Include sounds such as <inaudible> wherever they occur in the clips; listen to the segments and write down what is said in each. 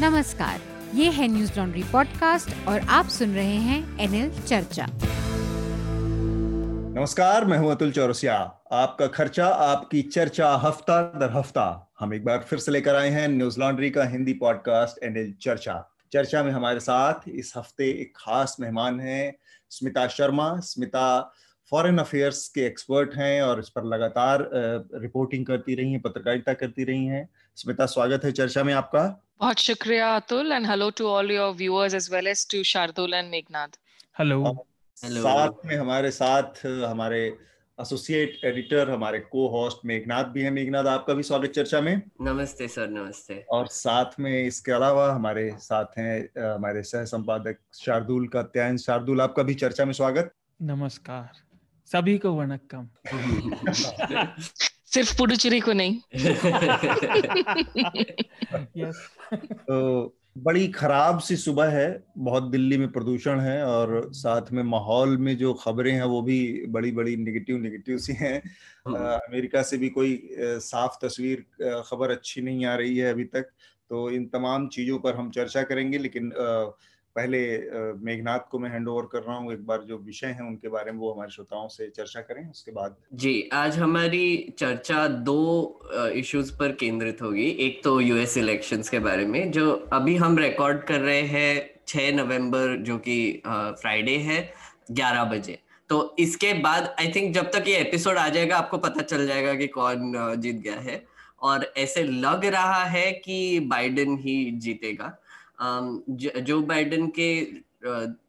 नमस्कार, ये है न्यूज़ लॉन्ड्री पॉडकास्ट और आप सुन रहे हैं एनएल चर्चा। नमस्कार, मैं हूँ अतुल चौरसिया। आपका खर्चा, आपकी चर्चा हफ़्ता दर हफ़्ता। हम एक बार फिर से लेकर आए हैं न्यूज़ लॉन्ड्री का हिंदी पॉडकास्ट एनएल चर्चा। चर्चा में हमारे साथ इस हफ़्ते एक खास मेहमान हैं स्मिता शर्मा। स्मिता फॉरेन अफेयर्स के एक्सपर्ट हैं और इस पर लगातार रिपोर्टिंग करती रही हैं, पत्रकारिता करती रही हैं। स्मिता, स्वागत है चर्चा में आपका। बहुत शुक्रिया Atul and hello to all your viewers as well as to Shardul and Meghnath hello साथ में हमारे साथ हमारे एसोसिएट एडिटर हमारे को होस्ट मेघनाथ भी हैं। मेघनाथ आपका भी स्वागत चर्चा में? नमस्ते सर नमस्ते। और साथ में इसके अलावा हमारे साथ हैं हमारे सह संपादक शार्दुल का त्यान। शार्दुल आपका भी चर्चा में स्वागत। नमस्कार। सभी को वनक्कम। <laughs> <laughs> सिर्फ़ पुडुचेरी को नहीं। <laughs> यस तो बड़ी खराब सी सुबह है बहुत दिल्ली में प्रदूषण है और साथ में माहौल में जो खबरें हैं वो भी बड़ी बड़ी निगेटिव निगेटिव सी हैं। हम्म। अमेरिका से भी कोई साफ़ तस्वीर खबर अच्छी नहीं आ रही है अभी तक। तो इन तमाम चीज़ों पर हम चर्चा करेंगे लेकिन पहले मेघनाथ को मैं हैंड ओवर कर रहा हूँ, एक बार जो विषय हैं उनके बारे में वो हमारे श्रोताओं से चर्चा करें, उसके बाद जी, आज हमारी चर्चा दो इश्यूज़ पर केंद्रित होगी। एक तो यूएस इलेक्शंस के बारे में, जो अभी हम रिकॉर्ड कर रहे हैं छह नवंबर, जो कि फ्राइडे है, ग्यारह बजे। तो इसके बाद आई थिंक जब तक ये एपिसोड आ जाएगा, आपको पता चल जाएगा कि कौन जीत गया है। और ऐसे लग रहा है कि बाइडेन ही जीतेगा। जो बाइडेन के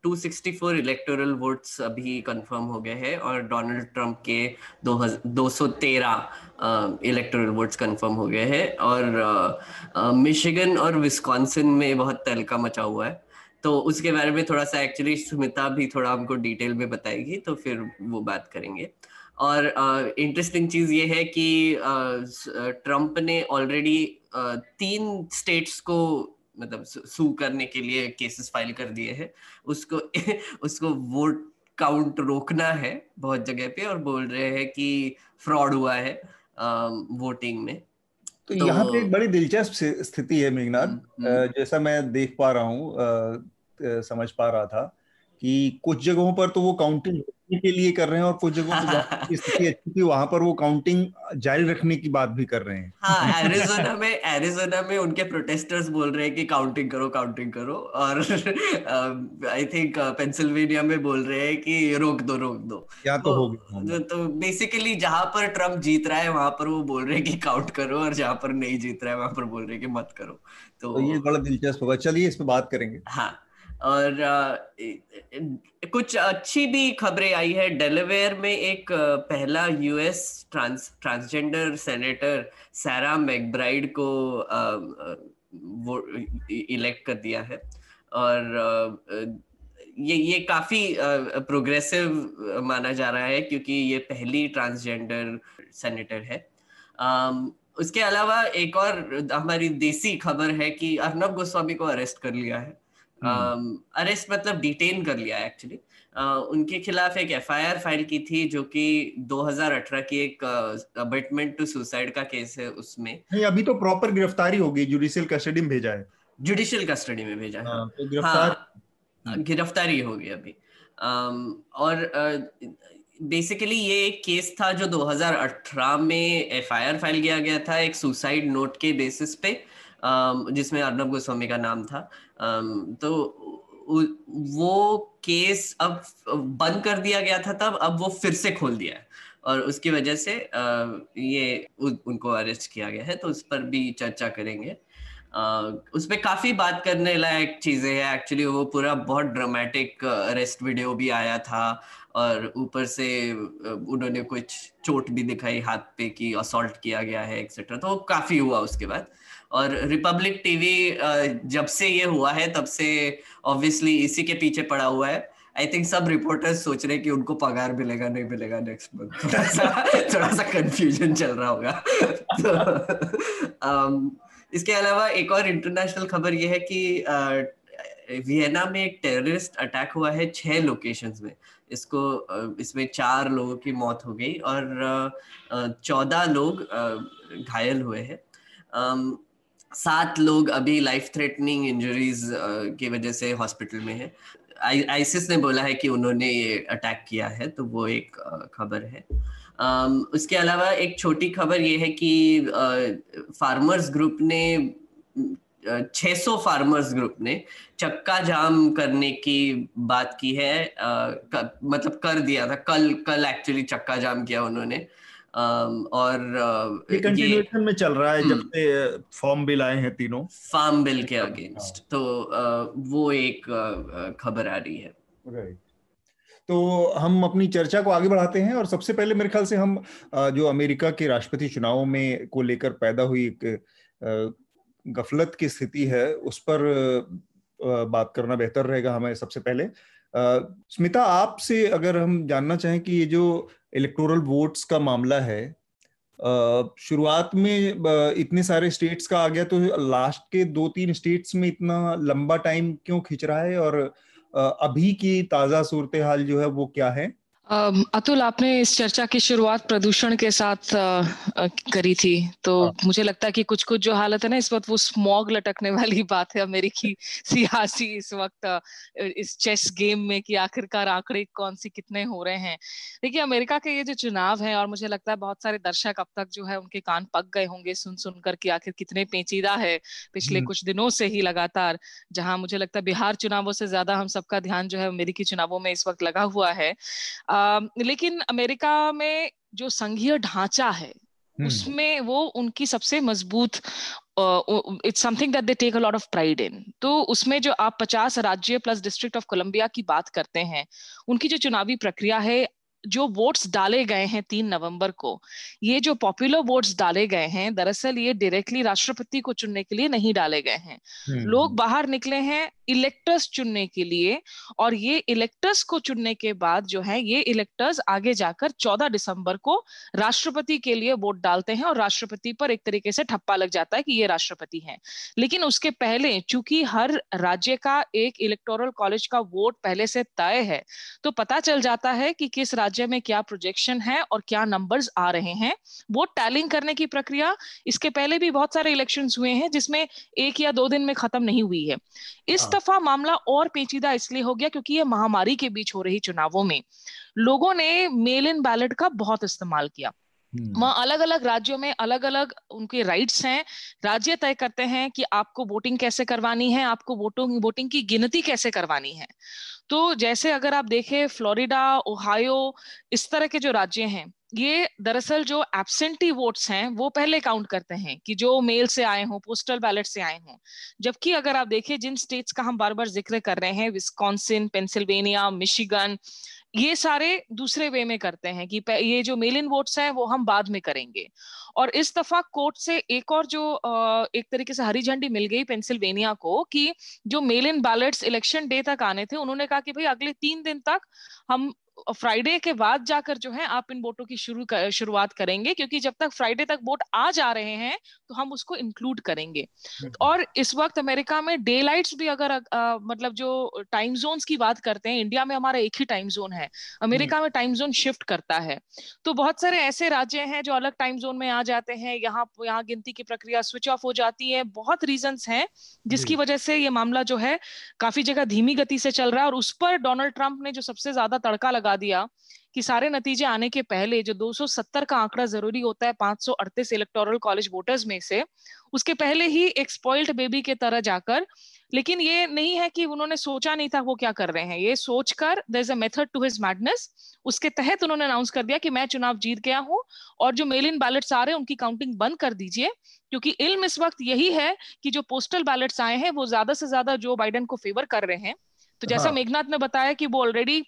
264 इलेक्टोरल वोट्स अभी कंफर्म हो गए हैं और डोनाल्ड ट्रंप के 213 इलेक्टोरल वोट्स कंफर्म हो गए हैं और मिशिगन और विस्कॉन्सिन में बहुत तहलका मचा हुआ है। तो उसके बारे में थोड़ा सा एक्चुअली सुमिता भी थोड़ा हमको डिटेल में बताएगी तो फिर वो बात करेंगे। और इंटरेस्टिंग uh, चीज़ ये है कि ट्रंप uh, ने ऑलरेडी uh, तीन स्टेट्स को मतलब सू करने के लिए केसेस फ़ाइल कर दिए हैं। उसको <laughs> उसको वोट काउंट रोकना है बहुत जगह पे और बोल रहे हैं कि फ्रॉड हुआ है वोटिंग में। तो, तो यहाँ पे एक बड़ी दिलचस्प स्थिति है मेघनाथ। हम्म, हम्म। जैसा मैं देख पा रहा हूँ समझ पा रहा था कि कुछ जगहों पर तो वो काउंटिंग के लिए कर रहे हैं और कुछ जगहों पर स्थिति अच्छी थी वहाँ पर वो काउंटिंग जारी रखने की बात भी कर रहे हैं। हाँ एरिजोना में एरिजोना में उनके प्रोटेस्टर्स बोल रहे हैं कि काउंटिंग करो काउंटिंग करो और आई थिंक पेंसिल्वेनिया में बोल रहे हैं कि रोक दो रोक दो। क्या तो, तो होगी तो बेसिकली जहाँ पर ट्रंप जीत रहा है वहाँ पर वो बोल रहे हैं कि काउंट करो और जहाँ पर नहीं जीत रहा है वहाँ पर बोल रहे हैं कि मत करो। तो, तो ये बड़ा दिलचस्प होगा। चलिए इस पर बात करेंगे। हाँ। और कुछ अच्छी भी खबरें आई है। डेलावेयर में एक पहला US trans, transgender senator Sarah McBride को वो इलेक्ट कर दिया है। और ये ये काफ़ी प्रोग्रेसिव माना जा रहा है क्योंकि ये पहली ट्रांसजेंडर सेनेटर है। उसके अलावा एक और हमारी देसी खबर है कि अर्नब गोस्वामी को अरेस्ट कर लिया है। Arrest hmm. मतलब डिटेन कर लिया एक्चुअली उनके खिलाफ एक एफआईआर फ़ाइल की थी जो कि 2018 की एक अबेटमेंट टू सुसाइड का केस है उसमें। नहीं अभी तो प्रॉपर गिरफ्तारी हो गई जुडिशियल कस्टडी में भेजा है। जुडिशियल कस्टडी में भेजा है। हाँ, तो गिरफ़्तार हाँ, गिरफ्तारी हो गई अभी और बेसिकली ये एक केस था जो 2018 में एफआईआर फ़ाइल किया गया था एक सुसाइड नोट के बेसिस पे। जिसमें अर्नब गोस्वामी का नाम था। तो वो केस अब बंद कर दिया गया था तब, अब वो फिर से खोल दिया है। और उसकी वजह से ये उनको अरेस्ट किया गया है तो उस पर भी चर्चा करेंगे। उस पर काफ़ी बात करने लायक चीज़ें हैं। एक्चुअली वो पूरा बहुत ड्रामेटिक अरेस्ट वीडियो भी आया था और ऊपर से उन्होंने कुछ चोट भी दिखाई हाथ पे कि, असॉल्ट किया गया है एक्सेट्रा तो काफ़ी हुआ उसके बाद। और रिपब्लिक टीवी जब से ये हुआ है तब से ऑब्वियसली इसी के पीछे पड़ा हुआ है। आई थिंक सब रिपोर्टर्स सोच रहे कि उनको पगार मिलेगा नहीं मिलेगा नेक्स्ट मंथ <laughs> थोड़ा सा थोड़ा सा कंफ्यूजन चल रहा होगा। <laughs> तो, um, इसके अलावा एक और इंटरनेशनल खबर ये है कि वियना uh, में एक टेररिस्ट अटैक हुआ है छह लोकेशंस में। इसको uh, इसमें चार लोगों की मौत हो गई और चौदह लोग घायल हुए हैं। सात लोग अभी लाइफ थ्रेटनिंग इंजरीज की वजह से हॉस्पिटल में है। आईसिस ने बोला है कि उन्होंने ये अटैक किया है तो वो एक खबर है। um, उसके अलावा एक छोटी खबर ये है कि फार्मर्स ग्रुप ने 600 फार्मर्स ग्रुप ने चक्का जाम करने की बात की है। आ, क, मतलब कर दिया था। कल कल एक्चुअली चक्का जाम किया उन्होंने। और ये कंटिन्यूएशन में चल रहा है जब हम्म। से फॉर्म बिल आए हैं तीनों। फार्म बिल के अगेंस्ट हाँ। तो वो एक खबर आ रही है। राइट तो हम अपनी चर्चा को आगे बढ़ाते हैं और सबसे पहले मेरे ख्याल से हम जो अमेरिका के राष्ट्रपति चुनावों में को लेकर पैदा हुई एक गफलत की स्थिति है उस पर बात करना बेहतर रहेगा हमें सबसे पहले। स्मिता आपसे अगर हम जानना चाहें कि ये जो इलेक्टोरल वोट्स का मामला है। शुरुआत में इतने सारे स्टेट्स का आ गया तो लास्ट के दो तीन स्टेट्स में इतना लंबा टाइम क्यों खिंच रहा है? और अभी की ताज़ा सूरत हाल जो है वो क्या है? अतुल आपने इस चर्चा की शुरुआत प्रदूषण के साथ करी थी तो हाँ। मुझे लगता है कि कुछ कुछ जो हालत है ना इस वक्त वो स्मॉग लटकने वाली <laughs> बात है अमेरिकी <laughs> सियासी इस वक्त इस चेस गेम में कि आखिरकार आंकड़े कौन सी कितने हो रहे हैं देखिए अमेरिका के ये जो चुनाव है और मुझे लगता है बहुत सारे दर्शक अब तक जो है उनके कान पक गए होंगे सुन सुनकर कि आखिर कितने पेचीदा है पिछले हम्म। कुछ दिनों से ही लगातार जहाँ मुझे लगता है बिहार चुनावों से ज़्यादा हम सबका ध्यान जो है अमेरिकी चुनावों में इस वक्त लगा हुआ है लेकिन अमेरिका में जो संघीय ढांचा है हम्म। उसमें वो उनकी सबसे मज़बूत it's something that they take a lot of pride in तो उसमें जो आप 50 राज्य प्लस डिस्ट्रिक्ट ऑफ़ कोलंबिया की बात करते हैं उनकी जो चुनावी प्रक्रिया है जो वोट्स डाले गए हैं तीन नवंबर को ये जो पॉपुलर वोट्स डाले गए हैं दरअसल ये डायरेक्टली राष्ट्रपति को चुनने के लिए नहीं डाले गए हैं हम्म। लोग बाहर निकले हैं इलेक्टर्स चुनने के लिए और ये इलेक्टर्स को चुनने के बाद जो है ये इलेक्टर्स आगे जाकर 14 दिसंबर को राष्ट्रपति के लिए वोट डालते हैं और राष्ट्रपति पर एक तरीके से ठप्पा लग जाता है कि ये राष्ट्रपति हैं लेकिन उसके पहले चूँकि हर राज्य का एक इलेक्टोरल कॉलेज का वोट पहले से तय है तो पता चल जाता है कि किस राज्य में क्या प्रोजेक्शन है और क्या नंबर्स आ रहे हैं वो टैलिंग करने की प्रक्रिया इसके पहले भी बहुत सारे इलेक्शन हुए हैं जिसमें एक या दो दिन में खत्म नहीं हुई है इस हाँ। दफ़ा मामला और पेचीदा इसलिए हो गया क्योंकि ये महामारी के बीच हो रही चुनावों में लोगों ने मेल इन बैलेट का बहुत इस्तेमाल किया। वहाँ अलग अलग राज्यों में अलग अलग उनके राइट्स हैं। राज्य तय करते हैं कि आपको वोटिंग कैसे करवानी है, आपको वोटिंग वोटिंग की गिनती कैसे करवानी है। तो जैसे अगर आप देखें फ्लोरिडा ओहायो इस तरह के जो राज्य हैं, ये दरअसल जो एबसेंटी वोट्स हैं, वो पहले काउंट करते हैं कि जो मेल से आए हों पोस्टल बैलेट से आए हों। जबकि अगर आप देखें, जिन स्टेट्स का हम बार बार ज़िक्र कर रहे हैं विस्कॉन्सिन पेंसिल्वेनिया मिशिगन ये सारे दूसरे वे में करते हैं कि ये जो मेल इन वोट्स हैं, वो हम बाद में करेंगे। और इस दफ़ा कोर्ट से एक और जो एक तरीके से हरी झंडी मिल गई पेंसिल्वेनिया को कि जो mail in ballots election day तक आने थे, उन्होंने कहा कि भाई अगले तीन दिन तक हम फ्राइडे के बाद जाकर जो है आप इन वोटों की शुरू कर, शुरुआत करेंगे क्योंकि जब तक फ्राइडे तक वोट आ जा रहे हैं तो हम उसको इंक्लूड करेंगे। और इस वक्त अमेरिका में डे लाइट्स भी अगर आ, मतलब जो टाइम जोन्स की बात करते हैं इंडिया में हमारा एक ही टाइम जोन है अमेरिका में टाइम जोन शिफ्ट करता है। तो बहुत सारे ऐसे राज्य हैं जो अलग टाइम जोन में आ जाते हैं यहाँ यहाँ गिनती की प्रक्रिया स्विच ऑफ़ हो जाती है बहुत रीजन है जिसकी वजह से ये मामला जो है काफ़ी जगह धीमी गति से चल रहा है और उस पर डोनाल्ड ट्रंप ने जो सबसे ज़्यादा तड़का लगा लगा दिया कि सारे नतीजे आने के पहले जो 270 का आंकड़ा ज़रूरी होता है 538 इलेक्टोरल कॉलेज वोटर्स में से उसके पहले ही एक स्पॉइल्ड बेबी के तरह जाकर लेकिन ये नहीं है कि उन्होंने सोचा नहीं था वो क्या कर रहे हैं ये सोचकर there is a method to his madness उसके तहत उन्होंने अनाउंस कर दिया कि मैं चुनाव जीत गया हूँ और जो मेल इन बैलेट्स आ रहे हैं उनकी काउंटिंग बंद कर दीजिए क्योंकि इल्म इस वक्त यही है कि जो पोस्टल बैलेट्स आए हैं वो ज़्यादा से ज़्यादा जो बाइडन को फेवर कर रहे हैं तो जैसा हाँ। मेघनाथ ने बताया कि वो ऑलरेडी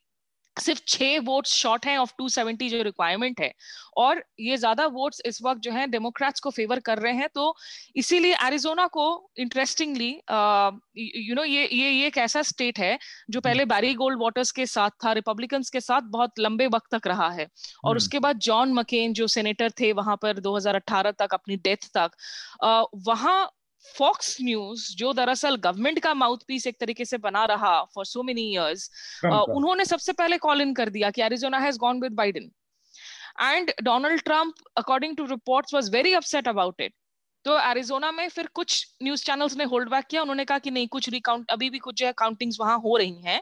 सिर्फ़ छह वोट्स शॉर्ट हैं ऑफ़ 270 जो रिक्वायरमेंट है। और ये ज़्यादा वोट्स इस वक्त जो है डेमोक्रेट्स को फेवर कर रहे हैं तो इसीलिए एरिजोना को इंटरेस्टिंगली यू नो ये ये ये एक ऐसा स्टेट है जो पहले बैरी गोल्ड वाटर्स के साथ था रिपब्लिकन्स के साथ बहुत लंबे वक्त तक रहा है। और हम्म। उसके बाद जॉन मकेन जो सेनेटर थे वहाँ पर 2018 तक अपनी डेथ तक वहाँ फॉक्स न्यूज़ जो दरअसल गवर्नमेंट का माउथ पीस एक तरीके से बना रहा फॉर सो मेनी इयर्स उन्होंने सबसे पहले कॉल इन कर दिया कि Arizona has gone with Biden and Donald Trump according to reports was very upset about it तो एरिजोना में फिर कुछ न्यूज़ चैनल्स ने होल्ड बैक किया। उन्होंने कहा कि नहीं कुछ रिकाउंट अभी भी कुछ जो है काउंटिंग्स वहाँ हो रही हैं।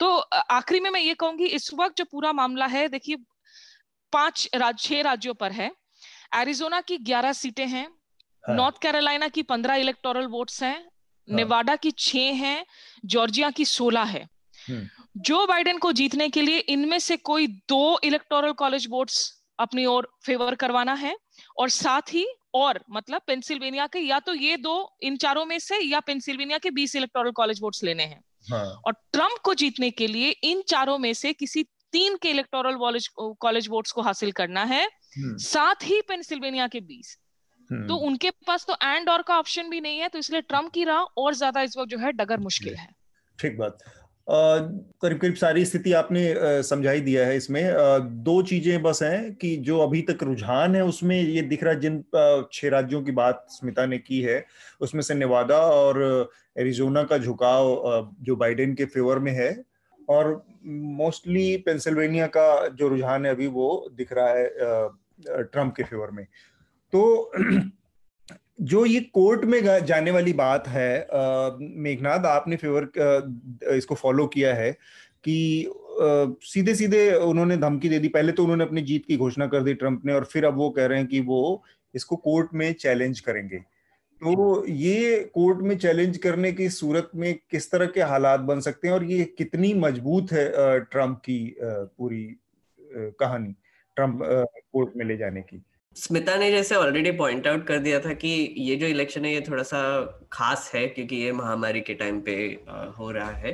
तो आखिरी में मैं ये कहूँगी इस वक्त जो पूरा मामला है देखिए पाँच राज छह राज्यों पर है। एरिजोना की ग्यारह सीटें हाँ. नॉर्थ कैरोलिना की पंद्रह इलेक्टोरल वोट्स हैं हाँ. नेवाडा की छह हैं जॉर्जिया की सोलह है हम्म। जो बाइडेन को जीतने के लिए इनमें से कोई दो इलेक्टोरल कॉलेज वोट्स अपनी ओर फेवर करवाना है और साथ ही और मतलब पेंसिल्वेनिया के या तो ये दो इन चारों में से या पेंसिल्वेनिया के बीस इलेक्टोरल कॉलेज वोट्स लेने हैं हाँ. और ट्रंप को जीतने के लिए इन चारों में से किसी तीन के इलेक्टोरल कॉलेज वोट्स को हासिल करना है हम्म। साथ ही पेंसिल्वेनिया के बीस हम्म। तो उनके पास तो एंड और का ऑप्शन भी नहीं है तो इसलिए ट्रंप की राह और ज़्यादा इस वक्त जो है डगर मुश्किल है। ठीक बात। करीब करीब सारी स्थिति आपने समझाई दिया है इसमें। दो चीज़ें बस हैं कि जो अभी तक रुझान है उसमें ये दिख रहा जिन छह राज्यों की बात स्मिता ने की है उसमें से नेवादा और एरिजोना का झुकाव जो बाइडेन के फेवर में है और मोस्टली पेंसिल्वेनिया का जो रुझान है अभी वो दिख रहा है ट्रंप के फेवर में। तो <clears throat> जो ये कोर्ट में जाने वाली बात है मेघनाथ आपने फेवर इसको फॉलो किया है कि सीधे सीधे उन्होंने धमकी दे दी। पहले तो उन्होंने अपनी जीत की घोषणा कर दी ट्रंप ने और फिर अब वो कह रहे हैं कि वो इसको कोर्ट में चैलेंज करेंगे। तो ये कोर्ट में चैलेंज करने की सूरत में किस तरह के हालात बन सकते हैं और ये कितनी मज़बूत है ट्रंप की पूरी कहानी, ट्रंप कोर्ट में ले जाने की? स्मिता ने जैसे ऑलरेडी पॉइंट आउट कर दिया था कि ये जो इलेक्शन है ये थोड़ा सा खास है क्योंकि ये महामारी के टाइम पे हो रहा है।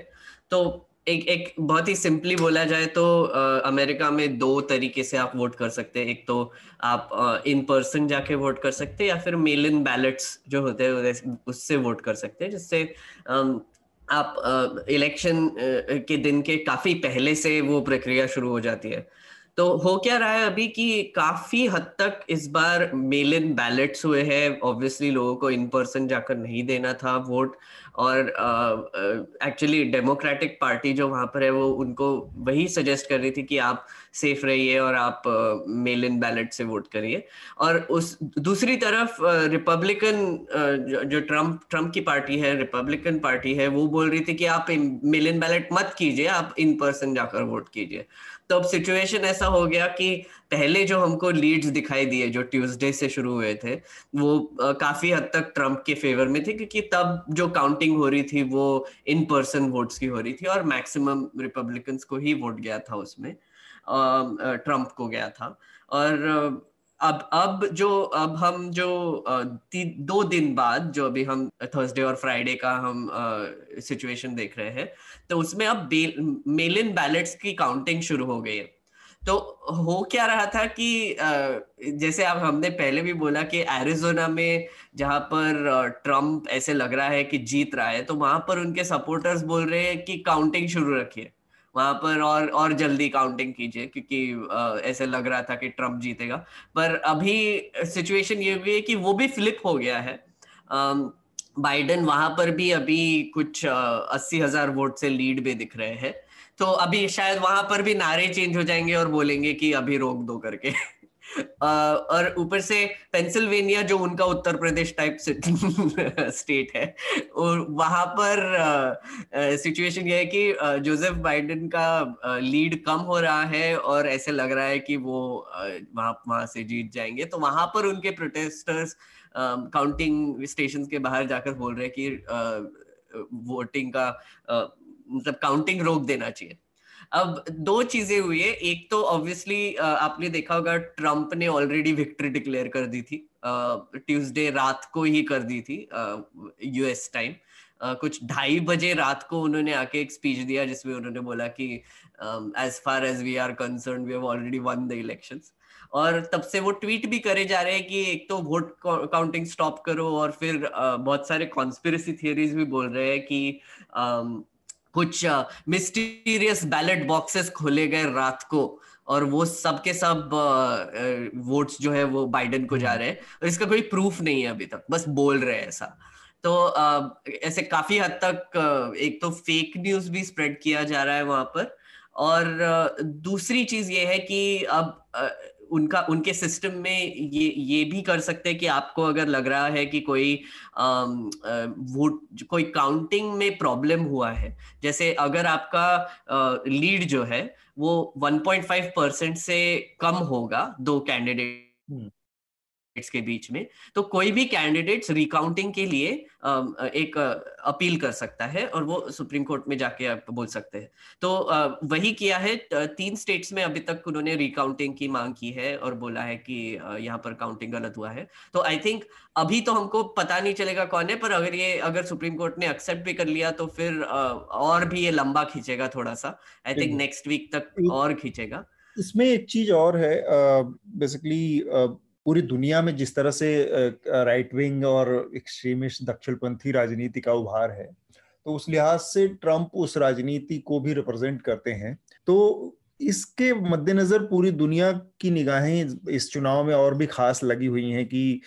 तो एक एक बहुत ही सिंपली बोला जाए तो आ, अमेरिका में दो तरीके से आप वोट कर सकते हैं। एक तो आप इन पर्सन जाके वोट कर सकते हैं या फिर मेल इन बैलेट्स जो होते हैं उससे वोट कर सकते हैं जिससे आप इलेक्शन के दिन के काफ़ी पहले से वो प्रक्रिया शुरू हो जाती है। तो हो क्या रहा है अभी कि काफ़ी हद तक इस बार मेल इन बैलेट्स हुए हैं। ऑब्वियसली लोगों को इन पर्सन जाकर नहीं देना था वोट और एक्चुअली डेमोक्रेटिक पार्टी जो वहाँ पर है वो उनको वही सजेस्ट कर रही थी कि आप सेफ़ रहिए और आप मेल इन बैलेट से वोट करिए। और उस दूसरी तरफ़ रिपब्लिकन जो ट्रंप ट्रंप की पार्टी है रिपब्लिकन पार्टी है, वो बोल रही थी कि आप मेल इन बैलेट मत कीजिए, आप इन पर्सन जाकर वोट कीजिए। तो अब सिचुएशन ऐसा हो गया कि पहले जो हमको लीड्स दिखाई दिए जो ट्यूसडे से शुरू हुए थे वो आ, काफ़ी हद तक ट्रंप के फेवर में थे क्योंकि तब जो काउंटिंग हो रही थी वो इन पर्सन वोट्स की हो रही थी और मैक्सिमम रिपब्लिकन्स को ही वोट गया था उसमें ट्रंप को गया था। और अब अब जो, अब हम जो दो दिन बाद जो अभी हम थर्सडे और फ्राइडे का हम सिचुएशन देख रहे हैं तो उसमें अब मेल इन बैलेट्स की काउंटिंग शुरू हो गई है। तो हो क्या रहा था कि जैसे अब हमने पहले भी बोला कि एरिजोना में जहाँ पर ट्रंप ऐसे लग रहा है कि जीत रहा है तो वहाँ पर उनके सपोर्टर्स बोल रहे हैं कि काउंटिंग शुरू रखिए। वहाँ पर और और जल्दी काउंटिंग कीजिए, क्योंकि ऐसे लग रहा था कि ट्रंप जीतेगा। पर अभी सिचुएशन ये भी है कि वो भी फ्लिप हो गया है। बाइडन वहाँ पर भी अभी कुछ अस्सी हज़ार वोट से लीड भी दिख रहे हैं। तो अभी शायद वहाँ पर भी नारे चेंज हो जाएँगे और बोलेंगे कि अभी रोक दो करके। और ऊपर से पेंसिल्वेनिया, जो उनका उत्तर प्रदेश टाइप स्टेट <laughs> है, और वहाँ पर सिचुएशन ये है कि जोसेफ बाइडेन का लीड कम हो रहा है और ऐसे लग रहा है कि वो वहाँ वहाँ से जीत जाएँगे। तो वहाँ पर उनके प्रोटेस्टर्स काउंटिंग स्टेशन के बाहर जाकर बोल रहे हैं कि वोटिंग का मतलब काउंटिंग रोक देना चाहिए। अब दो चीज़ें हुई है। एक तो ऑब्वियसली आपने देखा होगा ट्रंप ने ऑलरेडी विक्ट्री डिक्लेयर कर दी थी। ट्यूसडे रात को ही कर दी थी यूएस टाइम कुछ ढाई बजे रात को उन्होंने आके एक स्पीच दिया जिसमें उन्होंने बोला कि as far as we are concern we have already won the elections और तब से वो ट्वीट भी करे जा रहे हैं कि एक तो वोट काउंटिंग स्टॉप करो और फिर बहुत सारे कॉन्स्पिरसी थियरीज भी बोल रहे हैं कि कुछ मिस्टीरियस बैलेट बॉक्सेस खोले गए रात को और वो सब के सब वोट्स जो है वो बाइडेन को जा हम्म। रहे हैं और इसका कोई प्रूफ नहीं है अभी तक बस बोल रहे हैं ऐसा तो ऐसे काफ़ी हद तक एक तो फेक न्यूज़ भी स्प्रेड किया जा रहा है वहाँ पर और दूसरी चीज़ ये है कि अब उनका, उनके सिस्टम में ये ये भी कर सकते हैं कि आपको अगर लग रहा है कि कोई वोट कोई काउंटिंग में प्रॉब्लम हुआ है, जैसे अगर आपका लीड जो है, वो 1.5 परसेंट से कम होगा दो कैंडिडेट के बीच में तो कोई भी कैंडिडेट्स रिकाउंटिंग के लिए एक अपील कर सकता है और वो सुप्रीम कोर्ट में जाके आप बोल सकते हैं। तो वही किया है तीन स्टेट्स में अभी तक उन्होंने रिकाउंटिंग की मांग की है और बोला है कि यहाँ पर काउंटिंग गलत हुआ है। तो आई थिंक अभी तो हमको पता नहीं चलेगा कौन है पर अगर ये अगर सुप्रीम कोर्ट ने एक्सेप्ट भी कर लिया तो फिर और भी ये लंबा खींचेगा थोड़ा सा आई थिंक नेक्स्ट वीक तक और खींचेगा। इसमें एक चीज़ और है बेसिकली पूरी दुनिया में जिस तरह से राइट विंग और एक्सट्रीमिस्ट दक्षिणपंथी राजनीति का उभार है तो उस लिहाज से ट्रंप उस राजनीति को भी रिप्रेजेंट करते हैं। तो इसके मद्देनजर पूरी दुनिया की निगाहें इस चुनाव में और भी खास लगी हुई हैं कि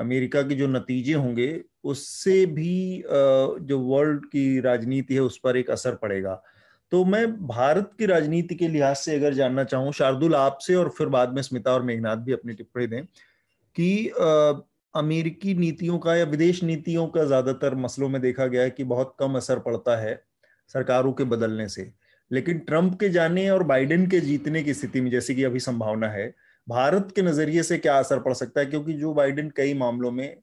अमेरिका के जो नतीजे होंगे, उससे भी जो वर्ल्ड की राजनीति है उस पर एक असर पड़ेगा। तो मैं भारत की राजनीति के लिहाज से अगर जानना चाहूँ, शार्दुल आपसे और फिर बाद में स्मिता और मेघनाथ भी अपनी टिप्पणी दें कि अमेरिकी नीतियों का या विदेश नीतियों का ज़्यादातर मसलों में देखा गया है कि बहुत कम असर पड़ता है सरकारों के बदलने से। लेकिन ट्रंप के जाने और बाइडेन के जीतने की स्थिति में जैसे कि अभी संभावना है, भारत के नज़रिए से क्या असर पड़ सकता है? क्योंकि जो बाइडेन कई मामलों में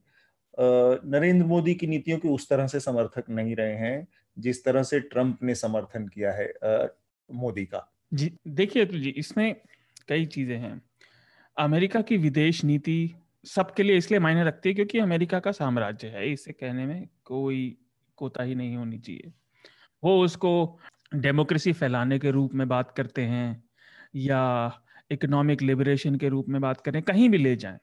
नरेंद्र मोदी की नीतियों के उस तरह से समर्थक नहीं रहे हैं। जिस तरह से ट्रंप ने समर्थन किया है मोदी का। जी, देखिए तो जी, इसमें कई चीज़ें हैं। अमेरिका की विदेश नीति सबके लिए इसलिए मायने रखती है क्योंकि अमेरिका का साम्राज्य है, इसे कहने में कोई कोताही नहीं होनी चाहिए। वो उसको डेमोक्रेसी फैलाने के रूप में बात करते हैं या इकोनॉमिक लिबरेशन के रूप में बात करें कहीं भी ले जाएँ,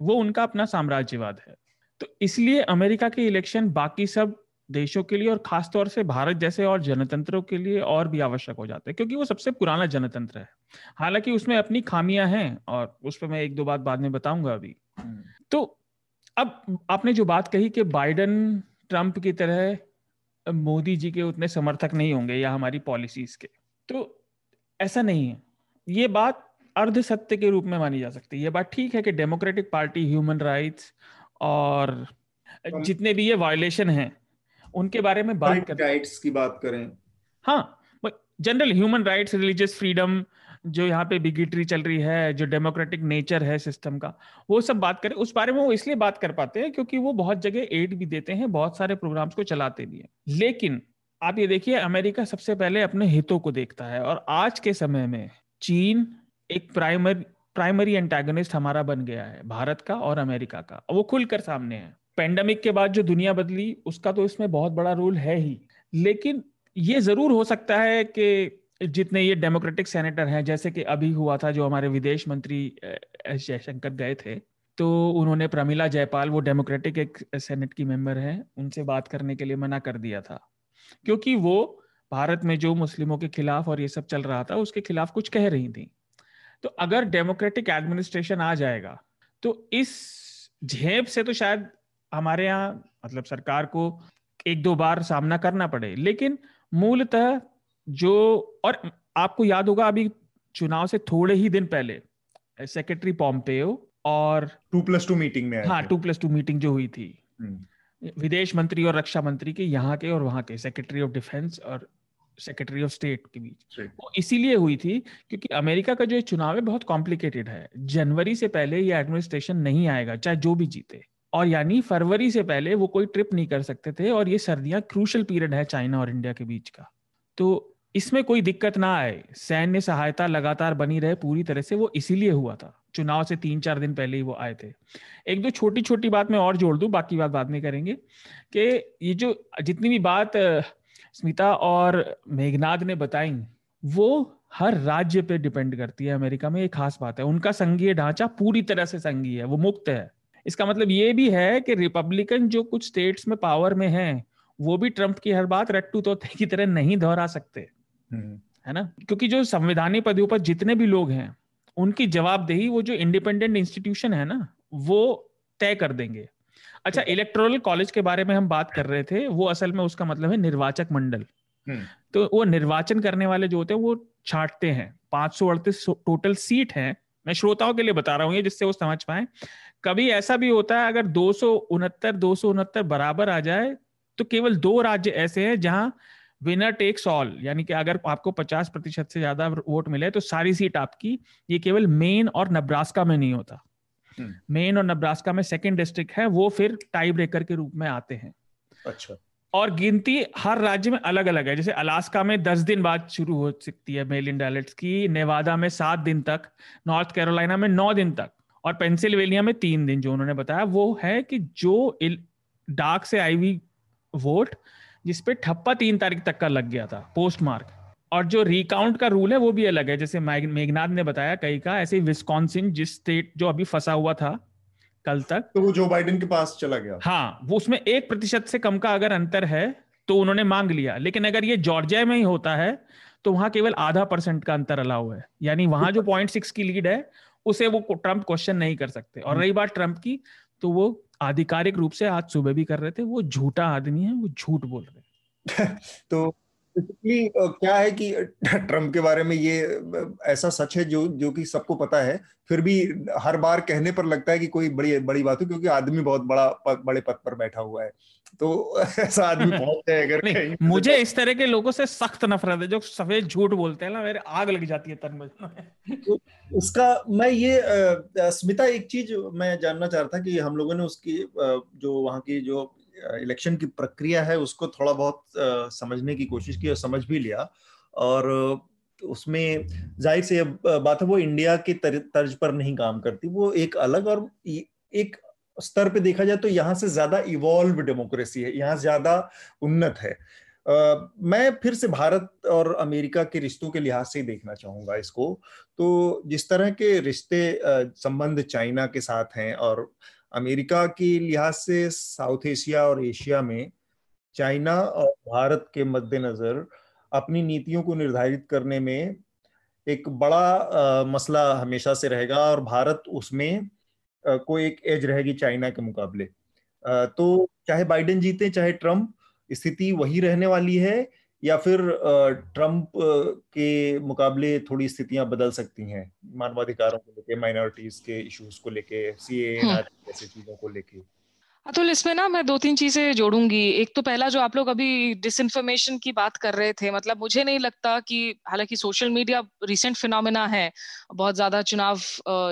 वो उनका अपना साम्राज्यवाद है। तो इसलिए अमेरिका के इलेक्शन बाकी सब देशों के लिए और खासतौर से भारत जैसे और जनतंत्रों के लिए और भी आवश्यक हो जाते हैं क्योंकि वो सबसे पुराना जनतंत्र है। हालाँकि उसमें अपनी खामियाँ हैं और उस पर मैं एक दो बात बाद में बताऊँगा अभी। हम्म। तो अब आपने जो बात कही कि बाइडन ट्रंप की तरह मोदी जी के उतने समर्थक नहीं होंगे या हमारी पॉलिसीज़ के तो ऐसा नहीं है। ये बात अर्ध सत्य के रूप में मानी जा सकती है। ये बात ठीक है कि डेमोक्रेटिक पार्टी ह्यूमन राइट्स और जितने भी ये वायलेशन हैं उनके बारे में बात करें राइट्स की बात करें। हाँ general human rights religious freedom जो यहाँ पे बिगिटरी चल रही है जो डेमोक्रेटिक नेचर है सिस्टम का वो सब बात करें। उस बारे में वो इसलिए बात कर पाते हैं क्योंकि वो बहुत जगह एड भी देते हैं बहुत सारे प्रोग्राम्स को चलाते भी हैं। लेकिन आप ये देखिए अमेरिका सबसे पहले अपने हितों को देखता है और आज के समय में चीन एक प्राइमरी प्राइमरी एंटेगनिस्ट हमारा बन गया है भारत का और अमेरिका का। वो खुलकर सामने है। पेंडेमिक के बाद जो दुनिया बदली, उसका तो इसमें बहुत बड़ा रोल है ही। लेकिन ये ज़रूर हो सकता है कि जितने ये डेमोक्रेटिक सेनेटर हैं, जैसे कि अभी हुआ था जो हमारे विदेश मंत्री एस जयशंकर गए थे तो उन्होंने प्रमिला जयपाल, वो डेमोक्रेटिक एक सेनेट की मेंबर है, उनसे बात करने के लिए मना कर दिया था। क्योंकि वो भारत में जो मुस्लिमों के खिलाफ और ये सब चल रहा था, उसके खिलाफ कुछ कह रही थी। तो अगर डेमोक्रेटिक एडमिनिस्ट्रेशन आ जाएगा तो इस झेप से तो शायद हमारे यहाँ मतलब सरकार को एक दो बार सामना करना पड़े। लेकिन मूलतः जो और आपको याद होगा अभी चुनाव से थोड़े ही दिन पहले सेक्रेटरी पॉम्पेयो और टू प्लस टू मीटिंग में हाँ टू प्लस टू मीटिंग जो हुई थी। हम्म। विदेश मंत्री और रक्षा मंत्री के यहाँ के और वहाँ के सेक्रेटरी ऑफ़ डिफेंस और सेक्रेटरी ऑफ़ स्टेट के बीच। वो इसीलिए हुई थी क्योंकि अमेरिका का जो चुनाव है बहुत कॉम्प्लिकेटेड है। जनवरी से पहले ये एडमिनिस्ट्रेशन नहीं आएगा चाहे जो भी जीते। और यानी फरवरी से पहले वो कोई ट्रिप नहीं कर सकते थे और ये सर्दियाँ क्रूशल पीरियड है चाइना और इंडिया के बीच का। तो इसमें कोई दिक्कत ना आए। सैन्य सहायता लगातार बनी रहे पूरी तरह से, वो इसीलिए हुआ था। चुनाव से तीन चार दिन पहले ही वो आए थे। एक दो छोटी छोटी बात मैं और जोड़ दूँ, बाकी बात बाद में करेंगे, कि ये जो जितनी भी बात, स्मिता और मेघनाथ ने बताई, वो हर राज्य पे डिपेंड करती है अमेरिका में एक खास बात है। उनका संघीय ढांचा पूरी तरह से संघीय है, वो मुक्त है। इसका मतलब ये भी है कि रिपब्लिकन जो कुछ स्टेट्स में पावर में है वो भी ट्रंप की हर बात रट्टू तोते की तरह नहीं दोहरा सकते हम्म। है ना क्योंकि जो संवैधानिक पदों पर जितने भी लोग हैं उनकी जवाबदेही वो जो इंडिपेंडेंट इंस्टीट्यूशन है ना वो तय कर देंगे अच्छा इलेक्ट्रोल कॉलेज के बारे में हम बात कर रहे थे वो असल में उसका मतलब है निर्वाचक मंडल हम्म। तो वो निर्वाचन करने वाले जो होते हैं वो छाटते हैं पाँच सौ अड़तीस टोटल सीट है मैं श्रोताओं के लिए बता रहा हूँ ये जिससे वो समझ पाए। कभी ऐसा भी होता है अगर दो सौ उनहत्तर दो सौ उनहत्तर बराबर आ जाए तो केवल दो राज्य ऐसे हैं जहाँ विनर टेक्स ऑल यानी कि अगर आपको 50 प्रतिशत से ज़्यादा वोट मिले तो सारी सीट आपकी ये केवल मेन और नब्रास्का में नहीं होता। मेन हम्म। और नब्रास्का में सेकेंड डिस्ट्रिक्ट है वो फिर टाई ब्रेकर के रूप में आते हैं। अच्छा। और गिनती हर राज्य में अलग अलग है। जैसे अलास्का में दस दिन बाद शुरू हो सकती है मेल इन डायलेक्ट्स की, नेवादा में सात दिन तक, नॉर्थ कैरोलिना में नौ दिन तक और पेंसिल्वेनिया में तीन दिन, जो उन्होंने बताया, वो है कि जो डाक से आई हुई वोट जिसपे ठप्पा तीन तारीख तक का लग गया था पोस्ट मार्क और जो रिकाउंट का रूल है, वो भी अलग है। जैसे मेघनाथ ने बताया कई का, ऐसे विस्कॉन्सिन, जिस स्टेट जो अभी फंसा हुआ था कल तक। तो वो जो बाइडेन के पास चला गया। हाँ वो उसमें एक प्रतिशत से कम का अगर अंतर है तो उन्होंने मांग लिया। लेकिन अगर ये जॉर्जिया में ही होता है तो वहाँ केवल आधा परसेंट का अंतर अलाउ है। यानी वहाँ जो <laughs> पॉइंट सिक्स की लीड है उसे वो ट्रंप क्वेश्चन नहीं कर सकते। और रही बात ट्रंप की तो वो आधिकारिक रूप से आज सुबह भी कर रहे थे वो झूठा आदमी है वो झूठ बोल रहे <laughs> तो क्या है कि ट्रंप के बारे में ये ऐसा सच है जो जो कि सबको पता है। फिर भी हर बार कहने पर लगता है कि कोई बड़ी बड़ी बात हो क्योंकि आदमी बहुत बड़ा पद, बड़े पद पर बैठा हुआ है। तो <laughs> ऐसा आदमी <laughs> बहुत है अगर नहीं, मुझे इस तरह के लोगों से सख्त नफरत है जो सफ़ेद झूठ बोलते हैं ना मेरे आग लग जाती है तन में। तो उसका मैं ये स्मिता एक चीज़ मैं जानना चाह रहा था कि हम लोगों ने उसकी जो वहाँ की जो इलेक्शन की प्रक्रिया है, उसको थोड़ा बहुत समझने की कोशिश की और समझ भी लिया। और उसमें ज़ाहिर से बात है वो इंडिया के तर्ज पर नहीं काम करती। वो एक अलग और एक स्तर पे देखा जाए तो यहाँ से ज़्यादा इवॉल्व डेमोक्रेसी है, यहाँ ज़्यादा उन्नत है। मैं फिर से भारत और अमेरिका के रिश्तों के लिहाज से ही देखना चाहूँगा इसको। तो जिस तरह के रिश्ते संबंध चाइना के साथ हैं और अमेरिका की लिहाज से साउथ एशिया और एशिया में चाइना और भारत के मद्देनजर अपनी नीतियों को निर्धारित करने में एक बड़ा आ, मसला हमेशा से रहेगा और भारत उसमें को एक एज रहेगी चाइना के मुकाबले। आ, तो चाहे बाइडेन जीते चाहे ट्रंप स्थिति वही रहने वाली है। या फिर ट्रंप के मुकाबले थोड़ी स्थितियाँ बदल सकती हैं मानवाधिकारों को लेके माइनॉरिटीज के इश्यूज़ को लेके सी हम्म। जैसी चीज़ों को लेके अतुल इसमें ना मैं दो तीन चीज़ें जोड़ूँगी। एक तो पहला जो आप लोग अभी डिसइंफॉर्मेशन की बात कर रहे थे मतलब मुझे नहीं लगता कि हालाँकि सोशल मीडिया रिसेंट फिनोमेना है बहुत ज़्यादा चुनाव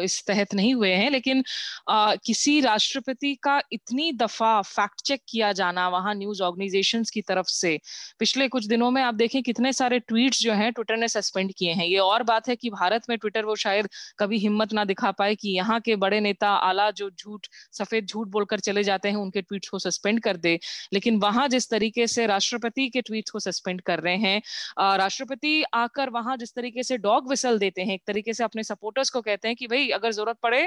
इस तहत नहीं हुए हैं लेकिन आ, किसी राष्ट्रपति का इतनी दफ़ा फैक्ट चेक किया जाना वहाँ न्यूज़ ऑर्गेनाइजेशन की तरफ़ से पिछले कुछ दिनों में आप देखें कितने सारे ट्वीट जो है ट्विटर ने सस्पेंड किए हैं। ये और बात है कि भारत में ट्विटर वो शायद कभी हिम्मत ना दिखा पाए कि यहाँ के बड़े नेता आला जो झूठ सफ़ेद झूठ बोलकर चले जाते चाहते हैं उनके ट्वीट को सस्पेंड कर दे। लेकिन वहाँ जिस तरीके से राष्ट्रपति के ट्वीट्स को सस्पेंड कर रहे हैं राष्ट्रपति आकर वहाँ जिस तरीके से डॉग विसल देते हैं एक तरीके से अपने सपोर्टर्स को कहते हैं कि भाई अगर ज़रूरत पड़े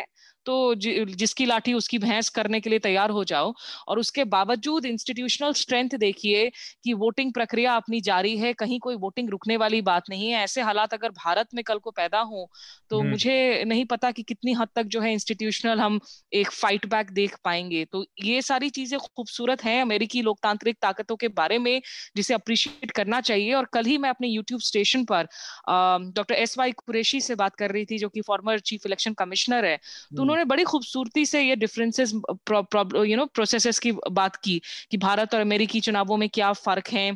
तो जिसकी लाठी उसकी भैंस करने के लिए तैयार हो जाओ। और उसके बावजूद इंस्टीट्यूशनल स्ट्रेंथ देखिए कि वोटिंग प्रक्रिया अपनी जारी है कहीं कोई वोटिंग रुकने वाली बात नहीं है। ऐसे हालात अगर भारत में कल को पैदा हो तो हम्म। मुझे नहीं पता कि कितनी हद तक जो है इंस्टीट्यूशनल हम एक फाइट बैक देख पाएँगे। तो ये सारी चीज़ें खूबसूरत हैं अमेरिकी लोकतांत्रिक ताकतों के बारे में जिसे अप्रिशिएट करना चाहिए। और कल ही मैं अपने यूट्यूब स्टेशन पर डॉक्टर एस वाई कुरेशी से बात कर रही थी जो कि फॉर्मर चीफ इलेक्शन कमिश्नर है। तो हम्म। उन्होंने बड़ी खूबसूरती से ये डिफरेंसेस यू नो प्रोसेस की बात की कि भारत और अमेरिकी चुनावों में क्या फ़र्क है।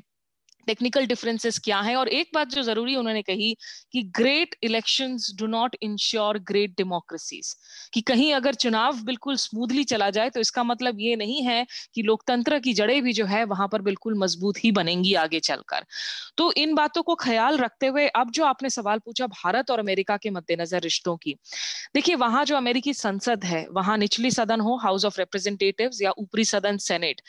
टेक्निकल डिफरेंसेस क्या है? और एक बात जो ज़रूरी उन्होंने कही कि great elections do not ensure great democracies कि कहीं अगर चुनाव बिल्कुल स्मूथली चला जाए तो इसका मतलब ये नहीं है कि लोकतंत्र की जड़ें भी जो है, वहाँ पर बिल्कुल मज़बूत ही बनेंगी आगे चलकर। तो इन बातों को ख्याल रखते हुए, अब जो आपने सवाल पूछा भारत और अमेरिका के मद्देनजर रिश्तों की, देखिए वहाँ जो अमेरिकी संसद है, वहाँ निचली सदन हो हाउस ऑफ़ रिप्रेजेंटेटिव या ऊपरी सदन सेनेट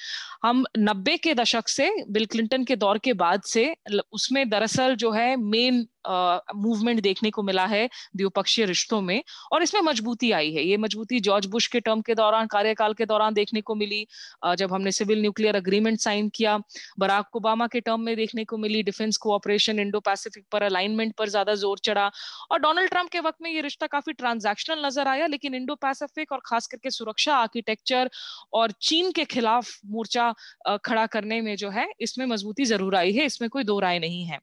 हम नब्बे के दशक से बिल क्लिंटन के दौर के बाद से उसमें दरअसल जो है मेन मूवमेंट देखने को मिला है द्विपक्षीय रिश्तों में और इसमें मजबूती आई है। ये मजबूती जॉर्ज बुश के टर्म के दौरान, कार्यकाल के दौरान देखने को मिली। जब हमने सिविल न्यूक्लियर अग्रीमेंट साइन किया, बराक ओबामा के टर्म में देखने को मिली। डिफेंस कोऑपरेशन इंडो पैसिफिक पर अलाइनमेंट पर ज़्यादा ज़ोर चढ़ा और डोनाल्ड ट्रंप के वक्त में ये रिश्ता काफ़ी ट्रांजैक्शनल नज़र आया, लेकिन इंडो पैसिफिक और खास करके सुरक्षा आर्किटेक्चर और चीन के खिलाफ मोर्चा खड़ा करने में जो है, इसमें मजबूती ज़रूर आई है। इसमें कोई दो राय नहीं है।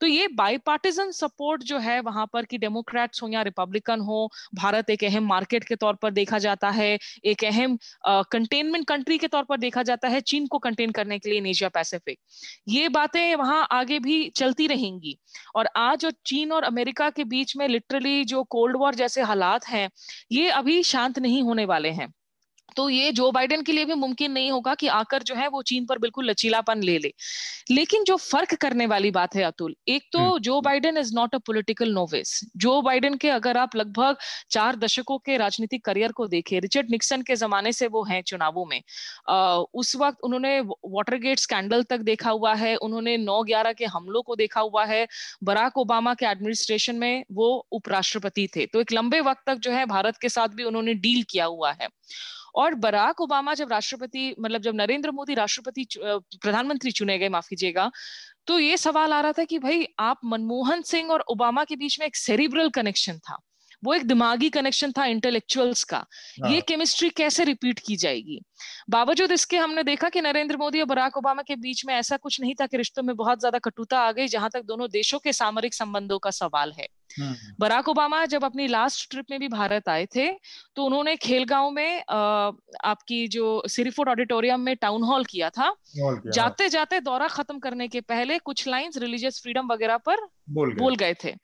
तो ये बाईपार्टिजन सपोर्ट जो है वहाँ पर कि डेमोक्रेट्स हो या रिपब्लिकन हो, भारत एक अहम मार्केट के तौर पर देखा जाता है, एक अहम कंटेनमेंट कंट्री के तौर पर देखा जाता है चीन को कंटेन करने के लिए इन एशिया पैसिफिक ये बातें वहाँ आगे भी चलती रहेंगी। और आज और चीन और अमेरिका के बीच में लिटरली जो कोल्ड वॉर जैसे हालात हैं, ये अभी शांत नहीं होने वाले हैं। तो ये जो बाइडेन के लिए भी मुमकिन नहीं होगा कि आकर जो है वो चीन पर बिल्कुल लचीलापन ले ले। लेकिन जो फ़र्क करने वाली बात है अतुल एक तो Joe Biden is not a political novice Joe Biden के अगर आप लगभग चार दशकों के राजनीतिक करियर को देखें रिचर्ड निक्सन के जमाने से वो हैं चुनावों में। आ, उस वक्त उन्होंने वाटरगेट स्कैंडल तक देखा हुआ है उन्होंने नौ ग्यारह के हमलों को देखा हुआ है। बराक ओबामा के एडमिनिस्ट्रेशन में वो उपराष्ट्रपति थे। तो एक लंबे वक्त तक जो है भारत के साथ भी उन्होंने डील किया हुआ है। और बराक ओबामा जब राष्ट्रपति मतलब जब नरेंद्र मोदी राष्ट्रपति प्रधानमंत्री चुने गए माफ़ कीजिएगा तो ये सवाल आ रहा था कि भाई आप मनमोहन सिंह और ओबामा के बीच में एक सेरिब्रल कनेक्शन था। वो एक दिमागी कनेक्शन था इंटेलेक्चुअल्स का। हाँ. ये केमिस्ट्री कैसे रिपीट की जाएगी? बावजूद इसके हमने देखा कि नरेंद्र मोदी और बराक ओबामा के बीच में ऐसा कुछ नहीं था कि रिश्तों में बहुत ज़्यादा कटुता आ गई जहाँ तक दोनों देशों के सामरिक संबंधों का सवाल है हम्म। बराक ओबामा जब अपनी लास्ट ट्रिप में भी भारत आए थे तो उन्होंने खेलगांव में आपकी जो सिरीफोर्ड ऑडिटोरियम में टाउन हॉल किया था। जाते जाते दौरा खत्म करने के पहले कुछ लाइंस रिलीजियस फ्रीडम वगैरह पर बोल गए, बोल गए थे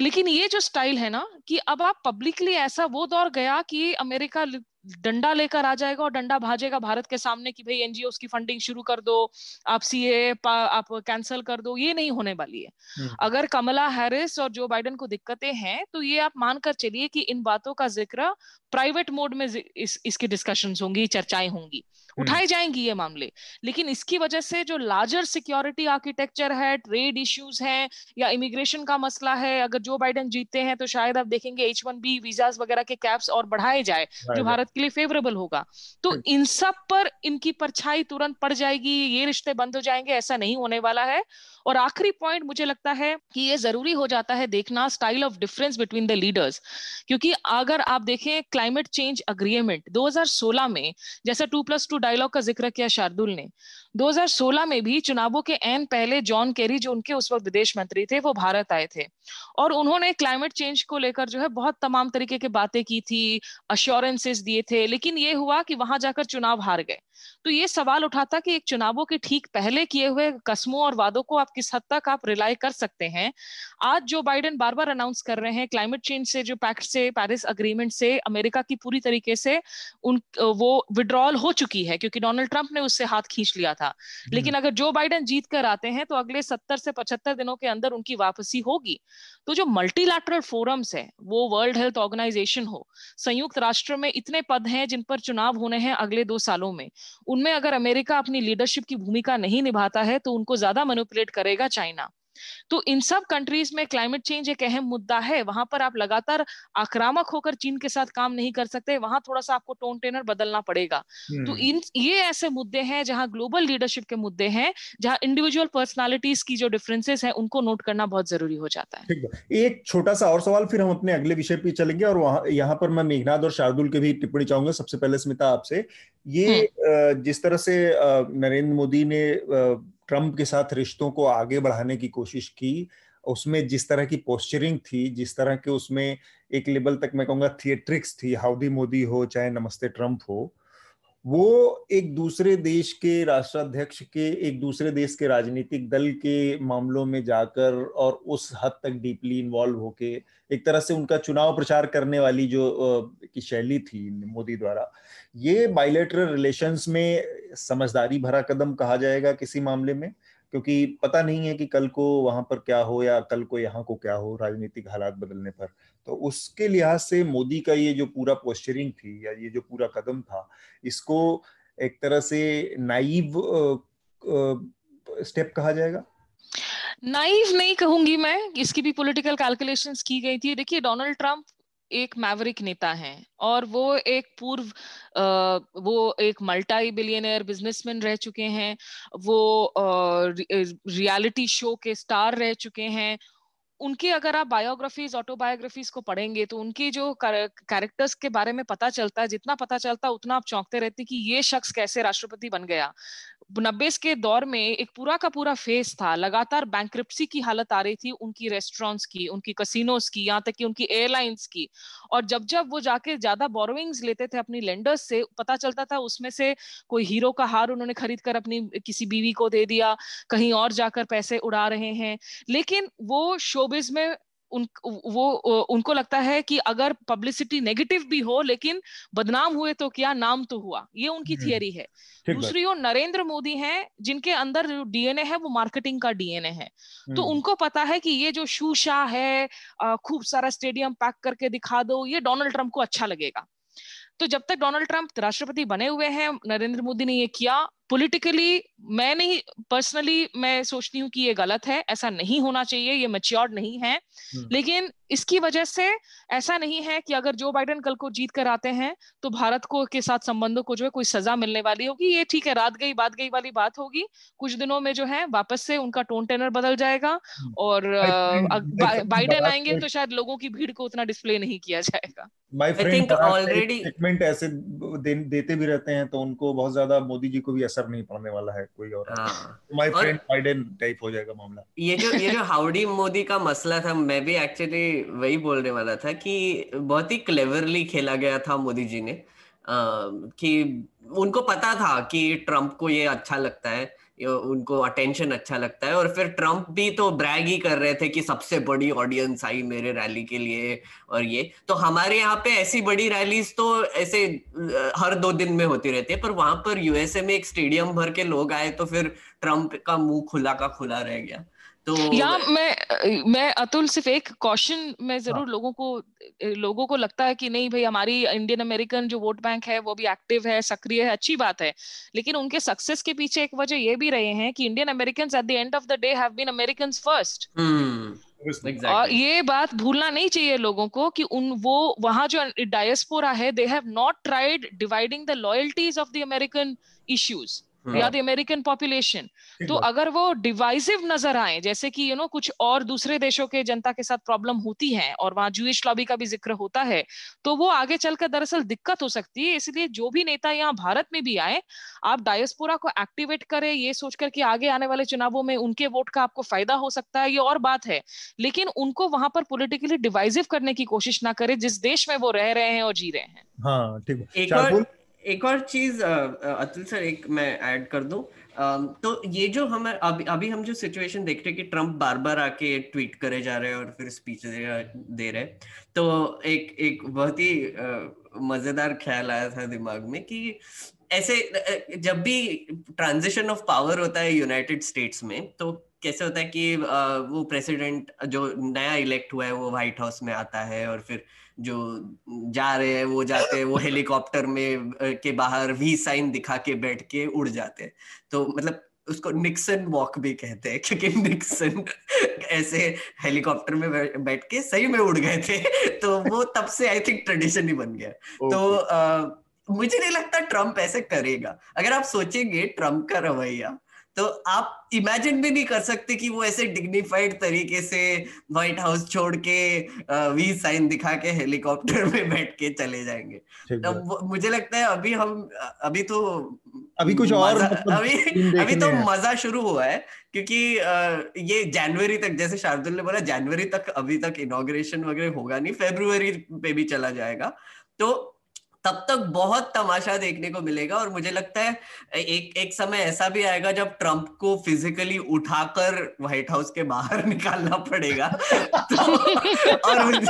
लेकिन ये जो स्टाइल है ना कि अब आप पब्लिकली ऐसा वो दौर गया कि अमेरिका डंडा लेकर आ जाएगा और डंडा भाजेगा भारत के सामने कि भाई एनजीओ की फंडिंग शुरू कर दो आप सीए आप कैंसिल कर दो ये नहीं होने वाली है हम्म। अगर कमला हैरिस और जो बाइडन को दिक्कतें हैं तो ये आप मानकर चलिए कि इन बातों का ज़िक्र प्राइवेट मोड में इस, इसकी डिस्कशन होंगी चर्चाएँ होंगी हम्म। उठाई जाएँगी ये मामले लेकिन इसकी वजह से जो लार्जर सिक्योरिटी आर्किटेक्चर है ट्रेड इश्यूज़ हैं या इमिग्रेशन का मसला है अगर जो बाइडन जीतते हैं तो शायद आप देखेंगे एच वन बी वीज़ा वगैरह के कैप्स और बढ़ाए जाए जो भारत के लिए फेवरेबल होगा तो हम्म। इन सब पर इनकी परछाई तुरंत पड़ जाएगी ये रिश्ते बंद हो जाएँगे ऐसा नहीं होने वाला है और आखिरी पॉइंट मुझे लगता है कि ये ज़रूरी हो जाता है देखना style of difference between the leaders क्योंकि अगर आप देखें क्लाइमेट चेंज अग्रीमेंट 2016 में, जैसा टू प्लस टू डायलॉग का ज़िक्र किया शार्दुल ने 2016 में भी चुनावों के एन पहले जॉन केरी जो उनके उस वक्त विदेश मंत्री थे, वो भारत आए थे। और उन्होंने क्लाइमेट चेंज को लेकर जो है बहुत तमाम तरीके की बातें की थी अश्योरेंसेस दिए थे, लेकिन ये हुआ कि वहाँ जाकर चुनाव हार गए। तो ये सवाल उठाता कि एक चुनावों के ठीक पहले किए हुए कस्मों और वादों को आप किस हद तक आप रिलाई कर सकते हैं? आज जो बाइडेन बार बार अनाउंस कर रहे हैं क्लाइमेट चेंज से जो पैक्ट से पेरिस अग्रीमेंट से अमेरिका की पूरी तरीके से उन वो विड्रॉल हो चुकी है क्योंकि डोनाल्ड ट्रंप ने उससे हाथ खींच लिया था। लेकिन हम्म। अगर जो बाइडेन जीत कर आते हैं तो अगले सत्तर से पचहत्तर दिनों के अंदर उनकी वापसी होगी। तो जो मल्टीलैटरल फोरम्स है वो वर्ल्ड हेल्थ ऑर्गेनाइजेशन हो संयुक्त राष्ट्र में इतने पद हैं जिन पर चुनाव होने हैं अगले दो सालों में। उनमें अगर अमेरिका अपनी लीडरशिप की भूमिका नहीं निभाता है तो उनको ज़्यादा मैनिपुलेट करेगा चाइना। तो इन सब कंट्रीज़ में क्लाइमेट चेंज एक अहम मुद्दा है। वहाँ पर आप लगातार आक्रामक होकर चीन के साथ काम नहीं कर सकते। वहाँ थोड़ा सा आपको टोन टेनर बदलना पड़ेगा। तो हम्म। इन ये ऐसे मुद्दे हैं जहाँ ग्लोबल लीडरशिप के मुद्दे हैं जहाँ इंडिविजुअल पर्सनालिटीज की जो डिफरेंसेस हैं उनको नोट करना बहुत ज़रूरी हो जाता है। एक छोटा सा और सवाल फिर हम अपने अगले विषय पे चलेंगे और वहाँ यहाँ पर मैं मेघनाथ और शार्दुल के भी टिप्पणी चाहूँगा। सबसे पहले स्मिता आपसे। ये हम्म। जिस तरह से नरेंद्र मोदी ने ट्रंप के साथ रिश्तों को आगे बढ़ाने की कोशिश की, उसमें जिस तरह की पोस्चरिंग थी, जिस तरह के उसमें एक लेवल तक मैं कहूँगा थिएट्रिक्स थी, हाउडी मोदी हो, चाहे नमस्ते ट्रंप हो वो एक दूसरे देश के राष्ट्राध्यक्ष के, एक दूसरे देश के राजनीतिक दल के मामलों में जाकर और उस हद तक डीपली इन्वॉल्व होके एक तरह से उनका चुनाव प्रचार करने वाली जो की शैली थी मोदी द्वारा, ये बायोलेटरल रिलेशंस में समझदारी भरा कदम कहा जाएगा किसी मामले में? क्योंकि पता नहीं है कि कल को वहाँ पर क्या हो या कल को यहाँ को क्या हो, राजनीतिक हालात बदलने पर। तो उसके लिहाज से मोदी का ये जो पूरा पोस्चरिंग थी या ये जो पूरा कदम था, इसको एक तरह से नाइव स्टेप कहा जाएगा? नाइव नहीं कहूँगी मैं, इसकी भी पॉलिटिकल कैलकुलेशंस की गई थी। देखिए डोनाल्ड ट्रंप एक मैवरिक नेता हैं और वो एक पूर्व वो एक मल्टी बिलियनर बिजनेसमैन रह चुके हैं, वो रियलिटी शो के स्टार रह चुके हैं। उनकी अगर आप बायोग्राफीज ऑटोबायोग्राफीज को पढ़ेंगे तो उनकी जो कैरेक्टर्स के बारे में पता चलता है जितना पता चलता है उतना आप चौंकते रहते कि ये शख्स कैसे राष्ट्रपति बन गया। नब्बे के दौर में एक पूरा का पूरा फेस था। लगातार बैंक की हालत आ रही थी उनकी रेस्टोरेंट्स की, उनकी कसिनोस की, यहाँ तक कि उनकी एयरलाइंस की। और जब जब वो जाके ज़्यादा बोरोविंग्स लेते थे अपनी लेंडर्स से, पता चलता था उसमें से कोई हीरो का हार उन्होंने खरीद कर अपनी किसी बीवी को दे दिया, कहीं और जाकर पैसे उड़ा रहे हैं। लेकिन वो शोबिज में उन वो उनको लगता है कि अगर पब्लिसिटी नेगेटिव भी हो लेकिन बदनाम हुए तो क्या? नाम तो हुआ। ये उनकी थियरी हम्म, है। दूसरी ओर नरेंद्र मोदी हैं जिनके अंदर जो डीएनए है वो मार्केटिंग का डीएनए है। तो हम्म। उनको पता है कि ये जो शूशा है खूब सारा स्टेडियम पैक करके दिखा दो ये डोनाल्ड ट्रंप को अच्छा लगेगा। तो जब तक डोनाल्ड ट्रंप राष्ट्रपति बने हुए हैं नरेंद्र मोदी ने ये किया पॉलिटिकली मैं नहीं पर्सनली मैं सोचती हूँ कि ये गलत है ऐसा नहीं होना चाहिए ये मच्योर्ड नहीं है हम्म। लेकिन इसकी वजह से ऐसा नहीं है कि अगर जो बाइडेन कल को जीत कर आते हैं तो भारत को के साथ संबंधों को जो है कोई सजा मिलने वाली होगी। ये ठीक है रात गई बात गई वाली बात होगी। कुछ दिनों में जो है वापस से उनका टोन टेनर बदल जाएगा हम्म। और बाइडेन आएँगे तो शायद लोगों की भीड़ को उतना डिस्प्ले नहीं किया जाएगा। माय फ्रेंड ऑलरेडी स्टेटमेंट ऐसे दे, देते भी रहते हैं तो उनको बहुत ज़्यादा मोदी जी को भी असर नहीं पड़ने वाला है कोई और। माय फ्रेंड बाइडेन टाइप हो जाएगा मामला। ये जो ये जो हाउडी मोदी का मसला था मैं भी एक्चुअली वही बोलने वाला था कि बहुत ही क्लेवरली खेला गया था मोदी जी ने। कि उनको पता था कि ट्रंप को ये अच्छा लगता है उनको अटेंशन अच्छा लगता है और फिर ट्रंप भी तो ब्रैग ही कर रहे थे कि सबसे बड़ी ऑडियंस आई मेरे रैली के लिए और ये। तो हमारे यहाँ पे ऐसी बड़ी रैलीज तो ऐसे हर दो दिन में होती रहती है, पर वहाँ पर यूएसए में एक स्टेडियम भर के लोग आए तो फिर ट्रंप का मुँह खुला का खुला रह गया। तो या मैं मैं अतुल सिर्फ़ एक क्वेश्चन मैं ज़रूर हाँ. लोगों को लोगों को लगता है कि नहीं भाई हमारी इंडियन अमेरिकन जो वोट बैंक है वो भी एक्टिव है सक्रिय है अच्छी बात है लेकिन उनके सक्सेस के पीछे एक वजह ये भी रहे हैं कि Indian American at the end of the day have been American first Exactly. और ये बात भूलना नहीं चाहिए लोगों को कि उन वो वहाँ जो डायस्पोरा है they have not tried dividing the loyalties of the American issues या द अमेरिकन पॉपुलेशन तो अगर वो डिवाइसिव नज़र आए जैसे कि यू you नो know, कुछ और दूसरे देशों के जनता के साथ प्रॉब्लम होती है और वहाँ जूश लॉबी का भी ज़िक्र होता है तो वो आगे चलकर दरअसल दिक्कत हो सकती है। इसलिए जो भी नेता यहाँ भारत में भी आए आप डायस्पोरा को एक्टिवेट करें ये सोचकर कि आगे आने वाले चुनावों में उनके वोट का आपको फ़ायदा हो सकता है ये और बात है। लेकिन उनको वहाँ पर पोलिटिकली डिवाइसिव करने की कोशिश ना करें जिस देश में वो रह रहे हैं और जी रहे हैं। हाँ ठीक है एक और चीज़ अतुल सर, एक मैं ऐड कर दूँ। तो ये जो हम, अभी अभी हम जो सिचुएशन देख रहे हैं कि ट्रंप बार बार आके ट्वीट करे जा रहे हैं और फिर स्पीच दे रहे तो एक एक बहुत ही मज़ेदार ख्याल आया था दिमाग में कि ऐसे जब भी ट्रांजिशन ऑफ़ पावर होता है यूनाइटेड स्टेट्स में तो कैसे होता है कि वो प्रेसिडेंट जो नया इलेक्ट हुआ है, वो व्हाइट हाउस में आता है और फिर जो जा रहे हैं वो जाते हैं वो हेलीकॉप्टर में के बाहर वी साइन दिखा के बैठ के उड़ जाते हैं। तो मतलब उसको निक्सन वॉक भी कहते हैं <laughs> क्योंकि निक्सन ऐसे हेलीकॉप्टर में बैठ के सही में उड़ गए थे। <laughs> तो वो तब से आई थिंक ट्रेडिशन ही बन गया। तो आ, मुझे नहीं लगता ट्रंप ऐसे करेगा। अगर आप सोचेंगे ट्रंप का रवैया तो आप इमेजिन भी नहीं कर सकते कि वो ऐसे डिग्निफाइड तरीके से व्हाइट हाउस छोड़ के वी साइन दिखा के हेलीकॉप्टर <laughs> में बैठ के चले जाएँगे। तो मुझे लगता है अभी हम अभी तो अभी कुछ और मतलब अभी अभी तो मज़ा शुरू हुआ है क्योंकि ये जनवरी तक जैसे शार्दुल ने बोला जनवरी तक अभी तक इनोग्रेशन वगैरह होगा नहीं फेब्रुवरी पे भी चला जाएगा। तो तब तक बहुत तमाशा देखने को मिलेगा और मुझे लगता है एक एक समय ऐसा भी आएगा जब ट्रंप को फिजिकली उठाकर व्हाइट हाउस के बाहर <laughs> निकालना पड़ेगा। तो, <laughs> और उन,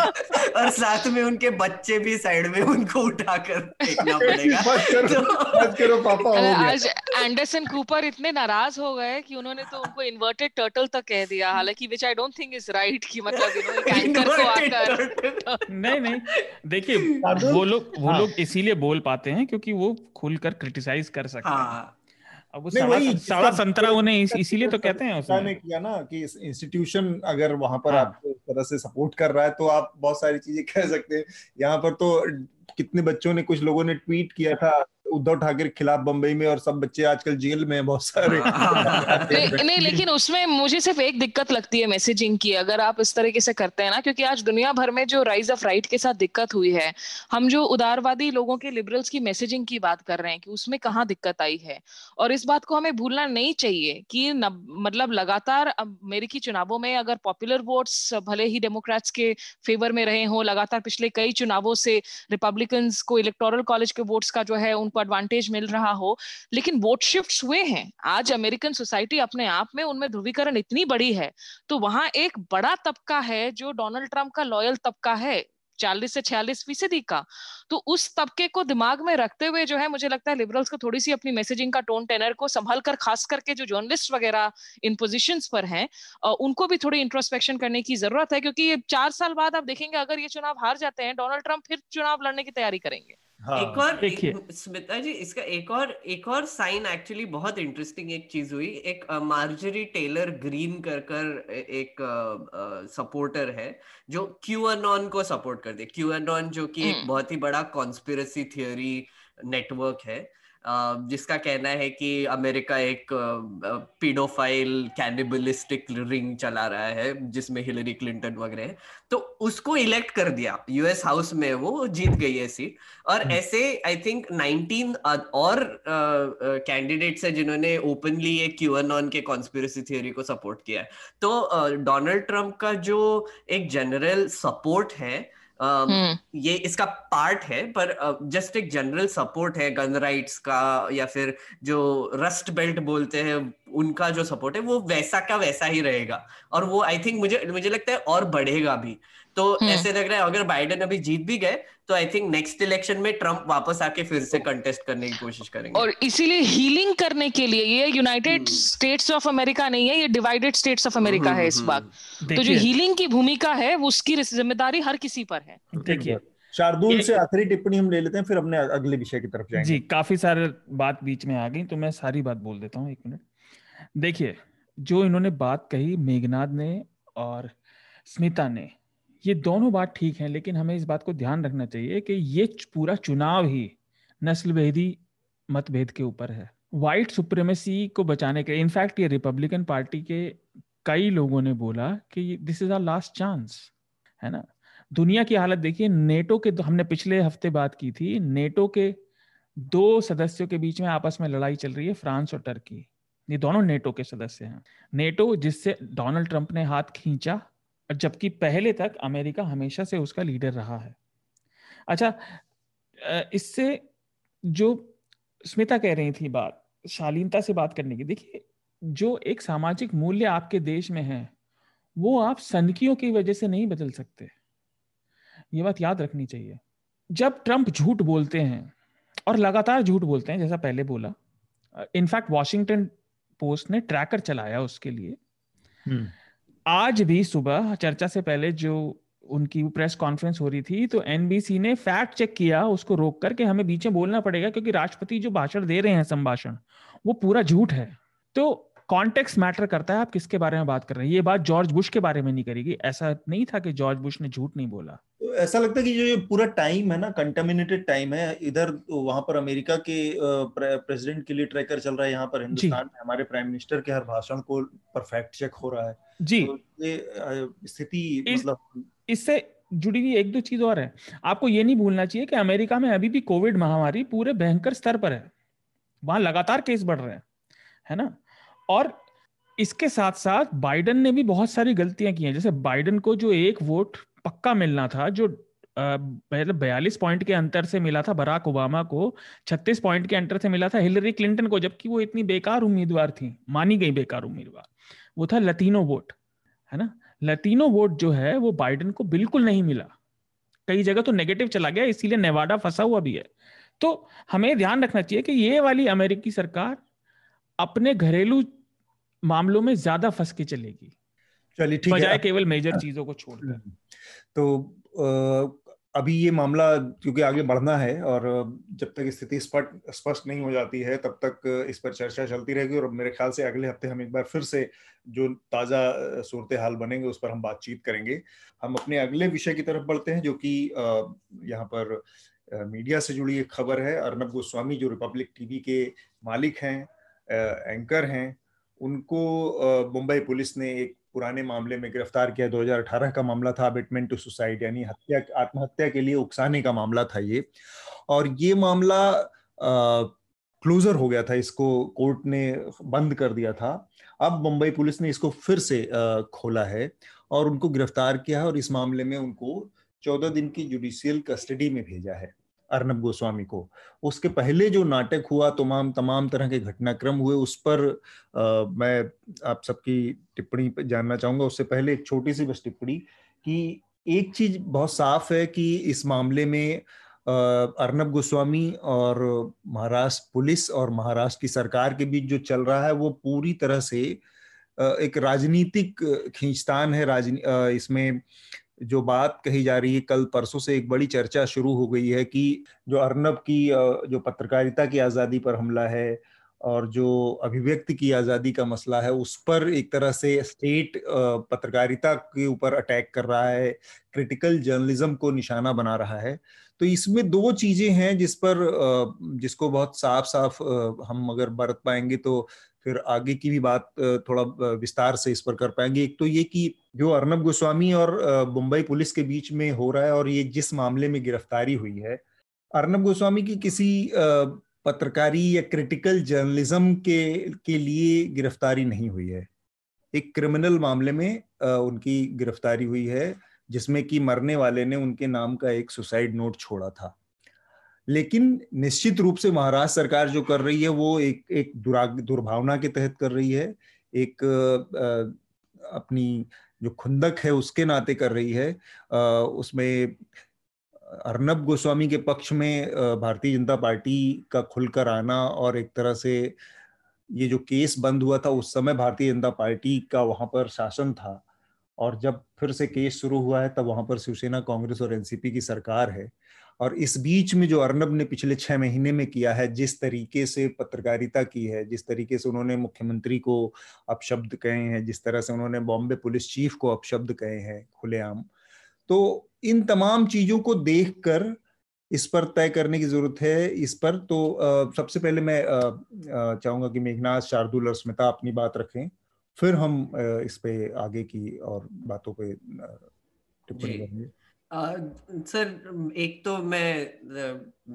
और साथ में उनके बच्चे भी साइड में उनको उठाकर फेंकना <laughs> पड़ेगा। तो, करो पापा आज एंडरसन कूपर इतने नाराज़ हो गए कि उन्होंने तो उनको इन्वर्टेड टर्टल तक कह दिया। हालाँकि which I don't think is right कि मतलब एंकर को आकर नहीं नहीं देखिए वो लोग वो हाँ। लोग इसीलिए बोल पाते हैं क्योंकि वो खुलकर क्रिटिसाइज कर सकते हैं हाँ। अब वो साड़ा, साड़ा संतरा उन्हें इस, इसीलिए तो कहते हैं उसने किया ना कि इंस्टीट्यूशन अगर वहाँ पर हाँ. आपको इस तरह से सपोर्ट कर रहा है तो आप बहुत सारी चीज़ें कह सकते हैं यहाँ पर तो कितने बच्चों ने कुछ लोगों ने ट्वीट किया था उद्धव ठाकरे के खिलाफ बम्बई में और सब बच्चे आजकल जेल में बहुत सारे। <laughs> नहीं, लेकिन उसमें मुझे सिर्फ़ एक दिक्कत लगती है मैसेजिंग की अगर आप इस तरीके से करते हैं ना क्योंकि आज दुनिया भर में जो राइज ऑफ़ राइट के साथ दिक्कत हुई है हम जो उदारवादी लोगों के लिबरल्स की मैसेजिंग की बात कर रहे हैं कि उसमें कहाँ दिक्कत आई है? और इस बात को हमें भूलना नहीं चाहिए कि मतलब लगातार अमेरिकी चुनावों में अगर पॉपुलर वोट्स भले ही डेमोक्रेट्स के फेवर में रहे हो लगातार पिछले कई चुनावों से रिपब्लिकन को इलेक्टोरल कॉलेज के वोट्स का जो है उनको एडवांटेज मिल रहा हो, लेकिन वोट शिफ्ट हुए हैं। आज अमेरिकन सोसाइटी अपने आप में उनमें ध्रुवीकरण इतनी बड़ी है तो वहाँ एक बड़ा तबका है जो डोनाल्ड ट्रंप का लॉयल तबका है, चालीस से छियालीस फ़ीसदी का। तो उस तबके को दिमाग में रखते हुए जो है, मुझे लगता है लिबरल्स को थोड़ी सी अपनी मैसेजिंग का टोन टेनर को संभल कर, खास करके जो जर्नलिस्ट वगैरह इन पोजिशन पर हैं उनको भी थोड़ी इंट्रोस्पेक्शन करने की ज़रूरत है, क्योंकि ये चार साल बाद आप देखेंगे, अगर ये चुनाव हार जाते हैं डोनाल्ड ट्रंप फिर चुनाव लड़ने की तैयारी करेंगे। हाँ, एक और स्मिता जी इसका एक और एक और साइन एक्चुअली बहुत इंटरेस्टिंग एक चीज़ हुई। एक मार्जरी टेलर ग्रीन कर कर एक सपोर्टर है जो क्यू अनॉन को सपोर्ट कर दे क्यू ऑन जो कि एक हम्म। बहुत ही बड़ा कॉन्स्पिरसी थियोरी नेटवर्क है। जिसका कहना है कि अमेरिका एक पीडोफाइल कैनिबलिस्टिक रिंग चला रहा है जिसमें हिलरी क्लिंटन वगैरह है। तो उसको इलेक्ट कर दिया यूएस हाउस में वो जीत गई है सीट और हम्म। ऐसे आई थिंक 19 और कैंडिडेट्स है जिन्होंने ओपनली ये क्यूएनऑन के कॉन्स्पिरसी थ्योरी को सपोर्ट किया है। तो डोनाल्ड ट्रंप का जो एक जनरल सपोर्ट है Uh, ये इसका पार्ट है पर जस्ट uh, एक जनरल सपोर्ट है गन राइट्स का या फिर जो रस्ट बेल्ट बोलते हैं उनका जो सपोर्ट है वो वैसा का वैसा ही रहेगा। और वो आई थिंक मुझे मुझे लगता है और बढ़ेगा भी। तो हम्म। ऐसे लग रहा है अगर बाइडेन अभी जीत भी गए तो आई थिंक नेक्स्ट इलेक्शन में ट्रंप वापस आके फिर से कंटेस्ट करने की कोशिश करेंगे। और इसीलिए हीलिंग करने के लिए ये यूनाइटेड स्टेट्स ऑफ़ अमेरिका नहीं है ये डिवाइडेड स्टेट्स ऑफ़ अमेरिका है इस बात तो जो हीलिंग की भूमिका है उसकी ज़िम्मेदारी हर किसी पर है। देखिए। शार्दुल से आखिरी टिप्पणी हम ले लेते हैं फिर अपने अगले विषय की तरफ़ जाएँगे। जी काफ़ी सारे बात बीच में आ गई तो मैं सारी बात बोल देता हूँ एक मिनट। देखिए जो इन्होंने बात कही मेघनाथ ने और स्मिता ने ये दोनों बात ठीक है, लेकिन हमें इस बात को ध्यान रखना चाहिए कि ये पूरा चुनाव ही नस्ल भेदी मतभेद के ऊपर है। व्हाइट सुप्रीमेसी को बचाने के इनफैक्ट ये रिपब्लिकन पार्टी के कई लोगों ने बोला कि this is our last chance है ना? दुनिया की हालत देखिए नेटो के हमने पिछले हफ़्ते बात की थी नेटो के दो सदस्यों के बीच में आपस में लड़ाई चल रही है, फ्रांस और टर्की। ये दोनों नेटो के सदस्य हैं। नेटो जिससे डोनाल्ड ट्रंप ने हाथ खींचा जबकि पहले तक अमेरिका हमेशा से उसका लीडर रहा है। अच्छा इससे जो स्मिता कह रही थी बात, शालीनता से बात करने की, देखिए, जो एक सामाजिक मूल्य आपके देश में है, वो आप सनकियों की वजह से नहीं बदल सकते। ये बात याद रखनी चाहिए। जब ट्रंप झूठ बोलते हैं, और लगातार झूठ बोलते हैं, जैसा पहले बोला इनफैक्ट वॉशिंगटन पोस्ट ने ट्रैकर चलाया उसके लिए हम्म। आज भी सुबह, चर्चा से पहले जो उनकी प्रेस कॉन्फ्रेंस हो रही थी तो एनबीसी ने फैक्ट चेक किया, उसको रोक करके हमें बीच में बोलना पड़ेगा, क्योंकि राष्ट्रपति जो भाषण दे रहे हैं संभाषण, वो पूरा झूठ है। तो कॉन्टेक्स्ट मैटर करता है आप किसके बारे में बात कर रहे हैं? ये बात जॉर्ज बुश के बारे में नहीं करेगी ऐसा नहीं था कि जॉर्ज बुश ने झूठ नहीं बोला। तो ऐसा लगता है कि जो ये पूरा टाइम है ना कंटेमिनेटेड टाइम है इधर वहाँ पर अमेरिका के प्रेसिडेंट के लिए ट्रैकर चल रहा है यहाँ पर हिंदुस्तान में हमारे प्राइम मिनिस्टर के हर भाषण को परफेक्ट चेक हो रहा है। जी। तो ये स्थिति मतलब इससे जुड़ी हुई एक दो चीज़ और है। आपको ये नहीं भूलना चाहिए कि अमेरिका में अभी भी कोविड महामारी पूरे भयंकर स्तर पर है। वहाँ लगातार केस बढ़ रहे हैं है ना? और इसके साथ साथ बाइडन ने भी बहुत सारी गलतियाँ की हैं। जैसे बाइडन को जो एक वोट पक्का मिलना था, जो मतलब बयालीस पॉइंट के अंतर से मिला था बराक ओबामा को छत्तीस पॉइंट के अंतर से मिला था हिलरी क्लिंटन को, जबकि वो इतनी बेकार उम्मीदवार थी, मानी गई बेकार उम्मीदवार, वो था लतीनो वोट है ना? लतीनो वोट जो है, वो बाइडन को बिल्कुल नहीं मिला। कई जगह तो नेगेटिव चला गया, इसीलिए नेवाडा फंसा हुआ भी है। तो हमें ध्यान रखना चाहिए कि ये वाली अमेरिकी सरकार अपने घरेलू मामलों में ज़्यादा फंस के चलेगी। चलिए ठीक बजाय केवल मेजर चीज़ों को छोड़कर। हम्म। तो अभी ये मामला क्योंकि आगे बढ़ना है और जब तक स्थिति स्पष्ट स्पष्ट नहीं हो जाती है तब तक इस पर चर्चा चलती रहेगी और मेरे ख्याल से अगले हफ़्ते हम एक बार फिर से जो ताज़ा सूरत हाल बनेंगे उस पर हम बातचीत करेंगे। हम अपने अगले विषय की तरफ़ बढ़ते हैं जो कि यहाँ पर मीडिया से जुड़ी एक खबर है। अर्नब गोस्वामी जो रिपब्लिक टीवी के मालिक हैं एंकर हैं उनको मुंबई पुलिस ने एक पुराने मामले में गिरफ़्तार किया 2018 का मामला था अबिटमेंट टू सुसाइड यानी हत्या आत्महत्या के लिए उकसाने का मामला था ये। और ये मामला क्लोजर हो गया था इसको कोर्ट ने बंद कर दिया था। अब मुंबई पुलिस ने इसको फिर से आ, खोला है और उनको गिरफ़्तार किया है और इस मामले में उनको चौदह दिन की जुडिशियल कस्टडी में भेजा है। अर्नब गोस्वामी को। उसके पहले जो नाटक हुआ तमाम तमाम तरह के घटनाक्रम हुए उस पर आ, मैं आप सबकी टिप्पणी जानना चाहूँगा। उससे पहले एक छोटी सी बस टिप्पणी कि एक चीज़ बहुत साफ़ है कि इस मामले में अर्नब गोस्वामी और महाराष्ट्र पुलिस और महाराष्ट्र की सरकार के बीच जो चल रहा है वो पूरी तरह से एक राजनीतिक खींचतान है। राजनी इसमें जो बात कही जा रही है, कल परसों से एक बड़ी चर्चा शुरू हो गई है कि जो अर्नब की जो पत्रकारिता की आज़ादी पर हमला है और जो अभिव्यक्ति की आज़ादी का मसला है, उस पर एक तरह से स्टेट पत्रकारिता के ऊपर अटैक कर रहा है, क्रिटिकल जर्नलिज्म को निशाना बना रहा है। तो इसमें दो चीज़ें हैं जिस पर जिसको बहुत साफ़ साफ़ हम अगर बरत पाएँगे तो फिर आगे की भी बात थोड़ा विस्तार से इस पर कर पाएँगे। एक तो ये कि जो अर्नब गोस्वामी और मुंबई पुलिस के बीच में हो रहा है और ये जिस मामले में गिरफ्तारी हुई है, अर्नब गोस्वामी की किसी पत्रकारी या क्रिटिकल जर्नलिज्म के के लिए गिरफ्तारी नहीं हुई है। एक क्रिमिनल मामले में उनकी गिरफ्तारी हुई है, जिसमें कि मरने वाले ने उनके नाम का एक सुसाइड नोट छोड़ा था। लेकिन निश्चित रूप से महाराष्ट्र सरकार जो कर रही है वो एक एक दुराग दुर्भावना के तहत कर रही है। एक आ, अपनी जो खुंदक है उसके नाते कर रही है। आ, उसमें अर्नब गोस्वामी के पक्ष में भारतीय जनता पार्टी का खुलकर आना और एक तरह से ये जो केस बंद हुआ था उस समय भारतीय जनता पार्टी का वहाँ पर शासन था। और जब फिर से केस शुरू हुआ है तब वहाँ पर शिवसेना कांग्रेस और एनसीपी की सरकार है। और इस बीच में जो अर्नब ने पिछले छह महीने में किया है जिस तरीके से पत्रकारिता की है जिस तरीके से उन्होंने मुख्यमंत्री को अपशब्द कहे हैं जिस तरह से उन्होंने बॉम्बे पुलिस चीफ को अपशब्द कहे हैं खुलेआम। तो इन तमाम चीज़ों को देखकर इस पर तय करने की ज़रूरत है इस पर तो आ, सबसे पहले मैं चाहूँगा कि मेघनाथ शार्दुल और स्मिता अपनी बात रखें फिर हम इस पे आगे की और बातों पे टिप्पणी करेंगे। सर, एक तो मैं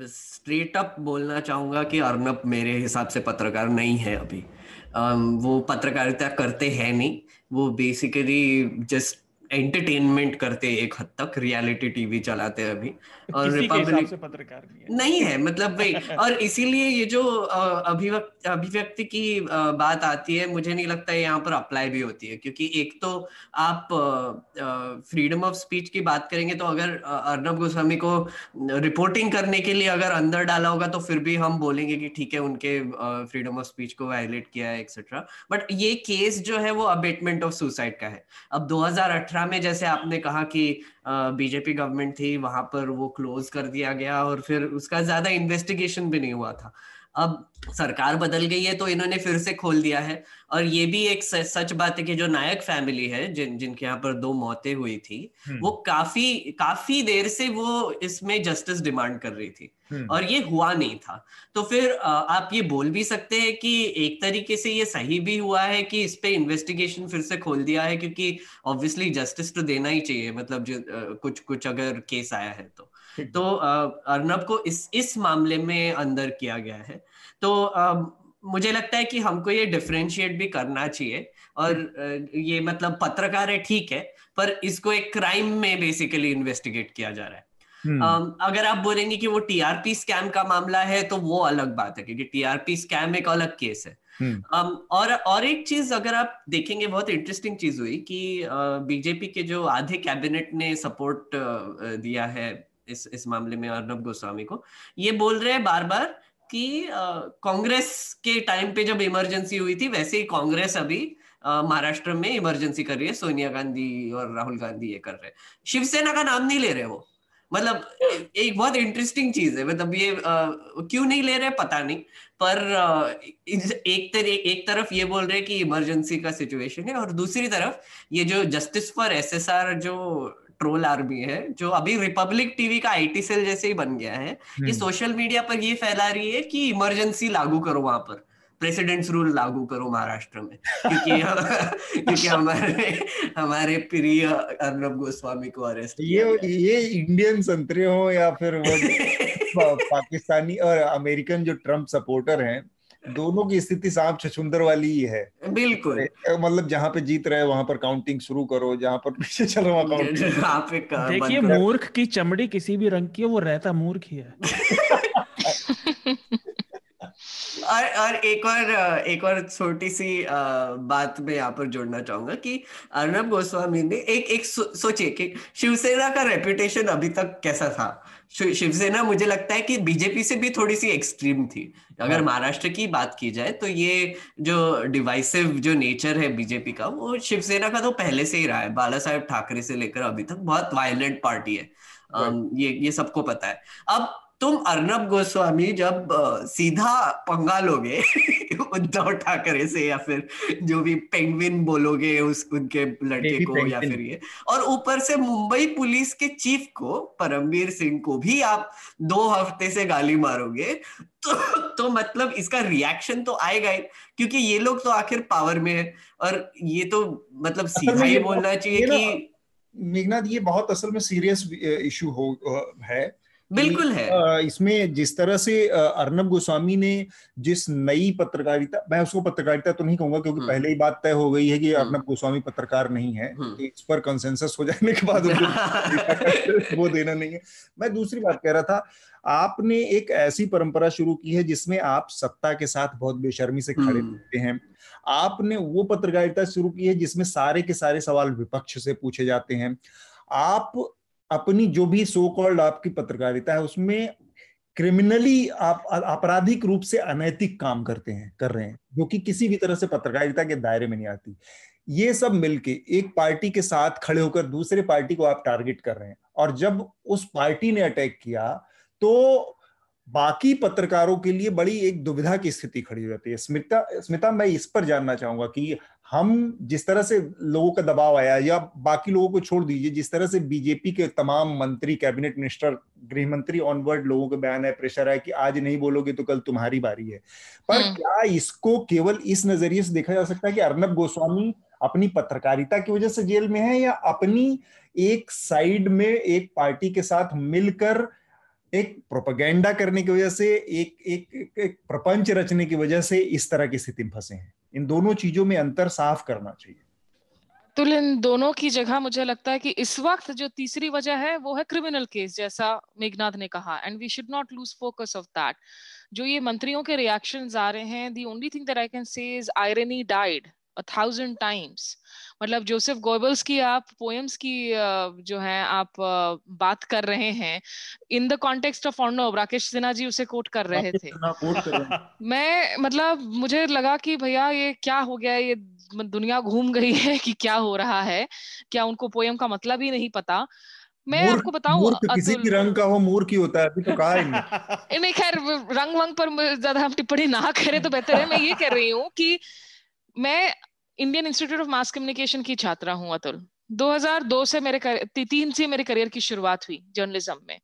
स्ट्रेट अप बोलना चाहूँगा कि अर्नब मेरे हिसाब से पत्रकार नहीं है अभी। वो पत्रकारिता करते हैं नहीं। वो बेसिकली जस्ट एंटरटेनमेंट करते एक हद तक रियलिटी टीवी चलाते हैं अभी। <laughs> और रिपब्लिक पत्रकार नहीं है। नहीं है मतलब भाई <laughs> और इसीलिए ये जो अभिव्यक्ति अभिव्यक्ति की बात आती है मुझे नहीं लगता है यहाँ पर अप्लाई भी होती है। क्योंकि एक तो आप फ्रीडम ऑफ़ स्पीच की बात करेंगे तो अगर अर्नब गोस्वामी को रिपोर्टिंग करने के लिए अगर अंदर डाला होगा तो फिर भी हम बोलेंगे कि ठीक है उनके फ्रीडम ऑफ़ स्पीच को वायलेट किया है एक्सेट्रा बट ये केस जो है वो अबेटमेंट ऑफ़ सुसाइड का है। अब 2018 में जैसे आपने कहा कि बीजेपी गवर्नमेंट थी, वहाँ पर वो क्लोज कर दिया गया और फिर उसका ज़्यादा इन्वेस्टिगेशन भी नहीं हुआ था। अब सरकार बदल गई है तो इन्होंने फिर से खोल दिया है और ये भी एक सच बात है कि जो नायक फैमिली है जिन जिनके यहाँ पर दो मौतें हुई थी हम्म। वो काफ़ी काफ़ी देर से वो इसमें जस्टिस डिमांड कर रही थी हम्म। और ये हुआ नहीं था तो फिर आप ये बोल भी सकते हैं कि एक तरीके से ये सही भी हुआ है कि इस पे इन्वेस्टिगेशन फिर से खोल दिया है क्योंकि ऑब्वियसली जस्टिस तो देना ही चाहिए मतलब जो कुछ कुछ अगर केस आया है तो तो अर्नब को इस इस मामले में अंदर किया गया है। तो मुझे लगता है कि हमको ये डिफ्रेंशिएट भी करना चाहिए और ये मतलब पत्रकार है ठीक है पर इसको एक क्राइम में बेसिकली इन्वेस्टिगेट किया जा रहा है। Um, अगर आप बोलेंगे कि वो टीआरपी स्कैम का मामला है तो वो अलग बात है क्योंकि टीआरपी स्कैम एक अलग केस है। um, और और एक चीज़ अगर आप देखेंगे बहुत इंटरेस्टिंग चीज़ हुई कि बीजेपी uh, के जो आधे कैबिनेट ने सपोर्ट uh, दिया है इस इस मामले में अर्नब गोस्वामी को। ये बोल रहे हैं बार बार कि कांग्रेस के टाइम पे जब इमरजेंसी हुई थी वैसे ही कांग्रेस अभी महाराष्ट्र में इमरजेंसी कर रही है। सोनिया गांधी और राहुल गांधी ये कर रहे हैं। शिवसेना का नाम नहीं ले रहे वो। मतलब एक बहुत इंटरेस्टिंग चीज़ है। मतलब ये आ, क्यों नहीं ले रहे पता नहीं। पर आ, एक तर, एक तरफ़ ये बोल रहे हैं कि इमरजेंसी का सिचुएशन है और दूसरी तरफ़ ये जो जस्टिस फॉर एसएसआर जो ट्रोल आर्मी है जो अभी रिपब्लिक टीवी का आईटी सेल जैसे ही बन गया है कि सोशल हम्म। मीडिया पर ये फैला रही है कि इमरजेंसी लागू करो वहाँ पर प्रेसिडेंट्स रूल लागू करो महाराष्ट्र में क्योंकि <laughs> <laughs> क्योंकि हमारे हमारे प्रिय अर्नब गोस्वामी को अरेस्ट ये ये इंडियन संतरे हो या फिर वो <laughs> पाकिस्तानी और अमेरिकन जो ट्रंप सपोर्टर हैं दोनों की स्थिति सांप छछुंदर वाली ही है। बिल्कुल। मतलब जहाँ पे जीत रहे वहाँ पर काउंटिंग शुरू करो जहाँ पर पीछे चल रहा काउंटिंग <laughs> देखिए मूर्ख की चमड़ी किसी भी रंग की है वो रहता मूर्ख ही है। <laughs> और और एक और एक और छोटी सी बात मैं यहाँ पर जोड़ना चाहूँगा कि अर्नब गोस्वामी ने एक एक सो, सोचिए कि शिवसेना का रेपुटेशन अभी तक कैसा था? शिवसेना मुझे लगता है कि बीजेपी से भी थोड़ी सी एक्सट्रीम थी। अगर हाँ। महाराष्ट्र की बात की जाए तो ये जो डिवाइसिव जो नेचर है बीजेपी का वो शिवसेना का तो पहले से ही रहा है। बाला साहेब ठाकरे से लेकर अभी तक बहुत वायलेंट पार्टी है। ये ये सबको पता है। अब तुम अर्नब गोस्वामी जब सीधा पंगा लोगे <laughs> उद्धव ठाकरे से या फिर जो भी पेंगविन बोलोगे उस उनके लड़के को या फिर ये। और ऊपर से मुंबई पुलिस के चीफ को परमवीर सिंह को भी आप दो हफ़्ते से गाली मारोगे तो तो मतलब इसका रिएक्शन तो आएगा ही क्योंकि ये लोग तो आखिर पावर में है। और ये तो मतलब सीधा ही बोलना चाहिए कि मेघनाथ ये बहुत असल में सीरियस इशू हो है। बिल्कुल है इसमें जिस तरह से अर्नब गोस्वामी ने जिस नई पत्रकारिता मैं उसको पत्रकारिता तो नहीं कहूँगा क्योंकि हम्म। पहले ही बात तय हो गई है कि हम्म। अर्नब गोस्वामी पत्रकार नहीं है हम्म। इस पर कंसेंसस हो जाने के बाद उनको <laughs> वो देना नहीं है मैं दूसरी बात कह रहा था आपने एक ऐसी परंपरा शुरू की है जिसमें आप सत्ता के साथ बहुत बेशर्मी से खड़े होते हैं आपने वो पत्रकारिता शुरू की है जिसमें सारे के सारे सवाल विपक्ष से पूछे जाते हैं आप अपनी जो भी सो कॉल्ड आपकी पत्रकारिता है, उसमें क्रिमिनली आप, आपराधिक रूप से अनैतिक काम करते हैं, कर रहे हैं, जो कि किसी भी तरह से पत्रकारिता के दायरे में नहीं आती। ये सब मिलके एक पार्टी के साथ खड़े होकर दूसरे पार्टी को आप टारगेट कर रहे हैं। और जब उस पार्टी ने अटैक किया तो बाकी पत्रकारों के लिए बड़ी एक दुविधा की स्थिति खड़ी हो जाती है। स्मिता स्मिता, मैं इस पर जानना चाहूँगा कि हम जिस तरह से लोगों का दबाव आया या बाकी लोगों को छोड़ दीजिए जिस तरह से बीजेपी के तमाम मंत्री कैबिनेट मिनिस्टर गृह मंत्री ऑनवर्ड लोगों के बयान है प्रेशर है कि आज नहीं बोलोगे तो कल तुम्हारी बारी है पर हम्म। क्या इसको केवल इस नज़रिए से देखा जा सकता है कि अर्नब गोस्वामी अपनी पत्रकारिता की वजह से जेल में है या अपनी एक साइड में एक पार्टी के साथ मिलकर एक प्रोपगेंडा करने की वजह से एक एक, एक प्रपंच रचने की वजह से इस तरह की स्थिति में फंसे हैं। इन दोनों चीज़ों में अंतर साफ़ करना चाहिए। तो इन दोनों की जगह मुझे लगता है कि इस वक्त जो तीसरी वजह है वो है क्रिमिनल केस जैसा मेघनाथ ने कहा and we should not lose focus of that जो ये मंत्रियों के रिएक्शंस आ रहे हैं the only thing that I can say is irony died a thousand times मतलब जोसेफ गोयबल्स की आप पोएम्स की जो है आप बात कर रहे हैं इन द कॉन्टेक्स्ट ऑफ़ ऑर्नो राकेश सिन्हा जी उसे कोट कर रहे थे। <laughs> मैं मतलब मुझे लगा कि भैया ये क्या हो गया ये दुनिया घूम गई है कि क्या हो रहा है क्या उनको पोएम का मतलब ही नहीं पता। मैं आपको बताऊँ किसी भी रंग का हो मूर्ख ही होता है अभी तो कहा <laughs> नहीं। खैर रंग वंग पर ज़्यादा हम टिप्पणी ना करें तो बेहतर है। मैं ये कह रही हूँ कि मैं Indian Institute of Mass Communication की छात्रा हूँ अतुल 2002 से मेरे कर, तीन से मेरे करियर की शुरुआत हुई जर्नलिज्म में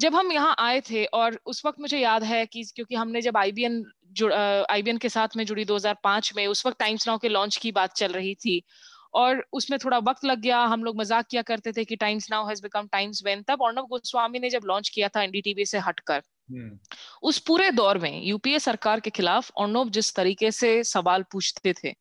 जब हम यहाँ आए थे और उस वक्त मुझे याद है कि क्योंकि हमने जब आईबीएन एन के साथ में जुड़ी 2005 में उस वक्त टाइम्स नाउ के लॉन्च की बात चल रही थी और उसमें थोड़ा वक्त लग गया हम लोग मज़ाक किया करते थे कि Times Now has become Times when तब अर्णव गोस्वामी ने जब लॉन्च किया था एनडीटीवी से हटकर। उस पूरे दौर में यूपीए सरकार के खिलाफ अर्णव जिस तरीके से सवाल पूछते थे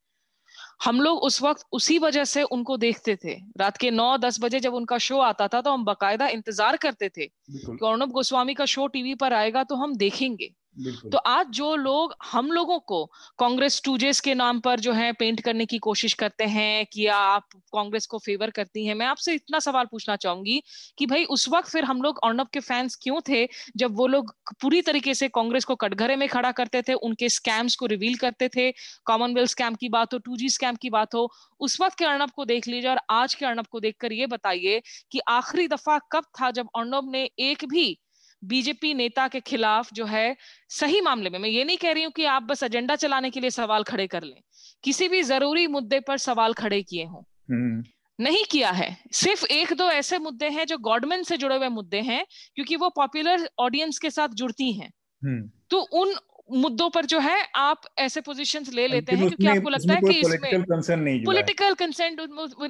हम लोग उस वक्त उसी वजह से उनको देखते थे। रात के नौ दस बजे जब उनका शो आता था तो हम बकायदा इंतज़ार करते थे कि अर्णब गोस्वामी का शो टीवी पर आएगा तो हम देखेंगे। तो आज जो लोग, हम लोगों को कांग्रेस टूजेस के नाम पर जो है पेंट करने की कोशिश करते हैं कि आप कांग्रेस को फेवर करती हैं, मैं आपसे इतना सवाल पूछना चाहूँगी कि भाई उस वक्त फिर हम लोग अर्णब के फैंस क्यों थे जब वो लोग पूरी तरीके से कांग्रेस को कटघरे में खड़ा करते थे, उनके स्कैम्स को रिवील करते थे कॉमनवेल्थ स्कैम की बात हो टू स्कैम की बात हो, उस वक्त के अर्णब को देख लीजिए और आज के अर्णब को देखकर ये बताइए कि आखिरी दफ़ा कब था जब अर्णब ने एक भी बीजेपी नेता के खिलाफ जो है सही मामले में मैं ये नहीं कह रही हूँ कि आप बस एजेंडा चलाने के लिए सवाल खड़े कर लें। किसी भी ज़रूरी मुद्दे पर सवाल खड़े किए हों। हम्म। नहीं किया है। सिर्फ़ एक दो ऐसे मुद्दे हैं जो गवर्नमेंट से जुड़े हुए मुद्दे हैं क्योंकि वो पॉपुलर ऑडियंस के साथ जुड़ती हैं। हम्म। तो उन मुद्दों पर जो है आप ऐसे पोजीशंस ले लेते हैं क्योंकि आपको लगता है कि इसमें पॉलिटिकल कंसेंट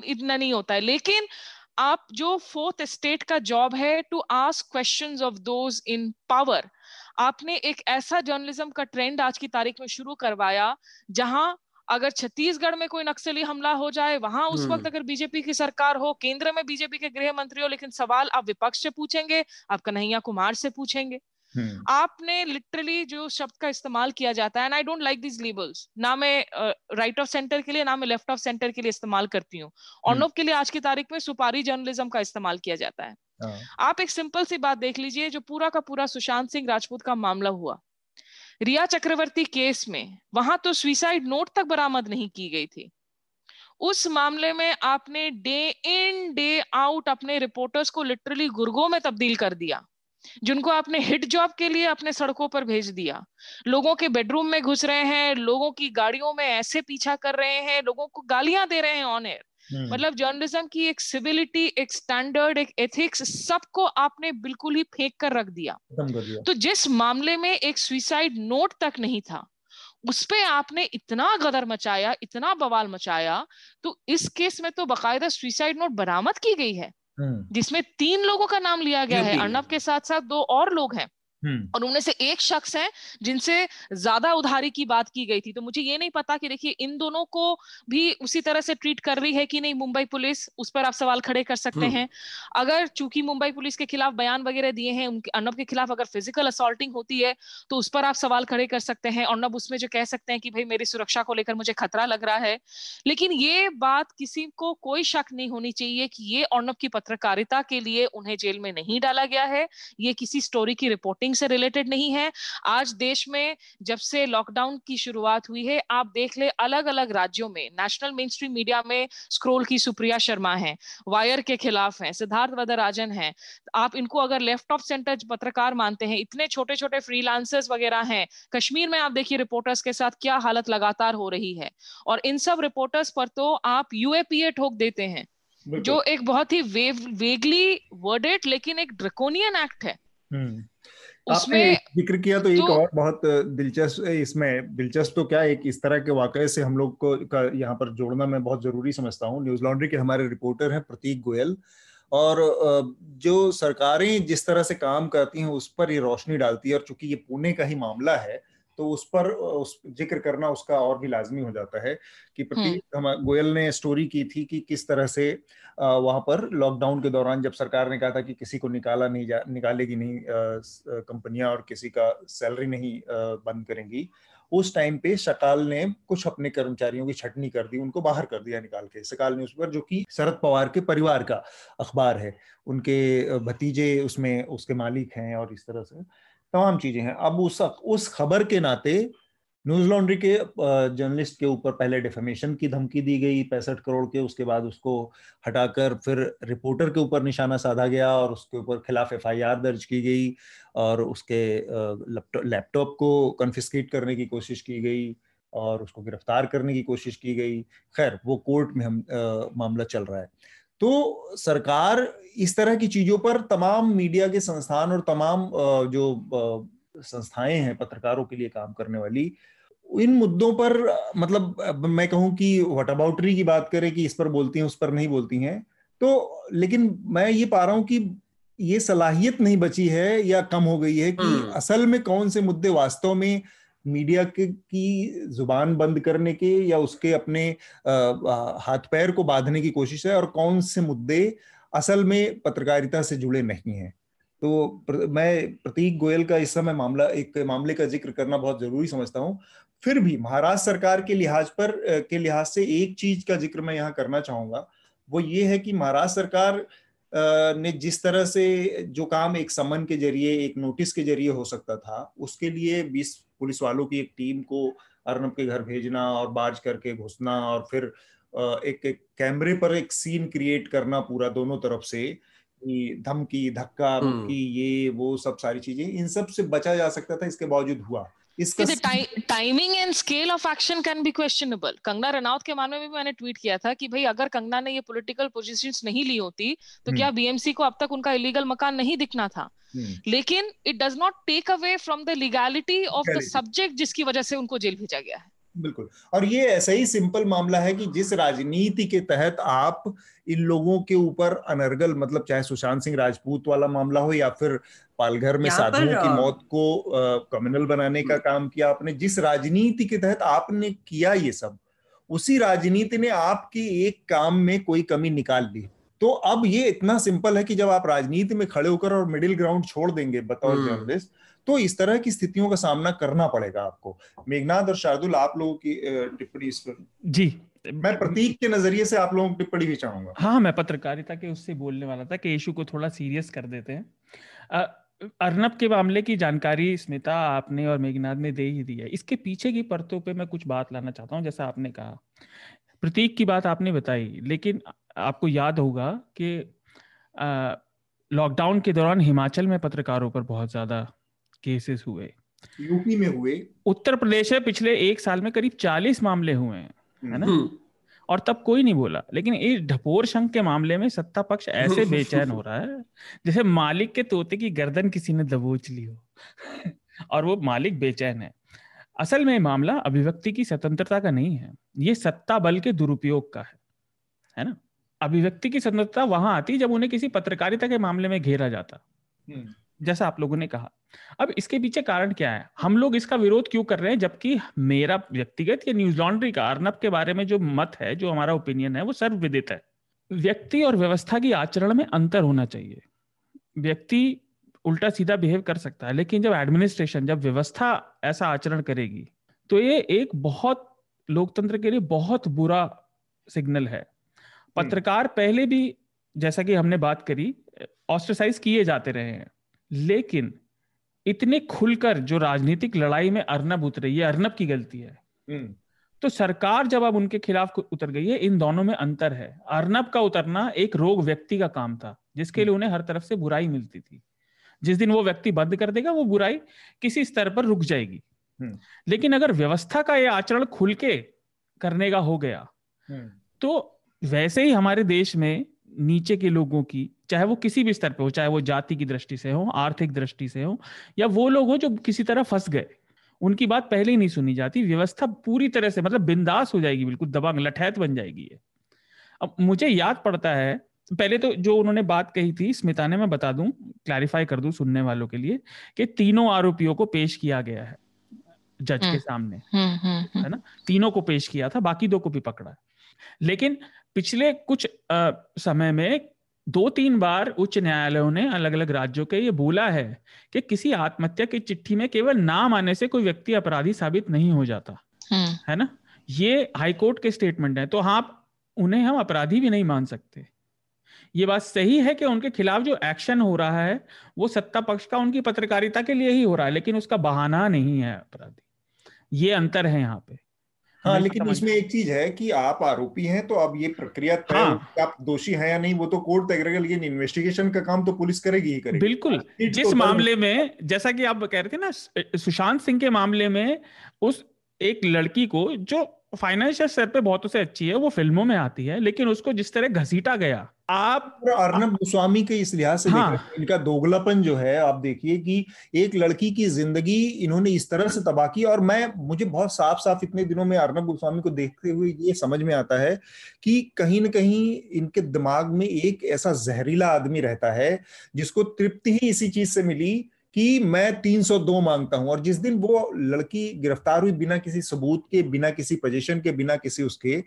इतना नहीं होता है। लेकिन आप जो फोर्थ स्टेट का जॉब है to ask questions of those in power आपने एक ऐसा जर्नलिज्म का ट्रेंड आज की तारीख में शुरू करवाया जहाँ अगर छत्तीसगढ़ में कोई नक्सली हमला हो जाए वहाँ उस वक्त हम्म। अगर बीजेपी की सरकार हो केंद्र में बीजेपी के गृह मंत्री हो लेकिन सवाल आप विपक्ष से पूछेंगे आप कन्हैया कुमार से पूछेंगे। आपने लिटरली जो शब्द का इस्तेमाल किया जाता है and I don't like this labels ना मैं राइट ऑफ़ सेंटर के लिए ना मैं लेफ़्ट ऑफ़ सेंटर के लिए इस्तेमाल करती हूँ। ऑनोप हम्म। के लिए आज की तारीख में सुपारी जर्नलिज्म का इस्तेमाल किया जाता है। हाँ। आप एक सिंपल सी बात देख लीजिए जो पूरा का पूरा सुशांत सिंह राजपूत का मामला हुआ। रिया चक्रवर्ती केस में वहाँ तो सुइसाइड नोट तक बरामद नहीं की गई थी। उस मामले में आपने डे इन डे आउट अपने रिपोर्टर्स को लिटरली गुर्गों में तब्दील कर दिया। जिनको आपने हिट जॉब के लिए अपने सड़कों पर भेज दिया लोगों के बेडरूम में घुस रहे हैं लोगों की गाड़ियों में ऐसे पीछा कर रहे हैं लोगों को गालियाँ दे रहे हैं ऑन एयर हम्म। मतलब जर्नलिज्म की एक सिविलिटी एक स्टैंडर्ड एक एथिक्स सबको आपने बिल्कुल ही फेंक कर रख दिया तो जिस मामले में एक सुइसाइड नोट तक नहीं था उस पे आपने इतना गदर मचाया इतना बवाल मचाया तो इस केस में तो बकायदा सुइसाइड नोट बरामद की गई है। जिसमें तीन लोगों का नाम लिया गया है। अर्नब के साथ साथ दो और लोग हैं। हम्म। और उनमें से एक शख्स है जिनसे ज़्यादा उधारी की बात की गई थी। तो मुझे ये नहीं पता कि देखिए इन दोनों को भी उसी तरह से ट्रीट कर रही है कि नहीं मुंबई पुलिस उस पर आप सवाल खड़े कर सकते हम्म। हैं। अगर चूँकि मुंबई पुलिस के खिलाफ बयान वगैरह दिए हैं उनके अर्नब के खिलाफ अगर फ़िज़िकल असॉल्टिंग होती है तो उस पर आप सवाल खड़े कर सकते हैं अर्नब उसमें जो कह सकते हैं कि भाई मेरी सुरक्षा को लेकर मुझे खतरा लग रहा है। लेकिन ये बात किसी को कोई शक नहीं होनी चाहिए कि ये अर्नब की पत्रकारिता के लिए उन्हें जेल में नहीं डाला गया है। ये किसी स्टोरी की रिपोर्टिंग से रिलेटेड नहीं है। आज देश में जब से लॉकडाउन की शुरुआत हुई है आप देख ले अलग अलग राज्यों में नेशनल मेन स्ट्रीम मीडिया में स्क्रोल की सुप्रिया शर्मा है वायर के खिलाफ है सिद्धार्थ वदराजन है। आप इनको अगर लेफ़्ट ऑफ़ सेंटर पत्रकार मानते हैं इतने छोटे छोटे फ्रीलांसर्स वगैरह हैं कश्मीर में आप देखिए रिपोर्टर्स के साथ क्या हालत लगातार हो रही है। और इन सब रिपोर्टर्स पर तो आप यूएपीए ठोक देते हैं जो एक बहुत ही वेव वेगली वर्डेड लेकिन एक ड्रकोनियन एक्ट है। आपने ज़िक्र किया तो एक तो, और बहुत दिलचस्प इसमें दिलचस्प तो क्या एक इस तरह के वाकये से हम लोग को का यहाँ पर जोड़ना मैं बहुत ज़रूरी समझता हूँ। न्यूज़ लॉन्ड्री के हमारे रिपोर्टर हैं प्रतीक गोयल और जो सरकारें जिस तरह से काम करती हैं उस पर ये रोशनी डालती है और चूँकि ये पुणे का ही मामला है तो उस पर उस ज़िक्र करना उसका और भी लाजमी हो जाता है कि प्रतीक हम्म। हम गोयल ने स्टोरी की थी कि किस तरह से वहाँ पर लॉकडाउन के दौरान जब सरकार ने कहा था कि किसी को निकाला नहीं जा निकालेगी नहीं कंपनियाँ और किसी का सैलरी नहीं बंद करेंगी उस टाइम पे सकाल ने कुछ अपने कर्मचारियों की छटनी कर दी उनको बाहर कर दिया निकाल के सकाल न्यूज़ पर जो कि शरद पवार के परिवार का अखबार है उनके भतीजे उसमें उसके मालिक हैं और इस तरह से तमाम चीज़ें हैं। अब उस उस खबर के नाते न्यूज़ लॉन्ड्री के जर्नलिस्ट के ऊपर पहले डिफेमेशन की धमकी दी गई पैंसठ करोड़ के उसके बाद उसको हटाकर फिर रिपोर्टर के ऊपर निशाना साधा गया और उसके ऊपर खिलाफ एफआईआर दर्ज की गई और उसके लैपटॉप को कन्फिस्केट करने की कोशिश की गई और उसको गिरफ़्तार करने की कोशिश की गई। खैर वो कोर्ट में हम आ, मामला चल रहा है। तो सरकार इस तरह की चीज़ों पर तमाम मीडिया के संस्थान और तमाम जो संस्थाएँ हैं पत्रकारों के लिए काम करने वाली इन मुद्दों पर मतलब मैं कहूँ कि वट अबाउटरी की बात करें कि इस पर बोलती हैं उस पर नहीं बोलती हैं तो लेकिन मैं ये पा रहा हूँ कि ये सलाहियत नहीं बची है या कम हो गई है कि हम्म। असल में कौन से मुद्दे वास्तव में मीडिया के की ज़ुबान बंद करने के या उसके अपने हाथ पैर को बांधने की कोशिश है और कौन से मुद्दे असल में पत्रकारिता से जुड़े नहीं हैं। तो प्र, मैं प्रतीक गोयल का इस समय मामला एक मामले का ज़िक्र करना बहुत ज़रूरी समझता हूँ। फिर भी महाराष्ट्र सरकार के लिहाज पर के लिहाज से एक चीज़ का ज़िक्र मैं यहाँ करना चाहूँगा वो ये है कि महाराष्ट्र सरकार ने जिस तरह से जो काम एक समन के ज़रिए एक नोटिस के ज़रिए हो सकता था उसके लिए बीस पुलिस वालों की एक टीम को अर्नब के घर भेजना और बाज करके घुसना और फिर एक, एक कैमरे पर एक सीन क्रिएट करना पूरा दोनों तरफ़ से धमकी धक्का हम्म। ये वो सब सारी चीज़ें इन सबसे बचा जा सकता था इसके बावजूद हुआ इसका timing and scale of action can be questionable Kangana Ranaut के मामले में भी मैंने ट्वीट किया था कि भाई अगर कंगना ने ये पॉलिटिकल पोजीशंस नहीं ली होती तो हम्म। क्या बीएमसी को अब तक उनका इलीगल मकान नहीं दिखना था हम्म। लेकिन it does not take away from the legality of the subject जिसकी वजह से उनको जेल भेजा गया है बिल्कुल और ये ऐसा ही सिंपल मामला है कि जिस राजनीति के तहत आप इन लोगों के ऊपर अनर्गल मतलब चाहे सुशांत सिंह राजपूत वाला मामला हो या फिर पालघर में साधुओं की मौत को कम्युनल बनाने का काम किया आपने जिस राजनीति के तहत आपने किया ये सब उसी राजनीति ने आपके एक काम में कोई कमी निकाल ली तो अब ये इतना सिंपल है कि जब आप राजनीति में खड़े होकर और मिडिल ग्राउंड छोड़ देंगे बतौर हम्म। जर्नलिस्ट तो इस तरह की स्थितियों का सामना करना पड़ेगा आपको। मेघनाथ और शार्दुल आप लोगों की टिप्पणी इस पर? जी। मैं प्रतीक के नज़रिए से आप लोगों की टिप्पणी भी चाहूँगा। हाँ मैं पत्रकारिता के उससे बोलने वाला था कि इशू को थोड़ा सीरियस कर देते हैं। अर्नब के मामले की जानकारी स्मिता आपने और मेघनाथ ने दे ही दी है। इसके पीछे की परतों पे मैं कुछ बात लाना चाहता हूँ जैसा आपने कहा। प्रतीक की बात आपने बताई लेकिन आपको याद होगा कि लॉकडाउन के दौरान हिमाचल में पत्रकारों पर बहुत ज़्यादा केसेस हुए। यूपी में हुए। उत्तर प्रदेश में पिछले एक साल में करीब चालीस मामले हुए हैं है ना? हम्म। और तब कोई नहीं बोला। लेकिन इस ढपोर शंख के मामले में सत्ता पक्ष ऐसे <laughs> बेचैन हो रहा है जैसे मालिक के तोते की गर्दन किसी ने दबोच ली हो। <laughs> और वो मालिक बेचैन है। असल में मामला अभिव्यक्ति की स्वतंत्रता का नहीं है। ये सत्ता बल के दुरुपयोग का है है ना? अभिव्यक्ति की स्वतंत्रता वहाँ आती जब उन्हें किसी पत्रकारिता के मामले में घेरा जाता। हम्म। जैसा आप लोगों ने कहा। अब इसके पीछे कारण क्या है? हम लोग इसका विरोध क्यों कर रहे हैं? जबकि मेरा व्यक्तिगत या न्यूज़ लॉन्ड्री का अर्नब के बारे में जो मत है जो हमारा ओपिनियन है वो सर्वविदित है। व्यक्ति और व्यवस्था की आचरण में अंतर होना चाहिए। व्यक्ति उल्टा सीधा बिहेव कर सकता है लेकिन जब एडमिनिस्ट्रेशन जब व्यवस्था ऐसा आचरण करेगी तो ये एक बहुत लोकतंत्र के लिए बहुत बुरा सिग्नल है। हम्म। पत्रकार पहले भी जैसा कि हमने बात करी ऑस्ट्रेसाइज किए जाते रहे हैं। लेकिन इतने खुलकर जो राजनीतिक लड़ाई में अर्नब उतरे ये अर्नब की गलती है हम्म। तो सरकार जब अब उनके खिलाफ उतर गई है इन दोनों में अंतर है अर्नब का उतरना एक रोग व्यक्ति का काम था जिसके लिए उन्हें हर तरफ़ से बुराई मिलती थी जिस दिन वो व्यक्ति बंद कर देगा वो बुराई किसी स्तर पर रुक जाएगी हम्म। लेकिन अगर व्यवस्था का ये आचरण खुल के करने का हो गया हम्म। तो वैसे ही हमारे देश में नीचे के लोगों की चाहे वो किसी भी स्तर पे हो चाहे वो जाति की दृष्टि से हो आर्थिक दृष्टि से हो या वो लोग हो जो किसी तरह फंस गए उनकी बात पहले ही नहीं सुनी जाती व्यवस्था पूरी तरह से मतलब बिंदास हो जाएगी बिल्कुल दबंग लठैत बन जाएगी है अब मुझे याद पड़ता है पहले तो जो उन्होंने बात कही थी स्मिता ने मैं बता दूँ क्लैरिफाई कर दूँ सुनने वालों के लिए कि तीनों आरोपियों को पेश किया गया है जज के हम्म। सामने हम्म, हम्म, है ना? तीनों को पेश किया था बाकी दो को भी पकड़ा। लेकिन पिछले कुछ आ, समय में दो तीन बार उच्च न्यायालयों ने अलग अलग राज्यों के ये बोला है कि किसी आत्महत्या की चिट्ठी में केवल नाम आने से कोई व्यक्ति अपराधी साबित नहीं हो जाता। हम्म। है ना? ये हाईकोर्ट के स्टेटमेंट है तो हाँ उन्हें हम अपराधी भी नहीं मान सकते। ये बात सही है कि उनके खिलाफ जो एक्शन हो रहा है वो सत्ता पक्ष का उनकी पत्रकारिता के लिए ही हो रहा है लेकिन उसका बहाना नहीं है अपराधी। ये अंतर है यहाँ पे। हाँ लेकिन इसमें एक चीज़ है कि आप आरोपी हैं तो अब ये प्रक्रिया तय हाँ, आप दोषी हैं या नहीं वो तो कोर्ट तय करेगा लेकिन इन्वेस्टिगेशन का काम तो पुलिस करेगी ही करेगी। बिल्कुल। जिस तो मामले में जैसा कि आप कह रहे थे ना सुशांत सिंह के मामले में उस एक लड़की को जो फाइनेंशियल स्तर पे बहुत उसे अच्छी है वो फ़िल्मों में आती है लेकिन उसको जिस तरह घसीटा गया। आप अर्नब गोस्वामी के इस लिहाज से हाँ, इनका दोगलापन जो है आप देखिए कि एक लड़की की ज़िंदगी इन्होंने इस तरह से तबाह की और मैं मुझे बहुत साफ़ साफ़ इतने दिनों में अर्नब गोस्वामी को देखते हुए ये समझ में आता है कि कहीं ना कहीं इनके दिमाग में एक ऐसा जहरीला आदमी रहता है जिसको तृप्ति ही इसी चीज़ से मिली कि मैं 302 माँगता हूँ और जिस दिन वो लड़की गिरफ़्तार हुई बिना किसी सबूत के बिना किसी पोजीशन के बिना किसी उसके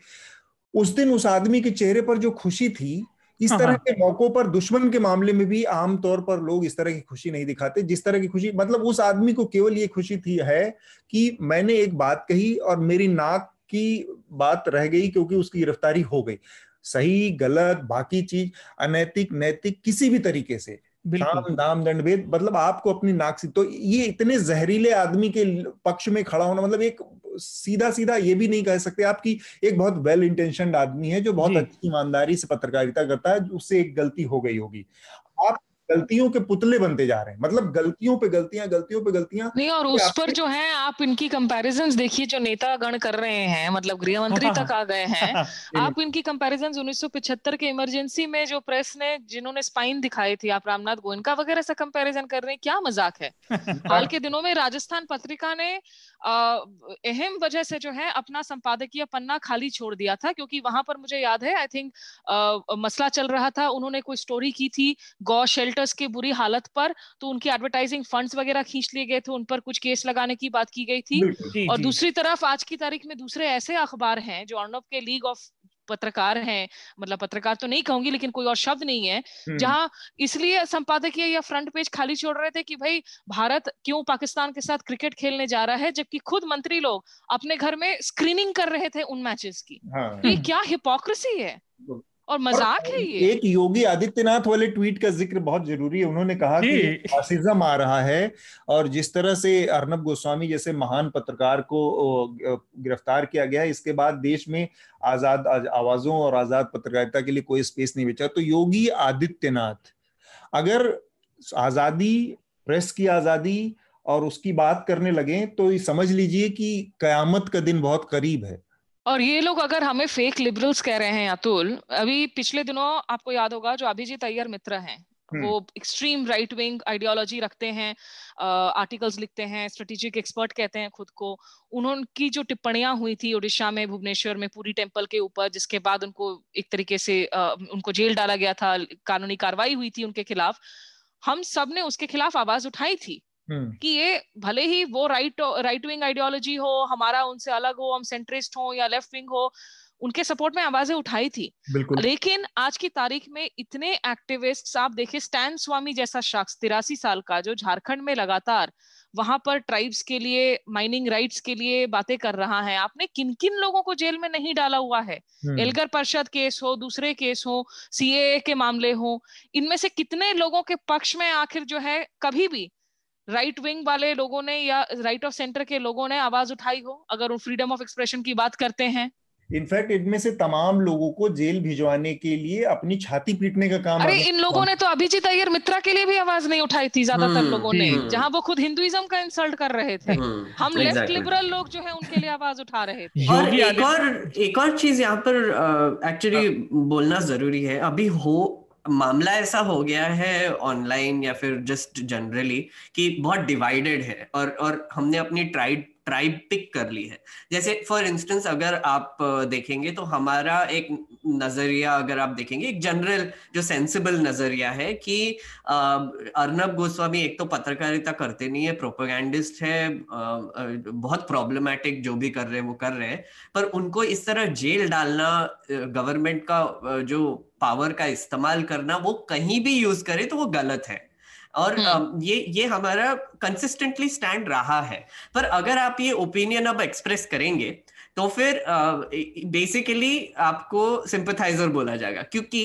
उस दिन उस आदमी के चेहरे पर जो खुशी थी इस हाँ, तरह हाँ। के मौकों पर दुश्मन के मामले में भी आमतौर पर लोग इस तरह की खुशी नहीं दिखाते जिस तरह की खुशी मतलब उस आदमी को केवल ये खुशी थी है कि मैंने एक बात कही और मेरी नाक की बात रह गई क्योंकि उसकी गिरफ्तारी हो गई सही गलत बाकी चीज़ अनैतिक नैतिक किसी भी तरीके से दाम दंड भेद मतलब आपको अपनी नाक से तो ये इतने जहरीले आदमी के पक्ष में खड़ा होना मतलब एक सीधा सीधा ये भी नहीं कह सकते आपकी एक बहुत वेल इंटेंशन आदमी है जो बहुत अच्छी ईमानदारी से पत्रकारिता करता है उससे एक गलती हो गई होगी। गलतियों के पुतले बनते जा रहे हैं। मतलब गलतियों पे गलतियाँ गलतियों पे गलतियाँ। नहीं और उस पर जो है आप इनकी कंपैरिजंस देखिए जो नेता गण कर रहे हैं मतलब गृह मंत्री तक आ गए हैं <laughs> आप इनकी कंपैरिजंस 1975 के इमरजेंसी में जो प्रेस ने जिन्होंने स्पाइन दिखाई थी आप रामनाथ गोयनका वगैरह से कंपैरिजन कर रहे हैं क्या मज़ाक है? <laughs> हाल के दिनों में राजस्थान पत्रिका ने अहम वजह से जो है अपना संपादकीय पन्ना खाली छोड़ दिया था क्योंकि वहाँ पर मुझे याद है आई थिंक मसला चल रहा था उन्होंने कोई स्टोरी की थी गौ शेल्टर्स की बुरी हालत पर तो उनकी एडवर्टाइजिंग फंड्स वगैरह खींच लिए गए थे उन पर कुछ केस लगाने की बात की गई थी। और दूसरी तरफ़ आज की तारीख में दूसरे ऐसे अखबार हैं जो अर्नब के लीग ऑफ़ पत्रकार हैं मतलब पत्रकार तो नहीं कहूँगी लेकिन कोई और शब्द नहीं है हम्म। जहाँ इसलिए संपादकीय या फ्रंट पेज खाली छोड़ रहे थे कि भाई भारत क्यों पाकिस्तान के साथ क्रिकेट खेलने जा रहा है जबकि खुद मंत्री लोग अपने घर में स्क्रीनिंग कर रहे थे उन मैचेस की। हाँ। ये क्या हिपोक्रेसी है? और मज़ाक है ये। एक योगी आदित्यनाथ वाले ट्वीट का ज़िक्र बहुत ज़रूरी है। उन्होंने कहा कि फासिज्म आ रहा है और जिस तरह से अर्नब गोस्वामी जैसे महान पत्रकार को गिरफ़्तार किया गया है इसके बाद देश में आज़ाद आवाजों और आज़ाद पत्रकारिता के लिए कोई स्पेस नहीं बचा। तो योगी आदित्यनाथ अगर आज़ादी प्रेस की आज़ादी और उसकी बात करने लगे तो समझ लीजिए कि कयामत का दिन बहुत करीब है। और ये लोग अगर हमें फेक लिबरल्स कह रहे हैं अतुल अभी पिछले दिनों आपको याद होगा जो अभिजीत अय्यर मित्र हैं हम्म। वो एक्सट्रीम राइट विंग आइडियोलॉजी रखते हैं आर्टिकल्स लिखते हैं स्ट्रेटेजिक एक्सपर्ट कहते हैं खुद को उन्होंने जो टिप्पणियाँ हुई थी ओडिशा में भुवनेश्वर में पूरी टेंपल के ऊपर जिसके बाद उनको एक तरीके से आ, उनको जेल डाला गया था कानूनी कार्रवाई हुई थी उनके खिलाफ हम सबने उसके खिलाफ आवाज़ उठाई थी। कि ये भले ही वो राइट राइट विंग आइडियोलॉजी हो हमारा उनसे अलग हो हम सेंट्रिस्ट हो या लेफ़्ट विंग हो उनके सपोर्ट में आवाज़ें उठाई थी। लेकिन आज की तारीख में इतने एक्टिविस्ट आप देखिए स्टैन स्वामी जैसा शख्स तिरासी साल का जो झारखंड में लगातार वहाँ पर ट्राइब्स के लिए माइनिंग राइट्स के लिए बातें कर रहा है। आपने किन किन लोगों को जेल में नहीं डाला हुआ है? हम्म। एलगर परिषद केस हो दूसरे केस हो सीए के मामले हो इनमें से कितने लोगों के पक्ष में आखिर जो है कभी भी राइट विंग वाले लोगों ने या राइट ऑफ़ सेंटर के लोगों ने आवाज़ उठाई हो अगर वो फ्रीडम ऑफ़ एक्सप्रेशन की बात करते हैं? इनफैक्ट इनमें से तमाम लोगों को जेल भिजवाने के लिए अपनी छाती पीटने का काम अरे इन लोगों ने तो अभिजीत अय्यर मित्रा के लिए भी आवाज़ नहीं उठाई थी ज़्यादातर हम्म, लोगों ने हम्म। जहाँ वो खुद हिंदुइज्म का इंसल्ट कर रहे थे। हम्म, हम लेफ़्ट लिबरल लोग जो है उनके लिए आवाज़ उठा रहे थे। और एक और एक और चीज़ यहाँ पर एक्चुअली बोलना ज़रूरी है। अभी हो मामला ऐसा हो गया है ऑनलाइन या फिर जस्ट जनरली कि बहुत डिवाइडेड है और और हमने अपनी ट्राइब ट्राइब पिक कर ली है। जैसे फॉर इंस्टेंस अगर आप देखेंगे तो हमारा एक नज़रिया अगर आप देखेंगे, एक जनरल जो सेंसिबल नज़रिया है कि अर्नब गोस्वामी एक तो पत्रकारिता करते नहीं है प्रोपोगैंडिस्ट है बहुत प्रॉब्लमैटिक जो भी कर रहे हैं, वो कर रहे हैं। पर उनको इस तरह जेल डालना गवर्नमेंट का जो पावर का इस्तेमाल करना वो कहीं भी यूज़ करे तो वो गलत है। और हम्म। ये ये हमारा कंसिस्टेंटली स्टैंड रहा है। पर अगर आप ये ओपिनियन अब एक्सप्रेस करेंगे तो फिर बेसिकली आपको सिंपथाइजर बोला जाएगा। क्योंकि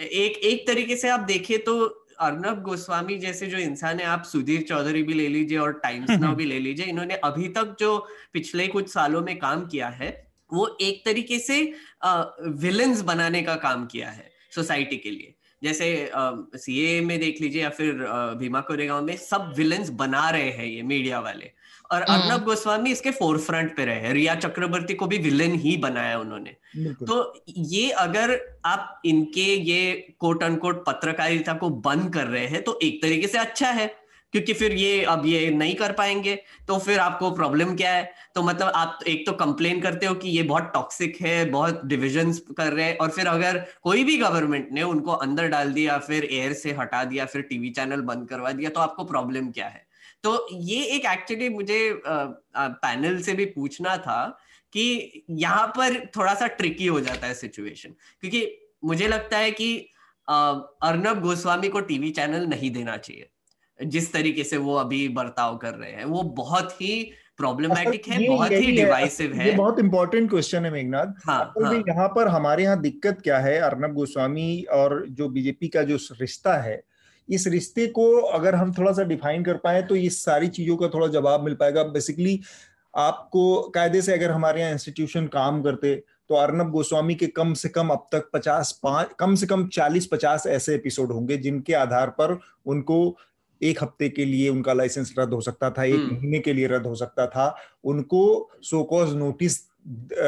एक एक तरीके से आप देखिए तो अर्नब गोस्वामी जैसे जो इंसान है आप सुधीर चौधरी भी ले लीजिए और <laughs> टाइम्स नाउ भी ले लीजिए इन्होंने अभी तक जो पिछले कुछ सालों में काम किया है वो एक तरीके से विलन्स बनाने का काम किया है सोसाइटी के लिए। जैसे सीए में देख लीजिए या फिर भीमा कोरेगांव में सब विलन्स बना रहे हैं ये मीडिया वाले। और हम्म। अर्नब गोस्वामी इसके फोर फ्रंट पे रहे रिया चक्रवर्ती को भी विलन ही बनाया उन्होंने। तो ये अगर आप इनके ये कोट अनकोट पत्रकारिता को बंद कर रहे हैं तो एक तरीके से अच्छा है। क्योंकि फिर ये अब ये नहीं कर पाएँगे। तो फिर आपको प्रॉब्लम क्या है? तो मतलब आप एक तो कंप्लेन करते हो कि ये बहुत टॉक्सिक है, बहुत डिविजन कर रहे हैं और फिर अगर कोई भी गवर्नमेंट ने उनको अंदर डाल दिया, फिर एयर से हटा दिया, फिर टीवी चैनल बंद करवा दिया तो आपको प्रॉब्लम क्या है? तो ये एक एक्चुअली मुझे पैनल से भी पूछना था कि यहाँ पर थोड़ा सा ट्रिकी हो जाता है सिचुएशन क्योंकि मुझे लगता है कि अर्नब गोस्वामी को टीवी चैनल नहीं देना चाहिए। जिस तरीके से वो अभी बर्ताव कर रहे हैं वो बहुत ही प्रॉब्लमेटिक है बहुत ही डिवाइसिव है ये बहुत इंपॉर्टेंट क्वेश्चन है मेघनाथ। हाँ, हाँ. यहाँ पर हमारे यहाँ दिक्कत क्या है अर्नब गोस्वामी और जो बीजेपी का जो रिश्ता है इस रिश्ते को अगर हम थोड़ा सा डिफाइन कर पाए तो इस सारी चीज़ों का थोड़ा जवाब मिल पाएगा। बेसिकली आपको कायदे से अगर हमारे यहाँ इंस्टीट्यूशन काम करते तो अर्नब गोस्वामी के कम से कम अब तक पचास पाँच कम से कम चालीस पचास ऐसे एपिसोड होंगे जिनके आधार पर उनको एक हफ़्ते के लिए उनका लाइसेंस रद्द हो सकता था एक हम्म। महीने के लिए रद्द हो सकता था उनको सोकॉज नोटिस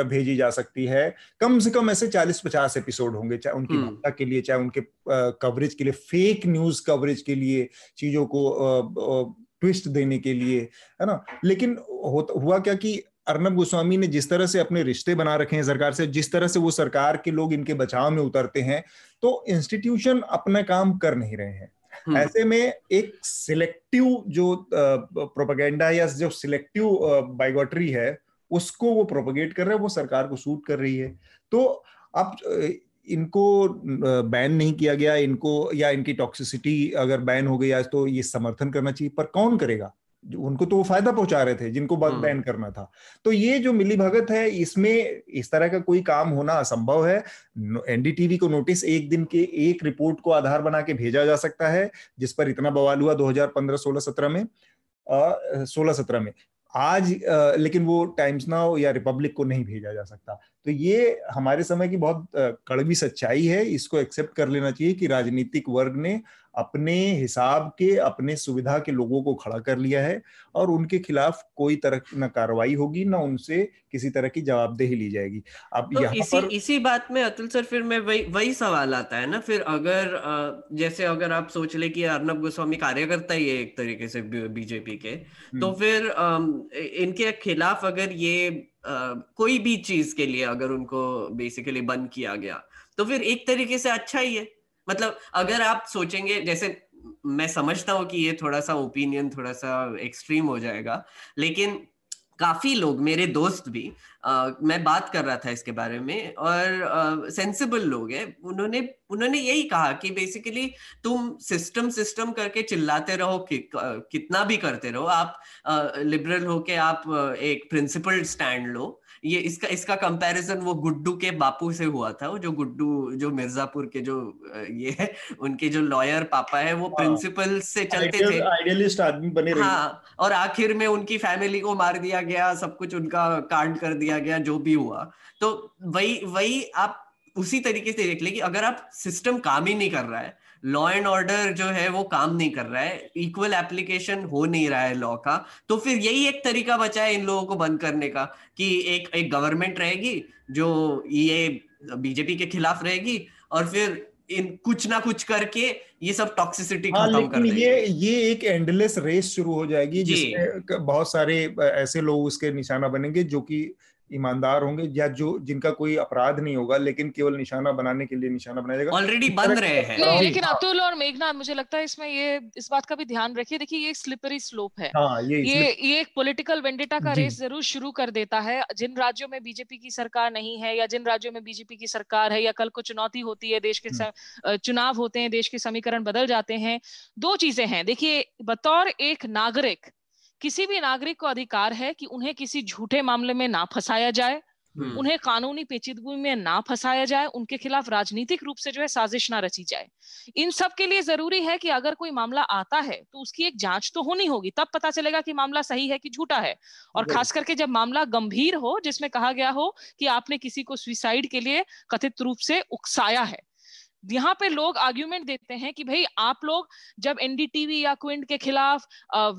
भेजी जा सकती है कम से कम ऐसे 40-50 एपिसोड होंगे चाहे उनकी हम्म। भाषा के लिए चाहे उनके कवरेज के लिए फेक न्यूज़ कवरेज के लिए चीज़ों को ट्विस्ट देने के लिए है ना लेकिन हुआ क्या कि अर्नब गोस्वामी ने जिस तरह से अपने रिश्ते बना रखे हैं सरकार से जिस तरह से वो सरकार के लोग इनके बचाव में उतरते हैं तो इंस्टीट्यूशन अपना काम कर नहीं रहे हैं हम्म। ऐसे में एक सिलेक्टिव जो प्रोपागेंडा या जो सिलेक्टिव बाइगोटरी है, उसको वो प्रोपोगेट कर रहे हैं, वो सरकार को सूट कर रही है। तो अब इनको बैन नहीं किया गया, इनको या इनकी टॉक्सिसिटी अगर बैन हो आज तो ये समर्थन करना चाहिए, पर कौन करेगा? उनको तो वो फ़ायदा पहुँचा रहे थे जिनको बैन हम्म। करना था। तो ये जो मिली भगत है इसमें इस तरह का कोई काम होना असंभव है। एनडीटीवी को नोटिस एक दिन के एक रिपोर्ट को आधार बना के भेजा जा सकता है जिस पर इतना बवाल हुआ 2015 16 17 में। सोलह सत्रह में। आज आ, लेकिन वो टाइम्स नाउ या रिपब्लिक को नहीं भेजा जा सकता। तो ये हमारे समय की बहुत कड़वी सच्चाई है। इसको एक्सेप्ट कर लेना चाहिए कि राजनीतिक वर्ग ने अपने हिसाब के अपने सुविधा के लोगों को खड़ा कर लिया है और उनके खिलाफ कोई तरह न कार्रवाई होगी न उनसे किसी तरह की जवाबदेही ली जाएगी अब तो यहाँ इसी पर इसी बात में अतुल सर फिर मैं वही वही सवाल आता है ना फिर अगर जैसे अगर आप सोच ले कि अर्नब गोस्वामी कार्यकर्ता ही है एक तरीके से बीजेपी के तो हम्म। फिर इनके खिलाफ अगर ये कोई भी चीज़ के लिए अगर उनको बेसिकली बंद किया गया तो फिर एक तरीके से अच्छा ही है मतलब अगर आप सोचेंगे जैसे मैं समझता हूँ कि ये थोड़ा सा ओपिनियन थोड़ा सा एक्सट्रीम हो जाएगा लेकिन काफ़ी लोग मेरे दोस्त भी आ, मैं बात कर रहा था इसके बारे में और सेंसिबल लोग हैं। उन्होंने उन्होंने यही कहा कि बेसिकली तुम सिस्टम सिस्टम करके चिल्लाते रहो कि, कितना भी करते रहो। आप लिबरल होके आप एक प्रिंसिपल स्टैंड लो। ये इसका इसका कंपैरिजन वो गुड्डू के बापू से हुआ था वो जो गुड्डू जो मिर्जापुर के जो ये है उनके जो लॉयर पापा है वो प्रिंसिपल हाँ। से चलते थे। आइडियलिस्ट आदमी बने रहे। हाँ और आखिर में उनकी फैमिली को मार दिया गया सब कुछ उनका कांड कर दिया गया जो भी हुआ। तो वही वही आप उसी तरीके से देख ले कि अगर आप सिस्टम काम ही नहीं कर रहा है लॉ एंड ऑर्डर जो है वो काम नहीं कर रहा है इक्वल एप्लीकेशन हो नहीं रहा है लॉ का तो फिर यही एक तरीका बचा है इन लोगों को बंद करने का कि एक एक गवर्नमेंट रहेगी जो ये बीजेपी के खिलाफ रहेगी और फिर इन कुछ ना कुछ करके ये सब टॉक्सिसिटी हाँ, खत्म कर ये ये एक एंडलेस रेस शुरू हो जाएगी जिसमें बहुत सारे ऐसे लोग उसके निशाना बनेंगे जो कि ईमानदार होंगे या जो जिनका कोई अपराध नहीं होगा लेकिन केवल निशाना बनाने के लिए निशाना बनाया जाएगा। ऑलरेडी बन रहे हैं। नहीं, लेकिन अतुल और मेघनाथ मुझे लगता है इसमें ये इस बात का भी ध्यान रखिए। देखिए ये स्लिपरी स्लोप है। हाँ, ये ये ये एक पॉलिटिकल वेंडेटा का रेस ज़रूर शुरू कर देता है। जिन राज्यों में बीजेपी की सरकार नहीं है या जिन राज्यों में बीजेपी की सरकार है या कल को चुनौती होती है देश के हम्म। चुनाव होते हैं देश के समीकरण बदल जाते हैं दो चीज़ें हैं। देखिए बतौर एक नागरिक किसी भी नागरिक को अधिकार है कि उन्हें किसी झूठे मामले में ना फंसाया जाए हम्म। उन्हें कानूनी पेचीदगी में ना फंसाया जाए उनके खिलाफ राजनीतिक रूप से जो है साजिश ना रची जाए। इन सब के लिए ज़रूरी है कि अगर कोई मामला आता है तो उसकी एक जाँच तो होनी होगी तब पता चलेगा कि मामला सही है कि झूठा है। और खास करके जब मामला गंभीर हो जिसमें कहा गया हो कि आपने किसी को सुसाइड के लिए कथित रूप से उकसाया है यहाँ पे लोग आर्ग्यूमेंट देते हैं कि भाई आप लोग जब एनडीटीवी या क्विंट के खिलाफ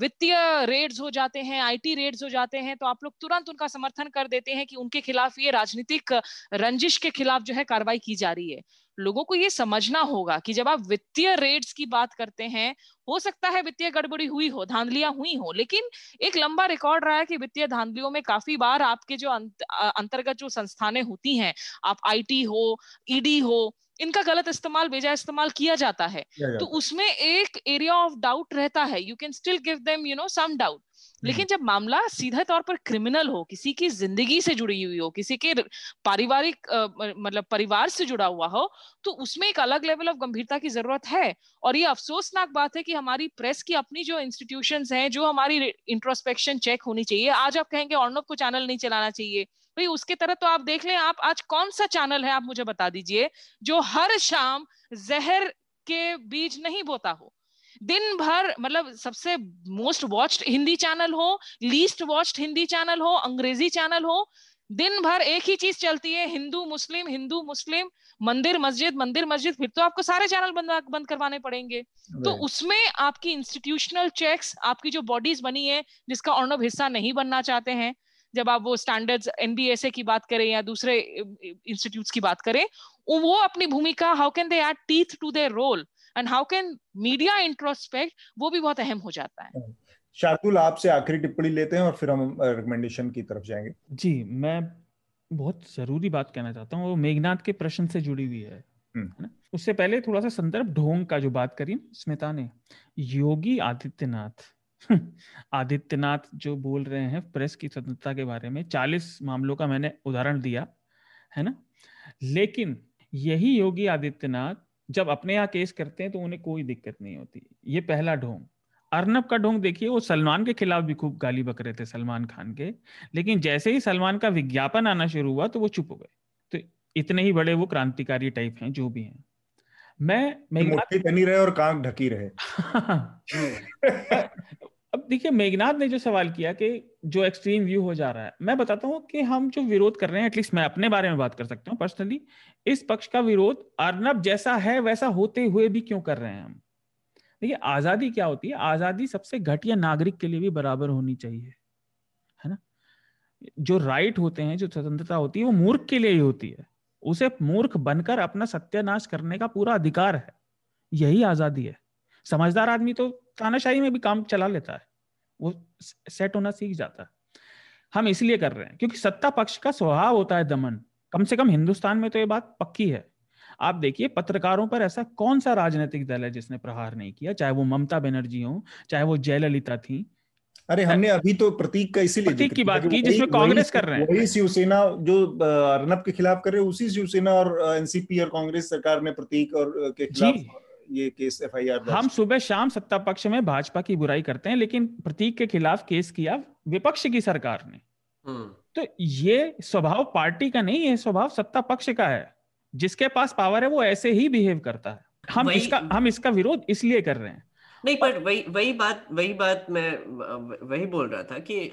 वित्तीय रेड्स हो जाते हैं आईटी रेड्स हो जाते हैं तो आप लोग तुरंत उनका समर्थन कर देते हैं कि उनके खिलाफ ये राजनीतिक रंजिश के खिलाफ जो है कार्रवाई की जा रही है। लोगों को ये समझना होगा कि जब आप वित्तीय रेड्स की बात करते हैं, हो सकता है वित्तीय गड़बड़ी हुई हो, धांधलियाँ हुई हो, लेकिन एक लंबा रिकॉर्ड रहा है कि वित्तीय धांधलियों में काफ़ी बार आपके जो अंतर्गत जो संस्थानें होती हैं, आप आईटी हो ईडी हो इनका गलत इस्तेमाल बेजा इस्तेमाल किया जाता है। तो उसमें एक एरिया ऑफ़ डाउट रहता है। You can still give them you know some doubt लेकिन जब मामला सीधे तौर पर क्रिमिनल हो किसी की ज़िंदगी से जुड़ी हुई हो किसी के पारिवारिक मतलब परिवार से जुड़ा हुआ हो तो उसमें एक अलग लेवल ऑफ़ गंभीरता की ज़रूरत है। और ये अफसोसनाक बात है कि हमारी प्रेस की अपनी जो इंस्टीट्यूशन हैं जो हमारी इंट्रोस्पेक्शन चेक होनी चाहिए। आज आप कहेंगे अर्णव को चैनल नहीं चलाना चाहिए। भाई उसके तरह तो आप देख लें आप आज कौन सा चैनल है आप मुझे बता दीजिए जो हर शाम जहर के बीज नहीं बोता हो। दिन भर मतलब सबसे मोस्ट वॉच्ड हिंदी चैनल हो लीस्ट वॉच्ड हिंदी चैनल हो अंग्रेज़ी चैनल हो दिन भर एक ही चीज़ चलती है हिंदू मुस्लिम हिंदू मुस्लिम मंदिर मस्जिद मंदिर मस्जिद फिर तो आपको सारे चैनल बंद बंद करवाने पड़ेंगे। तो उसमें आपकी इंस्टीट्यूशनल चेक्स आपकी जो बॉडीज बनी है जिसका अर्णव हिस्सा नहीं बनना चाहते हैं जब आप वो स्टैंडर्ड्स एनबीएसए की बात करें या दूसरे इंस्टीट्यूट्स की बात करें वो अपनी भूमिका how can they add teeth to their role and how can media introspect वो भी बहुत अहम हो जाता है। शार्दुल आपसे आखिरी टिप्पणी लेते हैं और फिर हम रिकमेंडेशन की तरफ़ जाएँगे। जी मैं बहुत ज़रूरी बात कहना चाहता हूँ वो मेघनाथ के प्रश्न से जुड़ी हुई है हम्म। है ना? उससे पहले थोड़ा सा संदर्भ ढोंग का जो बात करी स्मिता ने योगी आदित्यनाथ <laughs> आदित्यनाथ जो बोल रहे हैं प्रेस की स्वतंत्रता के बारे में चालीस मामलों का मैंने उदाहरण दिया है ना? लेकिन यही योगी आदित्यनाथ जब अपने यहाँ केस करते हैं तो उन्हें कोई दिक्कत नहीं होती। ये पहला ढोंग। अर्नब का ढोंग देखिए वो सलमान के खिलाफ भी खूब गाली बक रहे थे सलमान खान के लेकिन जैसे ही सलमान का विज्ञापन आना शुरू हुआ तो वो चुप हो गए। तो इतने ही बड़े वो क्रांतिकारी टाइप हैं जो भी हैं। मैं मेघनाथ बनी रहे और कांक ढकी रहे। <laughs> <laughs> अब देखिए मेघनाथ ने जो सवाल किया कि जो एक्सट्रीम व्यू हो जा रहा है, मैं बताता हूँ कि हम जो विरोध कर रहे हैं एटलीस्ट मैं अपने बारे में बात कर सकता हूँ पर्सनली इस पक्ष का विरोध अर्नब जैसा है, वैसा होते हुए भी क्यों कर रहे हैं हम? देखिए, आज़ादी क्या होती है? आज़ादी सबसे घटिया नागरिक के लिए भी बराबर होनी चाहिए, है ना? जो राइट होते हैं, जो स्वतंत्रता होती है, वो मूर्ख के लिए ही होती है। उसे मूर्ख बनकर अपना सत्यानाश करने का पूरा अधिकार है। यही आज़ादी है। समझदार आदमी तो तानाशाही में भी काम चला लेता है। वो सेट होना सीख जाता है। हम इसलिए कर रहे हैं क्योंकि सत्ता पक्ष का स्वभाव होता है दमन। कम से कम हिंदुस्तान में तो ये बात पक्की है। आप देखिए पत्रकारों पर ऐसा कौन सा राजनीतिक दल है जिसने प्रहार नहीं किया? चाहे वो ममता बनर्जी हो चाहे वो जयललिता थी। अरे हमने अभी तो प्रतीक का इसीलिए प्रतीक की बात की जिसमें कांग्रेस कर रहे हैं। वही शिवसेना जो अर्नब के खिलाफ कर रहे उसी शिवसेना और एनसीपी और कांग्रेस सरकार ने प्रतीक और के खिलाफ ये केस एफ़ हम सुबह शाम सत्ता पक्ष में भाजपा की बुराई करते हैं लेकिन प्रतीक के खिलाफ केस किया विपक्ष की सरकार ने। हम्म। तो ये स्वभाव पार्टी का नहीं है स्वभाव सत्ता पक्ष का है। जिसके पास पावर है वो ऐसे ही बिहेव करता है। हम इसका हम इसका विरोध इसलिए कर रहे हैं। नहीं पर वही वही बात वही बात मैं वही बोल रहा था कि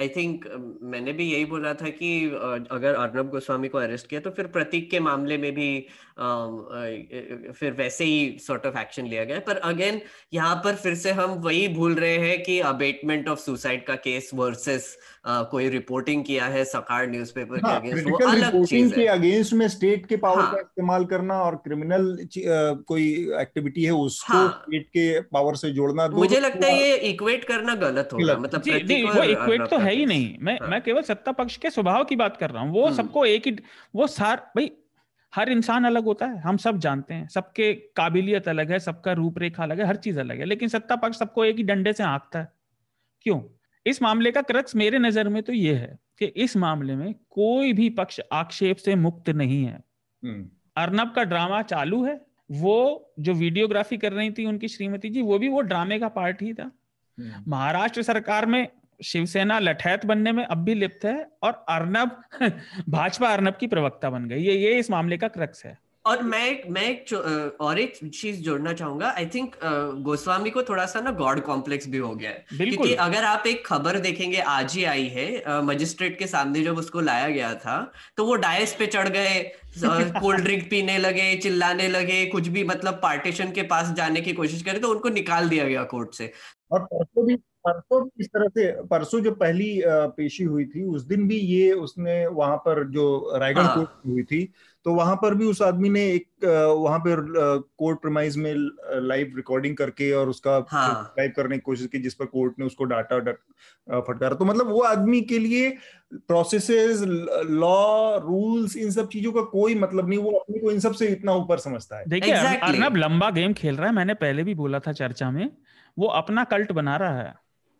आई uh, थिंक uh, मैंने भी यही बोला था कि uh, अगर अर्नब गोस्वामी को अरेस्ट किया तो फिर प्रतीक के मामले में भी फिर वैसे ही सॉर्ट ऑफ़ एक्शन लिया गया पर अगेन यहाँ पर फिर से हम वही भूल रहे हैं कि अबेटमेंट ऑफ़ सुसाइड का केस वर्सेस कोई रिपोर्टिंग किया है सकार न्यूज़पेपर हाँ, के अगेंस्ट वो अलग चीज़ है। अगेंस्ट में स्टेट के पावर हाँ, का इस्तेमाल करना और क्रिमिनल कोई एक्टिविटी है उसको हाँ, स्टेट के पावर से जोड़ना मुझे लगता है ये इक्वेट करना गलत होगा मतलब वो इक्वेट तो है ही नहीं। मैं हाँ. मैं केवल सत्ता पक्ष के स्वभाव की बात कर रहा हूँ। वो हम्म। सबको एक ही वो सार भाई हर इंसान अलग होता है हम सब जानते हैं सबके काबिलियत अलग है सबका रूपरेखा अलग है हर चीज़ अलग है लेकिन सत्ता पक्ष सबको एक ही डंडे से हाँकता है क्यों इस मामले का क्रक्स मेरे नज़र में तो ये है कि इस मामले में कोई भी पक्ष आक्षेप से मुक्त नहीं है हम्म। अर्नब का ड्रामा चालू है वो जो वीडियोग्राफी कर रही थी उनकी श्रीमती जी वो भी वो ड्रामे का पार्ट ही था हम्म। महाराष्ट्र सरकार में शिवसेना लठैत बनने में अब भी लिप्त है और अर्नब <laughs> भाजपा अर्नब की प्रवक्ता बन गई। ये ये इस मामले का क्रक्स है। और मैं मैं एक और एक चीज़ जोड़ना चाहूँगा। आई थिंक गोस्वामी को थोड़ा सा ना गॉड कॉम्प्लेक्स भी हो गया है। क्योंकि अगर आप एक खबर देखेंगे आज ही आई है मजिस्ट्रेट के सामने जब उसको लाया गया था तो वो डायस पे चढ़ गए <laughs> कोल्ड ड्रिंक पीने लगे चिल्लाने लगे कुछ भी मतलब पार्टीशन के पास जाने की कोशिश करे तो उनको निकाल दिया गया कोर्ट से। और परसों भी परसों इस तरह से परसों जो पहली पेशी हुई थी उस दिन भी ये उसने वहाँ पर जो रायगढ़ हाँ। कोर्ट हुई थी तो वहाँ पर भी उस आदमी ने एक वहाँ पर कोर्ट प्रमाइज में लाइव रिकॉर्डिंग करके और उसका हाँ। लाइव करने की कोशिश की जिस पर कोर्ट ने उसको डाटा फटकारा तो मतलब वो आदमी के लिए प्रोसेसेस लॉ रूल्स इन सब चीज़ों का कोई मतलब नहीं वो अपने को इन सबसे इतना ऊपर समझता है देखिए exactly. अर्नब लंबा गेम खेल रहा है मैंने पहले भी बोला था चर्चा में वो अपना कल्ट बना रहा है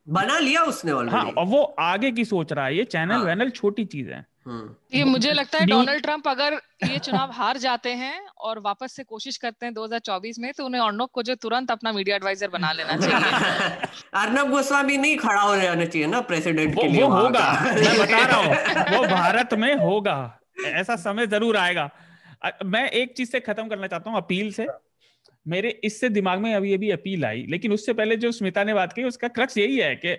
बना लिया उसने हाँ और वो आगे की सोच रहा है ये चैनल हाँ. वैनल छोटी चीज़ है। हम्म। ये मुझे लगता है डोनाल्ड ट्रंप अगर ये चुनाव हार जाते हैं और वापस से कोशिश करते हैं 2024 में तो उन्हें अर्नब को जो तुरंत अपना मीडिया एडवाइजर बना लेना चाहिए। <laughs> अर्नब गोस्वामी नहीं खड़ा हो जाना चाहिए ना प्रेसिडेंट के लिए वो होगा मैं बता रहा हूँ <laughs> वो भारत में होगा ऐसा समय ज़रूर आएगा। मैं एक चीज़ से खत्म करना चाहता हूँ अपील से। मेरे इससे दिमाग में अभी अभी अपील आई लेकिन उससे पहले जो स्मिता ने बात की उसका क्रक्स यही है कि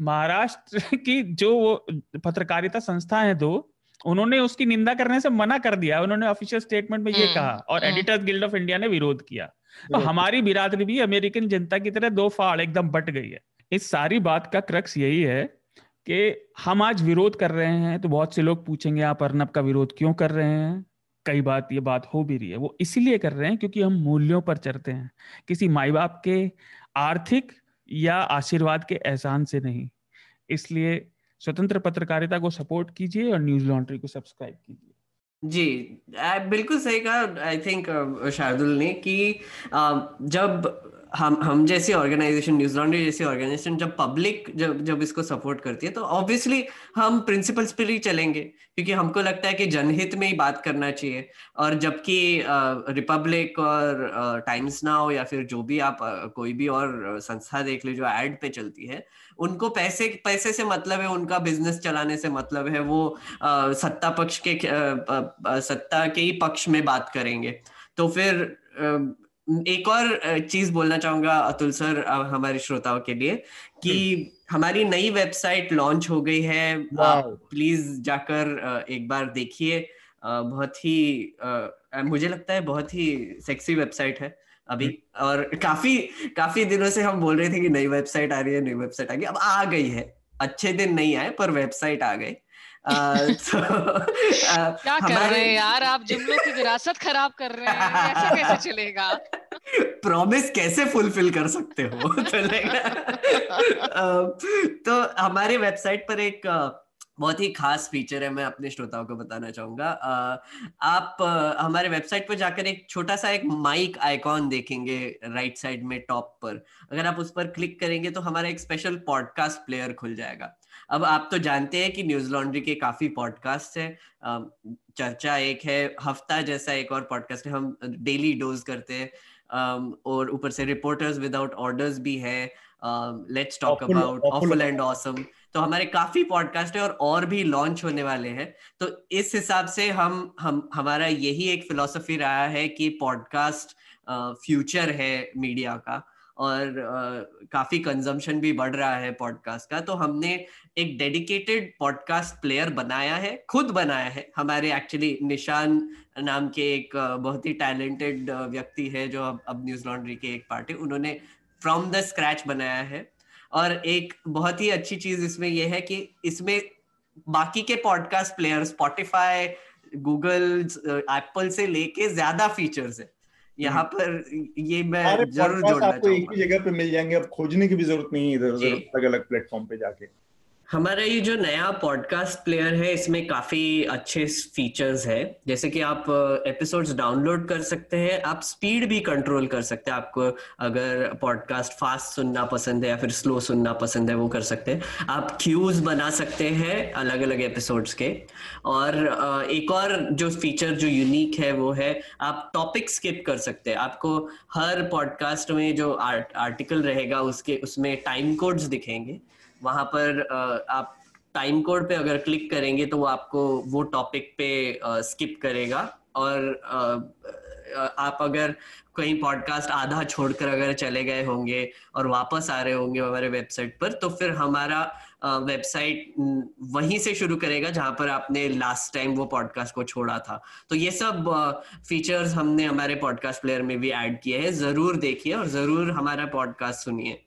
महाराष्ट्र <laughs> की जो पत्रकारिता संस्था है दो उन्होंने उसकी निंदा करने से मना कर दिया। उन्होंने ऑफिशियल स्टेटमेंट में ये हम्म, कहा और एडिटर्स गिल्ड ऑफ़ इंडिया ने विरोध किया। तो हमारी बिरादरी भी अमेरिकन जनता की तरह दो फाड़ एकदम बट गई है। इस सारी बात का क्रक्स यही है कि हम आज विरोध कर रहे हैं तो बहुत से लोग पूछेंगे आप अर्नब का विरोध क्यों कर रहे हैं? कई बात, ये बात हो भी रही है। वो इसीलिए कर रहे हैं क्योंकि हम मूल्यों पर चलते हैं। किसी माई बाप के आर्थिक या आशीर्वाद के एहसान से नहीं। इसलिए स्वतंत्र पत्रकारिता को सपोर्ट कीजिए और न्यूज़ लॉन्ड्री को सब्सक्राइब कीजिए। जी बिल्कुल सही कहा। आई थिंक शार्दुल ने कि जब हम हम जैसी ऑर्गेनाइजेशन न्यूज़ लॉन्ड्री जैसी ऑर्गेनाइजेशन जब पब्लिक जब जब इसको सपोर्ट करती है तो ऑब्वियसली हम प्रिंसिपल्स पर ही चलेंगे क्योंकि हमको लगता है कि जनहित में ही बात करना चाहिए। और जबकि रिपब्लिक और टाइम्स नाउ या फिर जो भी आप कोई भी और संस्था देख ली जो एड पे चलती है उनको पैसे पैसे से मतलब है उनका बिज़नेस चलाने से मतलब है वो आ, सत्ता पक्ष के आ, सत्ता के ही पक्ष में बात करेंगे। तो फिर आ, एक और चीज़ बोलना चाहूँगा अतुल सर हमारे श्रोताओं के लिए कि हमारी नई वेबसाइट लॉन्च हो गई है। आप प्लीज़ जाकर एक बार देखिए। बहुत ही मुझे लगता है बहुत ही सेक्सी वेबसाइट है अभी। और काफ़ी काफ़ी दिनों से हम बोल रहे थे कि नई वेबसाइट आ रही है नई वेबसाइट आ गई। अब आ गई है। अच्छे दिन नहीं आए पर वेबसाइट आ गई। <laughs> तो, क्या कर रहे हैं यार? आप जुमलों की विरासत खराब कर रहे हैं। कैसे कैसे चलेगा? <laughs> प्रॉमिस कैसे फुलफिल कर सकते हो? <laughs> चलेगा। तो हमारे वेबसाइट पर एक बहुत ही खास फीचर है मैं अपने श्रोताओं को बताना चाहूँगा। आप हमारे वेबसाइट पर जाकर एक छोटा सा एक माइक आइकॉन देखेंगे राइट साइड में टॉप पर। अगर आप उस पर क्लिक करेंगे तो हमारा एक स्पेशल पॉडकास्ट प्लेयर खुल जाएगा। अब आप तो जानते हैं कि न्यूज़ लॉन्ड्री के काफ़ी पॉडकास्ट है। चर्चा एक है हफ़्ता जैसा एक और पॉडकास्ट है हम डेली डोज करते हैं। और ऊपर से रिपोर्टर्स विदाउट ऑर्डर्स भी है। Let's talk about awful and awesome तो हमारे काफ़ी पॉडकास्ट है और और भी लॉन्च होने वाले हैं। तो इस हिसाब से हम हम हमारा यही एक फिलोसफी रहा है कि पॉडकास्ट फ्यूचर है मीडिया का। और uh, काफ़ी कंजम्पशन भी बढ़ रहा है पॉडकास्ट का तो हमने एक डेडिकेटेड पॉडकास्ट प्लेयर बनाया है खुद बनाया है। हमारे एक्चुअली निशान नाम के एक बहुत ही टैलेंटेड व्यक्ति है जो अब, अब न्यूज़ लॉन्ड्री के एक पार्टी उन्होंने फ्रॉम द स्क्रैच बनाया है। और एक बहुत ही अच्छी चीज़ इसमें यह है कि इसमें बाकी के podcast player Spotify Google Apple से लेके ज़्यादा फीचर्स है। यहाँ हम्म। पर ये मैं ज़रूर जोड़ना आपको एक ही जगह पे मिल जाएँगे अब खोजने की भी ज़रूरत नहीं है इधर उधर अलग अलग प्लेटफॉर्म पे जाके। हमारा ये जो नया पॉडकास्ट प्लेयर है इसमें काफ़ी अच्छे फीचर्स है। जैसे कि आप एपिसोड्स डाउनलोड कर सकते हैं आप स्पीड भी कंट्रोल कर सकते हैं। आपको अगर पॉडकास्ट फास्ट सुनना पसंद है या फिर स्लो सुनना पसंद है वो कर सकते हैं। आप क्यूज बना सकते हैं अलग अलग एपिसोड्स के। और एक और जो फीचर जो यूनिक है वो है आप टॉपिक स्किप कर सकते हैं। आपको हर पॉडकास्ट में जो आर्ट, आर्टिकल रहेगा उसके उसमें टाइम कोड्स दिखेंगे। वहाँ पर आप टाइम कोड पे अगर क्लिक करेंगे तो वो आपको वो टॉपिक पे स्किप करेगा। और आप अगर कहीं पॉडकास्ट आधा छोड़कर अगर चले गए होंगे और वापस आ रहे होंगे हमारे वेबसाइट पर तो फिर हमारा वेबसाइट वहीं से शुरू करेगा जहाँ पर आपने लास्ट टाइम वो पॉडकास्ट को छोड़ा था। तो ये सब फीचर्स हमने हमारे पॉडकास्ट प्लेयर में भी ऐड किए हैं। ज़रूर देखिए और ज़रूर हमारा पॉडकास्ट सुनिए।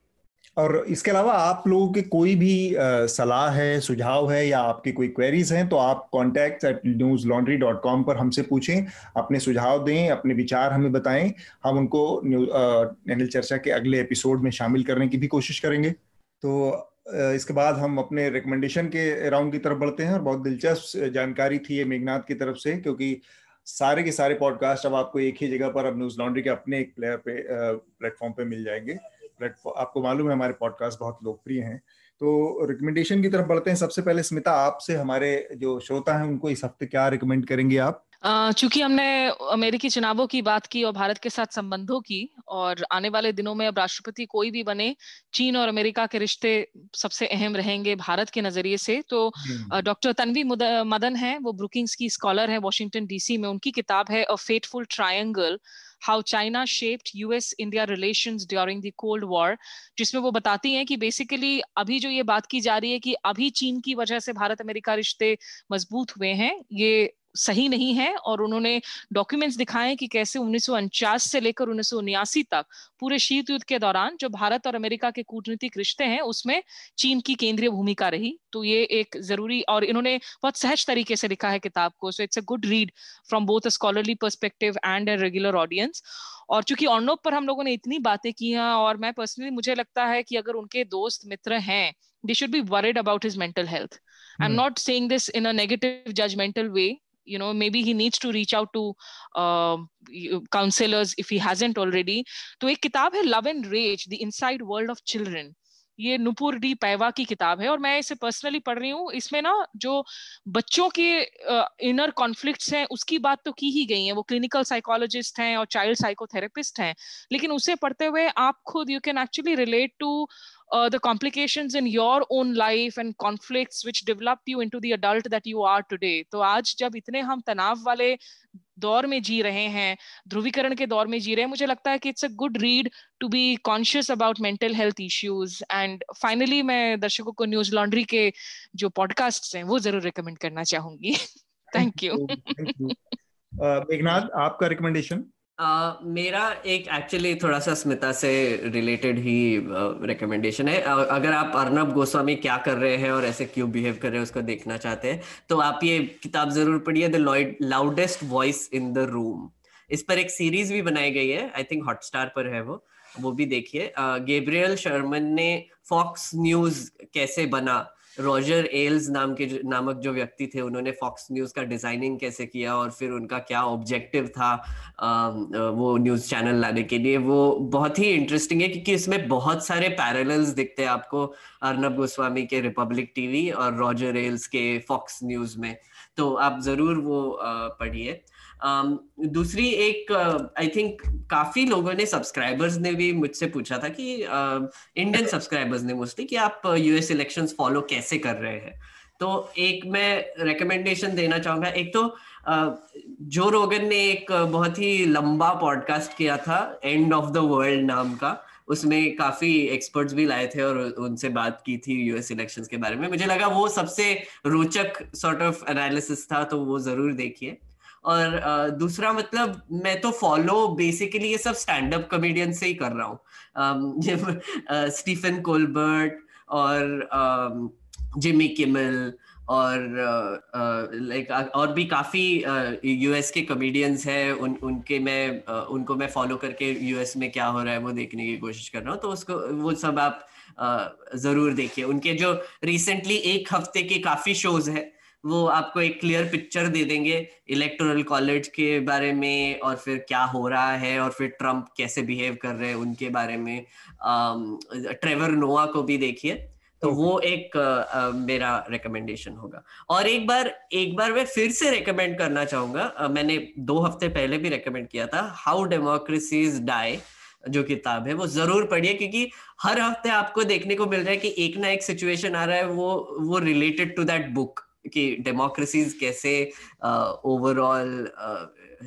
और इसके अलावा आप लोगों के कोई भी सलाह है, सुझाव है या आपकी कोई क्वेरीज हैं तो आप contact at Newslaundry dot com पर हमसे पूछें, अपने सुझाव दें, अपने विचार हमें बताएँ। हम उनको न्यूज़ चर्चा के अगले एपिसोड में शामिल करने की भी कोशिश करेंगे। तो इसके बाद हम अपने रिकमेंडेशन के राउंड की तरफ़ बढ़ते हैं और बहुत दिलचस्प जानकारी थी ये मेघनाथ की तरफ़ से, क्योंकि सारे के सारे पॉडकास्ट अब आपको एक ही जगह पर अब न्यूज़ लॉन्ड्री के अपने एक प्लेयर पे प्लेटफॉर्म पे मिल जाएँगे। प्लेटफॉर्म आपको मालूम है हमारे पॉडकास्ट बहुत लोकप्रिय हैं। तो रिकमेंडेशन की तरफ़ बढ़ते हैं। सबसे पहले स्मिता आपसे हमारे जो श्रोता हैं उनको इस हफ़्ते क्या रिकमेंड करेंगे आप? चूँकि हमने अमेरिकी चुनावों की बात की और भारत के साथ संबंधों की और आने वाले दिनों में अब राष्ट्रपति कोई भी बने चीन और अमेरिका के रिश्ते सबसे अहम रहेंगे भारत के नज़रिए से। तो हम्म। डॉक्टर तनवी मदन है वो ब्रुकिंग्स की स्कॉलर है वॉशिंगटन डीसी में उनकी किताब है a fateful triangle how China shaped US India relation during the cold war जिसमें वो बताती हैं कि बेसिकली अभी जो ये बात की जा रही है कि अभी चीन की वजह से भारत अमेरिका रिश्ते मज़बूत हुए हैं, ये सही नहीं है और उन्होंने डॉक्यूमेंट्स दिखाए कि कैसे उन्नीस सौ उनचास से लेकर उन्नीस तक पूरे शीत युद्ध के दौरान जो भारत और अमेरिका के कूटनीतिक रिश्ते हैं उसमें चीन की केंद्रीय भूमिका रही तो ये एक ज़रूरी और इन्होंने बहुत सहज तरीके से लिखा है किताब को so it's a good read from both a scholarly perspective and a regular audience और चूँकि अर्नब पर हम लोगों ने इतनी बातें की हैं और मैं पर्सनली मुझे लगता है कि अगर उनके दोस्त मित्र हैं they should be worried about his mental health. Hmm. I'm not saying this in a negative, judgmental way. you know maybe he needs to reach out to uh, counselors if he hasn't already तो एक किताब है love and rage the inside world of children ये Nupur D पैवा की किताब है और मैं इसे पर्सनली पढ़ रही हूँ। इसमें ना जो बच्चों के इनर कॉन्फ्लिक्ट्स हैं, उसकी बात तो की ही गई है। वो क्लिनिकल साइकोलॉजिस्ट हैं और चाइल्ड साइकोथेरेपिस्ट हैं। लेकिन उसे पढ़ते हुए आप खुद you can actually relate to the complications in your own life and conflicts which developed you into the adult that you are today तो आज जब इतने हम तनाव वाले दौर में जी रहे हैं, ध्रुवीकरण के दौर में जी रहे हैं, मुझे लगता है कि it's a good read to be conscious about mental health issues and finally मैं दर्शकों को न्यूज़ लॉन्ड्री के जो पॉडकास्ट हैं, वो ज़रूर रिकमेंड करना चाहूँगी. <laughs> थैंक यू मेघनाथ, आपका रिकमेंडेशन मेरा एक एक्चुअली थोड़ा सा स्मिता से रिलेटेड ही रिकमेंडेशन है। अगर आप अर्नब गोस्वामी क्या कर रहे हैं और ऐसे क्यों बिहेव कर रहे हैं उसको देखना चाहते हैं तो आप ये किताब ज़रूर पढ़िए the loudest voice in the room इस पर एक सीरीज़ भी बनाई गई है। आई थिंक हॉटस्टार पर है वो। वो भी देखिए। गेब्रियल शर्मन ने फॉक्स न्यूज़ कैसे बना? रॉजर एल्स नाम के नामक जो व्यक्ति थे, उन्होंने फॉक्स न्यूज़ का डिज़ाइनिंग कैसे किया और फिर उनका क्या ऑब्जेक्टिव था वो न्यूज़ चैनल लाने के लिए? वो बहुत ही इंटरेस्टिंग है क्योंकि इसमें बहुत सारे पैरेलल्स दिखते हैं आपको अर्नब गोस्वामी के रिपब्लिक टीवी और रॉजर एल्स के फॉक्स न्यूज़ में। तो आप ज़रूर वो पढ़िए। दूसरी एक आई uh, थिंक काफ़ी लोगों ने सब्सक्राइबर्स ने भी मुझसे पूछा था कि इंडियन uh, सब्सक्राइबर्स ने मोस्टली कि आप यूएस uh, इलेक्शंस फॉलो कैसे कर रहे हैं? तो एक मैं रिकमेंडेशन देना चाहूँगा। एक तो जो रोगन ने एक बहुत ही लंबा पॉडकास्ट किया था एंड ऑफ़ द वर्ल्ड नाम का। उसमें काफ़ी एक्सपर्ट्स भी लाए थे और उनसे बात की थी यूएस इलेक्शंस के बारे में। मुझे लगा वो सबसे रोचक सॉर्ट ऑफ़ एनालिसिस था तो वो ज़रूर देखिए। और दूसरा मतलब मैं तो फॉलो बेसिकली ये सब स्टैंड अप कॉमेडियन से ही कर रहा हूँ। स्टीफन कोलबर्ट और जिमी किमल और लाइक और भी काफ़ी यूएस के कॉमेडियंस हैं। उन, उनके मैं उनको मैं फॉलो करके यूएस में क्या हो रहा है वो देखने की कोशिश कर रहा हूँ। तो उसको, वो सब आप ज़रूर देखिए। उनके जो रिसेंटली एक हफ़्ते के काफ़ी शोज़ है वो आपको एक क्लियर पिक्चर दे देंगे इलेक्टोरल कॉलेज के बारे में और फिर क्या हो रहा है और फिर ट्रंप कैसे बिहेव कर रहे हैं उनके बारे में। ट्रेवर नोआ को भी देखिए तो वो एक आ, मेरा रिकमेंडेशन होगा। और एक बार एक बार मैं फिर से रिकमेंड करना चाहूँगा। मैंने दो हफ़्ते पहले भी रिकमेंड किया था हाउ डेमोक्रेसीज डाई जो किताब है वो ज़रूर पढ़िए क्योंकि हर हफ़्ते आपको देखने को मिल रहा है कि एक ना एक सिचुएशन आ रहा है वो वो रिलेटेड टू दैट बुक कि डेमोक्रेसीज कैसे ओवरऑल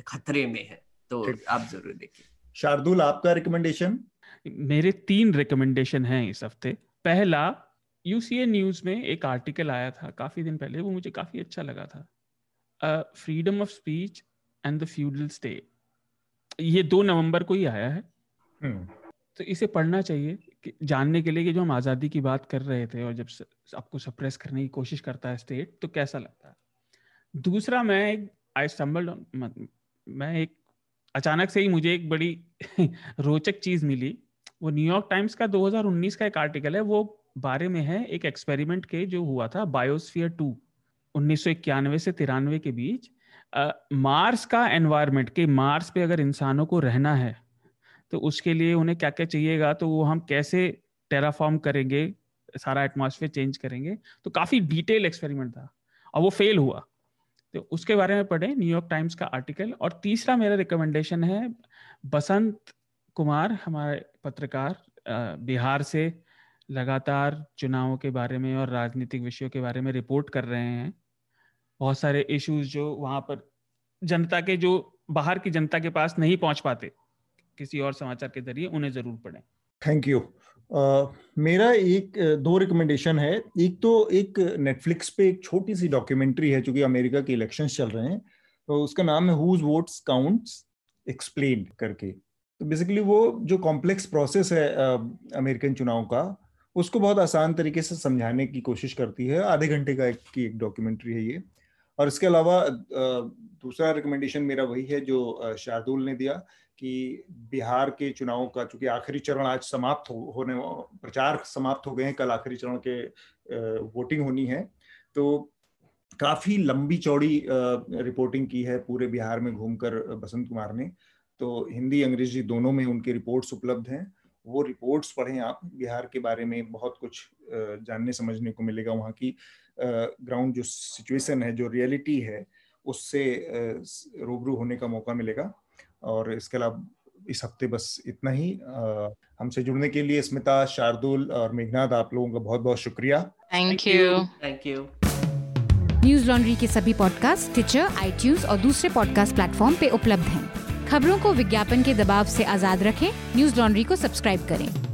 खतरे में है तो आप ज़रूर देखिए। शार्दुल आपका रिकमेंडेशन मेरे तीन रिकमेंडेशन हैं इस हफ़्ते। पहला यूसीए न्यूज़ में एक आर्टिकल आया था काफ़ी दिन पहले वो मुझे काफ़ी अच्छा लगा था। Freedom of speech and the feudal state ये दो नवंबर को ही आया है। हम्म। तो इसे पढ़ना चाहिए। जानने के लिए कि जो हम आज़ादी की बात कर रहे थे और जब आपको सप्रेस करने की कोशिश करता है स्टेट तो कैसा लगता है? दूसरा मैं एक आई स्टम्बल मैं एक अचानक से ही मुझे एक बड़ी <laughs> रोचक चीज़ मिली। वो न्यूयॉर्क टाइम्स का 2019 का एक आर्टिकल है वो बारे में है एक एक्सपेरिमेंट के जो हुआ था बायोस्फीयर टू उन्नीस से तिरानवे के बीच। आ, मार्स का एनवायरमेंट के मार्स पे अगर इंसानों को रहना है तो उसके लिए उन्हें क्या क्या चाहिएगा? तो वो हम कैसे टेराफॉर्म करेंगे? सारा एटमॉस्फेयर चेंज करेंगे। तो काफ़ी डिटेल एक्सपेरिमेंट था। और वो फेल हुआ। तो उसके बारे में पढ़ें। न्यूयॉर्क टाइम्स का आर्टिकल और तीसरा मेरा रिकमेंडेशन है, बसंत कुमार, हमारे पत्रकार बिहार से लगातार चुनावों के बारे में और राजनीतिक विषयों के बारे में रिपोर्ट कर रहे हैं। बहुत सारे इश्यूज़ जो वहाँ पर जनता के, जो बाहर की जनता के पास नहीं पहुँच पाते। किसी और समाचार के ज़रिए उन्हें ज़रूर पढ़ें। थैंक यू uh, मेरा एक दो रिकमेंडेशन है। एक तो एक नेटफ्लिक्स पे एक छोटी सी डॉक्यूमेंट्री है चूँकि अमेरिका के इलेक्शंस चल रहे हैं। तो उसका नाम है हुज वोट्स काउंट्स एक्सप्लेन करके। तो बेसिकली वो जो कॉम्प्लेक्स प्रोसेस है अमेरिकन चुनाव का उसको बहुत आसान तरीके से समझाने की कोशिश करती है। आधे घंटे का एक की एक डॉक्यूमेंट्री है ये। और इसके अलावा दूसरा रिकमेंडेशन मेरा वही है जो शार्दुल ने दिया। कि बिहार के चुनावों का चूँकि आखिरी चरण आज समाप्त हो, होने प्रचार समाप्त हो गए हैं कल आखिरी चरण के वोटिंग होनी है। तो काफ़ी लंबी चौड़ी रिपोर्टिंग की है पूरे बिहार में घूमकर बसंत कुमार ने। तो हिंदी अंग्रेज़ी दोनों में उनके रिपोर्ट्स उपलब्ध हैं। वो रिपोर्ट्स पढ़ें आप बिहार के बारे में बहुत कुछ जानने समझने को मिलेगा वहाँ की। ग्राउंड जो सिचुएशन है जो रियलिटी है उससे रूबरू होने का मौका मिलेगा। और इसके अलावा इस हफ़्ते बस इतना ही। हमसे जुड़ने के लिए स्मिता शार्दुल और मेघनाथ आप लोगों का बहुत बहुत शुक्रिया thank you thank you Newslaundry के सभी पॉडकास्ट ट्विटर आई और दूसरे पॉडकास्ट प्लेटफॉर्म पे उपलब्ध हैं। खबरों को विज्ञापन के दबाव से आज़ाद रखें। न्यूज़ लॉन्ड्री को सब्सक्राइब करें।